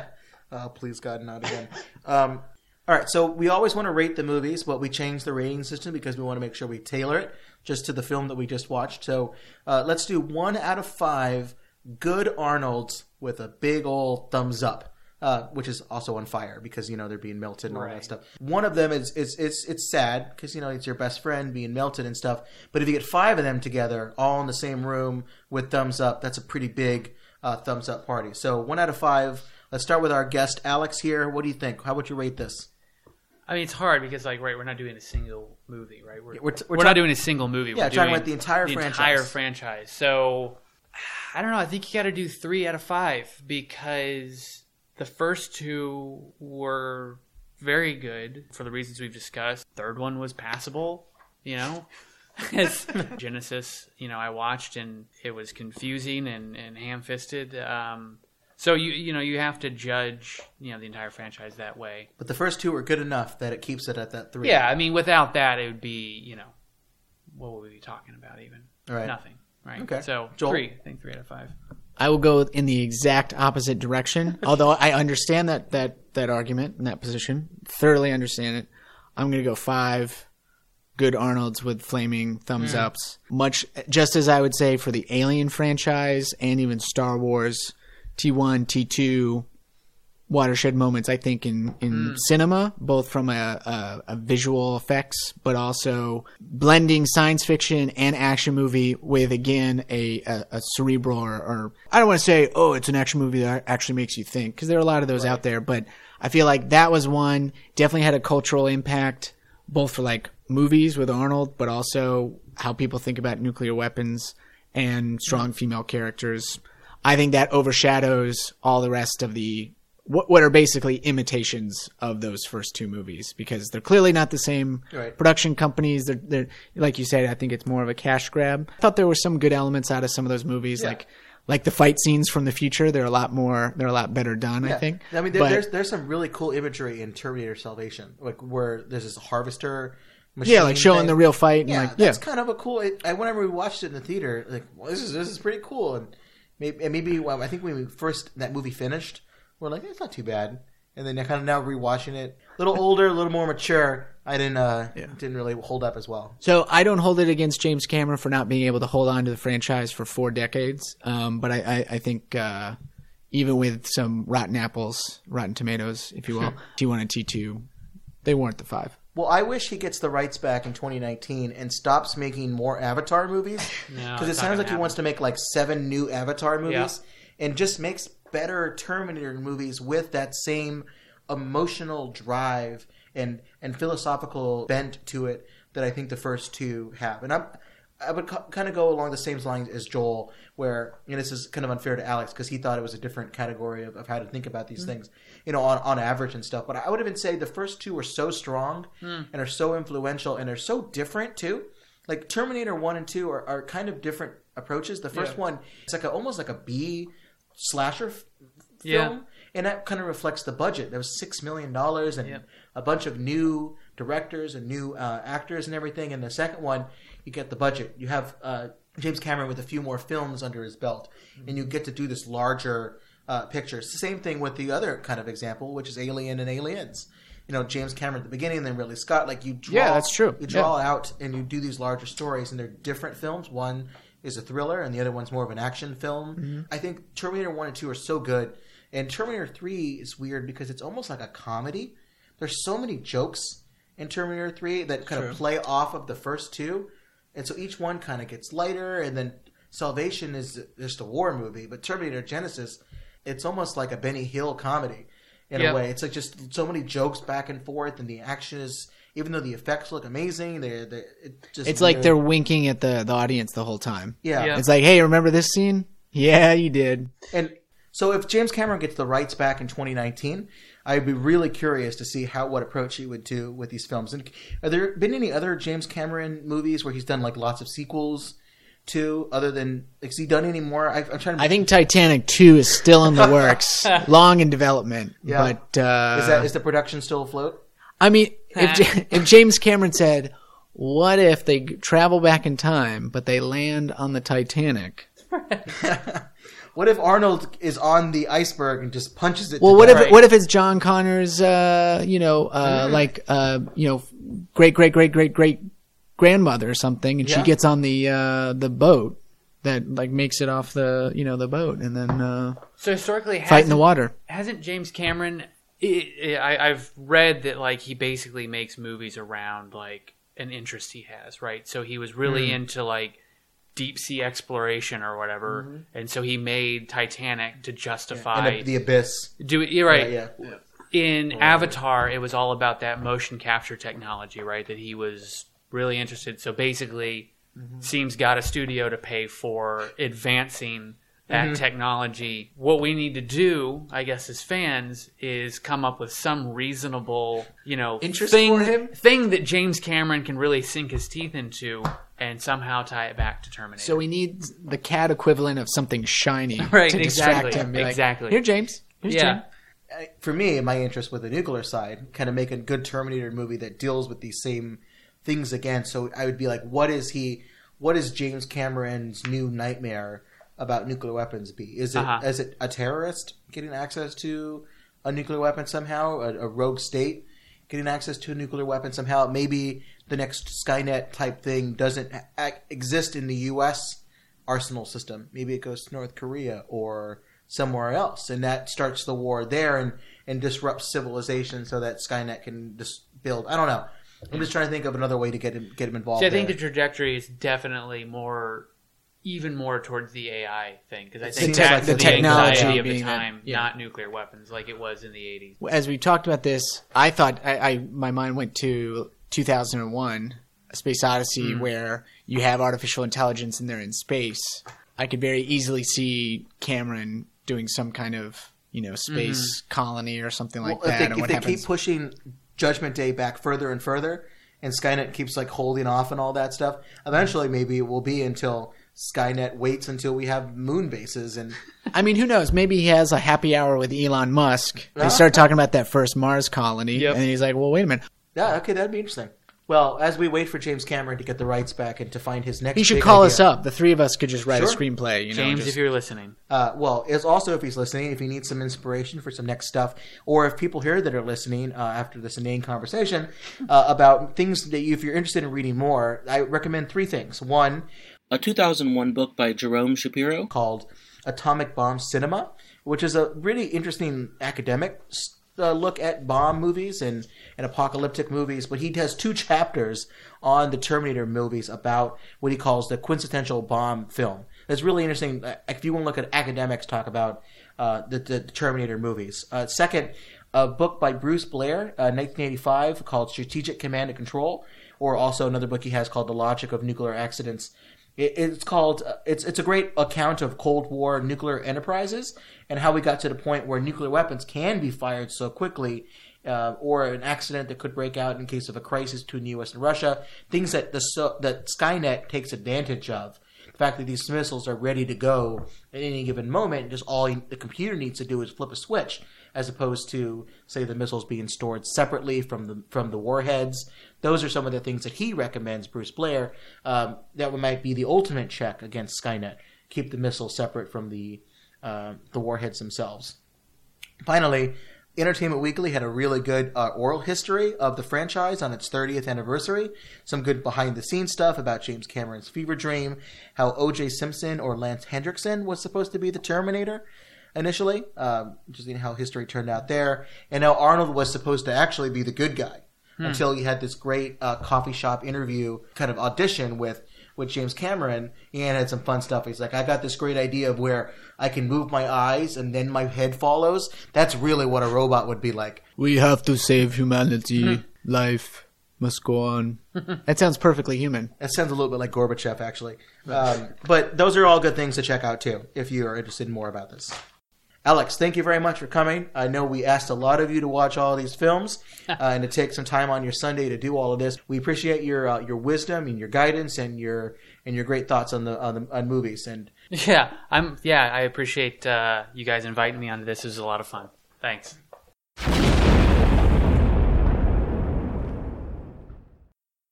oh, please God, not again. Um, all right, so we always want to rate the movies, but we change the rating system because we want to make sure we tailor it just to the film that we just watched. So uh, let's do one out of five good Arnolds with a big old thumbs up. Uh, which is also on fire because you know they're being melted and all that stuff. One of them is is it's it's sad because you know it's your best friend being melted and stuff. But if you get five of them together, all in the same room with thumbs up, that's a pretty big uh, thumbs up party. So one out of five. Let's start with our guest Alex here. What do you think? How would you rate this?
I mean, it's hard because, like, right, we're not doing a single movie, right? We're,
we're t- we're
we're
talk-
not doing a single movie.
Yeah,
we're
talking about the entire
the
franchise.
entire franchise. So, I don't know. I think you got to do three out of five because the first two were very good for the reasons we've discussed. Third one was passable, you know. As Genisys, you know, I watched and it was confusing and, and ham fisted. Um, so you you know you have to judge you know the entire franchise that way.
But the first two are good enough that it keeps it at that three.
Yeah, I mean without that it would be you know what would we be talking about even
All right.
nothing right.
Okay.
So
Joel?
three, I think three out of five.
I will go in the exact opposite direction. Although I understand that that that argument and that position, thoroughly understand it. I'm going to go five good Arnolds with flaming thumbs hmm. ups. Much just as I would say for the Alien franchise and even Star Wars, T1, T2, watershed moments. I think in in hmm. cinema, both from a, a, a visual effects, but also blending science fiction and action movie with again a a, a cerebral or, or I don't want to say oh it's an action movie that actually makes you think because there are a lot of those out there, but I feel like that was one definitely had a cultural impact both for like movies with Arnold, but also how people think about nuclear weapons and strong hmm. female characters. I think that overshadows all the rest of the what, what are basically imitations of those first two movies because they're clearly not the same
Right.
production companies. They're, they're like you said. I think it's more of a cash grab. I thought there were some good elements out of some of those movies,
Yeah.
like like the fight scenes from the future. They're a lot more. They're a lot better done. I think.
I mean, there,
But-
there's there's some really cool imagery in Terminator Salvation, like where there's this harvester. Machine
yeah, like showing
thing.
the real fight. And
Yeah,
like, yeah,
kind of a cool. It, I whenever we watched it in the theater, like well, this is this is pretty cool, and maybe and maybe well, I think when we first that movie finished, we're like, it's not too bad, and then kind of now rewatching it, a little older, a little more mature. I didn't uh didn't really hold up as well.
So I don't hold it against James Cameron for not being able to hold on to the franchise for four decades. Um, but I, I, I think uh, even with some rotten apples, rotten tomatoes, if you will, T1 and T2, they weren't the five.
Well, I wish he gets the rights back in 2019 and stops making more Avatar movies.
No,
because it sounds like he wants to make like seven new Avatar movies and just makes better Terminator movies with that same emotional drive and and philosophical bent to it that I think the first two have. And I'm I would kind of go along the same lines as Joel, where you know this is kind of unfair to Alex because he thought it was a different category of, of how to think about these things, you know, on, on average and stuff. But I would even say the first two are so strong and are so influential and are so different too. Like Terminator One and Two are, are kind of different approaches. The first one it's like a, almost like a B slasher f-
Yeah.
film, and that kind of reflects the budget. There was six million dollars and
Yep.
a bunch of new directors and new uh, actors and everything. And the second one, you get the budget. You have uh, James Cameron with a few more films under his belt, and you get to do this larger uh, picture. It's the same thing with the other kind of example, which is Alien and Aliens. You know, James Cameron at the beginning, and then Ridley Scott. Like you draw,
Yeah, that's true.
You draw out and you do these larger stories, and they're different films. One is a thriller, and the other one's more of an action film.
Mm-hmm.
I think Terminator One and Two are so good, and Terminator Three is weird because it's almost like a comedy. There's so many jokes in Terminator 3 that kind of play off of the first two. And so each one kind of gets lighter, and then Salvation is just a war movie. But Terminator Genisys, it's almost like a Benny Hill comedy in
Yep.
a way. It's like just so many jokes back and forth, and the action is, even though the effects look amazing, they're, they're it just
It's like they're winking at the, the audience the whole time.
yeah.
Yeah.
It's like, hey, remember this scene? Yeah, you did.
And so if James Cameron gets the rights back in 2019, I'd be really curious to see how what approach he would do with these films. And are there been any other James Cameron movies where he's done like lots of sequels to, other than like, has he done any more? I, I'm trying to.
I think Titanic 2 is still in the works, long in development.
Yeah.
But uh,
is that is the production still afloat?
I mean, if, if James Cameron said, what if they travel back in time, but they land on the Titanic?
What if Arnold is on the iceberg and just punches it?
Well,
to
what if
death?
what if it's John Connor's, uh, you know, uh, like uh, you know, great great great great great grandmother or something, and she gets on the uh, the boat that like makes it off the you know the boat and then uh,
So historically,
fight in the water.
hasn't James Cameron? I, I, I've read that like he basically makes movies around like an interest he has, right? So he was really into like deep sea exploration or whatever, and so he made Titanic to justify
And the, the abyss?
do it. You're right.
Yeah, yeah.
In Avatar, it was all about that motion capture technology, right? That he was really interested. So basically, seems got a studio to pay for advancing that
Mm-hmm.
technology. What we need to do, I guess, as fans, is come up with some reasonable, you know,
Interest
thing
for him?
thing that James Cameron can really sink his teeth into, and somehow tie it back to Terminator.
So he needs the cat equivalent of something shiny
Right,
to distract
exactly,
him. Be like,
exactly.
Here, James. Here's
yeah,
James.
For me, my interest with the nuclear side, kind of make a good Terminator movie that deals with these same things again. So I would be like, what is he? What is James Cameron's new nightmare about nuclear weapons be? Is it
Uh-huh.
is it a terrorist getting access to a nuclear weapon somehow? A, a rogue state getting access to a nuclear weapon somehow? Maybe the next Skynet type thing doesn't a- exist in the U.S. arsenal system. Maybe it goes to North Korea or somewhere else, and that starts the war there and and disrupts civilization so that Skynet can just build. I don't know. I'm just trying to think of another way to get him get him involved.
See, I think the trajectory is definitely more, even more towards the AI thing because I think
seems
that's
like
the,
the technology
of the
being that-
time,
yeah.
not nuclear weapons like it was in the '80s.
As we talked about this, I thought I, I my mind went to 2001, A Space Odyssey,
Hmm.
where you have artificial intelligence and they're in space. I could very easily see Cameron doing some kind of you know space colony or something like
Well,
that.
if they,
and
if
what
they
happens?
keep pushing Judgment Day back further and further, and Skynet keeps like holding off and all that stuff, eventually maybe it will be until Skynet waits until we have moon bases and
I mean, who knows? Maybe he has a happy hour with Elon Musk. They start talking about that first Mars colony,
Yep.
and he's like, "Well, wait a minute.
Yeah, okay, that'd be interesting. Well, as we wait for James Cameron to get the rights back and to find his next,
He should
big
call
idea-
us up. The three of us could just write
Sure.
a screenplay." You know,
James,
just-
if you're listening,
Uh, well, it's also if he's listening, if he needs some inspiration for some next stuff, or if people here that are listening uh, after this inane conversation uh, about things that you, if you're interested in reading more, I recommend three things. One,
A 2001 book by Jerome Shapiro.
called Atomic Bomb Cinema, which is a really interesting academic uh, look at bomb movies and, and apocalyptic movies. But he has two chapters on the Terminator movies about what he calls the quintessential bomb film. It's really interesting. uh, If you want to look at academics talk about uh, the, the Terminator movies. Uh, second, a book by Bruce Blair, uh, 1985, called Strategic Command and Control, or also another book he has called The Logic of Nuclear Accidents. It, it's called. Uh, it's it's a great account of Cold War nuclear enterprises and how we got to the point where nuclear weapons can be fired so quickly, uh, or an accident that could break out in case of a crisis between the U.S. and Russia. Things that the that Skynet takes advantage of. The fact that these missiles are ready to go at any given moment, just all the computer needs to do is flip a switch, as opposed to say the missiles being stored separately from the from the warheads. Those are some of the things that he recommends, Bruce Blair. Um, that might be the ultimate check against Skynet: keep the missiles separate from the uh, the warheads themselves. Finally, Entertainment Weekly had a really good uh, oral history of the franchise on its 30th anniversary. Some good behind the scenes stuff about James Cameron's fever dream, how O.J. Simpson or Lance Henriksen was supposed to be the Terminator initially, um, just you know, how history turned out there, and how Arnold was supposed to actually be the good guy until he had this great uh, coffee shop interview kind of audition with with James Cameron. Ian had some fun stuff. He's like, I got this great idea of where I can move my eyes and then my head follows. That's really what a robot would be like.
We have to save humanity. Life must go on. that sounds perfectly human.
That sounds a little bit like Gorbachev, actually. Um, but those are all good things to check out too, if you are interested in more about this. Alex, thank you very much for coming. I know we asked a lot of you to watch all these films uh, and to take some time on your Sunday to do all of this. We appreciate your uh, your wisdom and your guidance and your and your great thoughts on the on, the, on movies. And
yeah, I'm. Yeah, I appreciate uh, you guys inviting me onto this. This was a lot of fun. Thanks.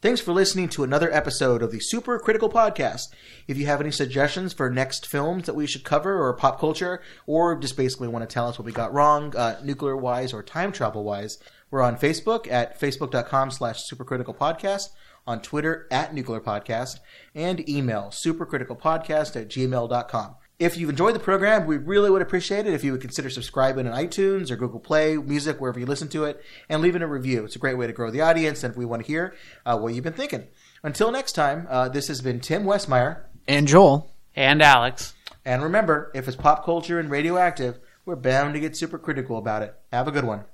Thanks for listening to another episode of the Super Critical Podcast. If you have any suggestions for next films that we should cover or pop culture, or just basically want to tell us what we got wrong, uh, nuclear wise or time travel wise, we're on Facebook at facebook.com slash supercriticalpodcast, on Twitter at nuclear podcast, and email supercriticalpodcast at gmail.com. If you've enjoyed the program, we really would appreciate it if you would consider subscribing on iTunes or Google Play Music, wherever you listen to it, and leaving a review. It's a great way to grow the audience, and if we want to hear uh, what you've been thinking. Until next time, uh, this has been Tim Westmeyer,
And Joel.
And Alex.
and remember, if it's pop culture and radioactive, we're bound to get super critical about it. Have a good one.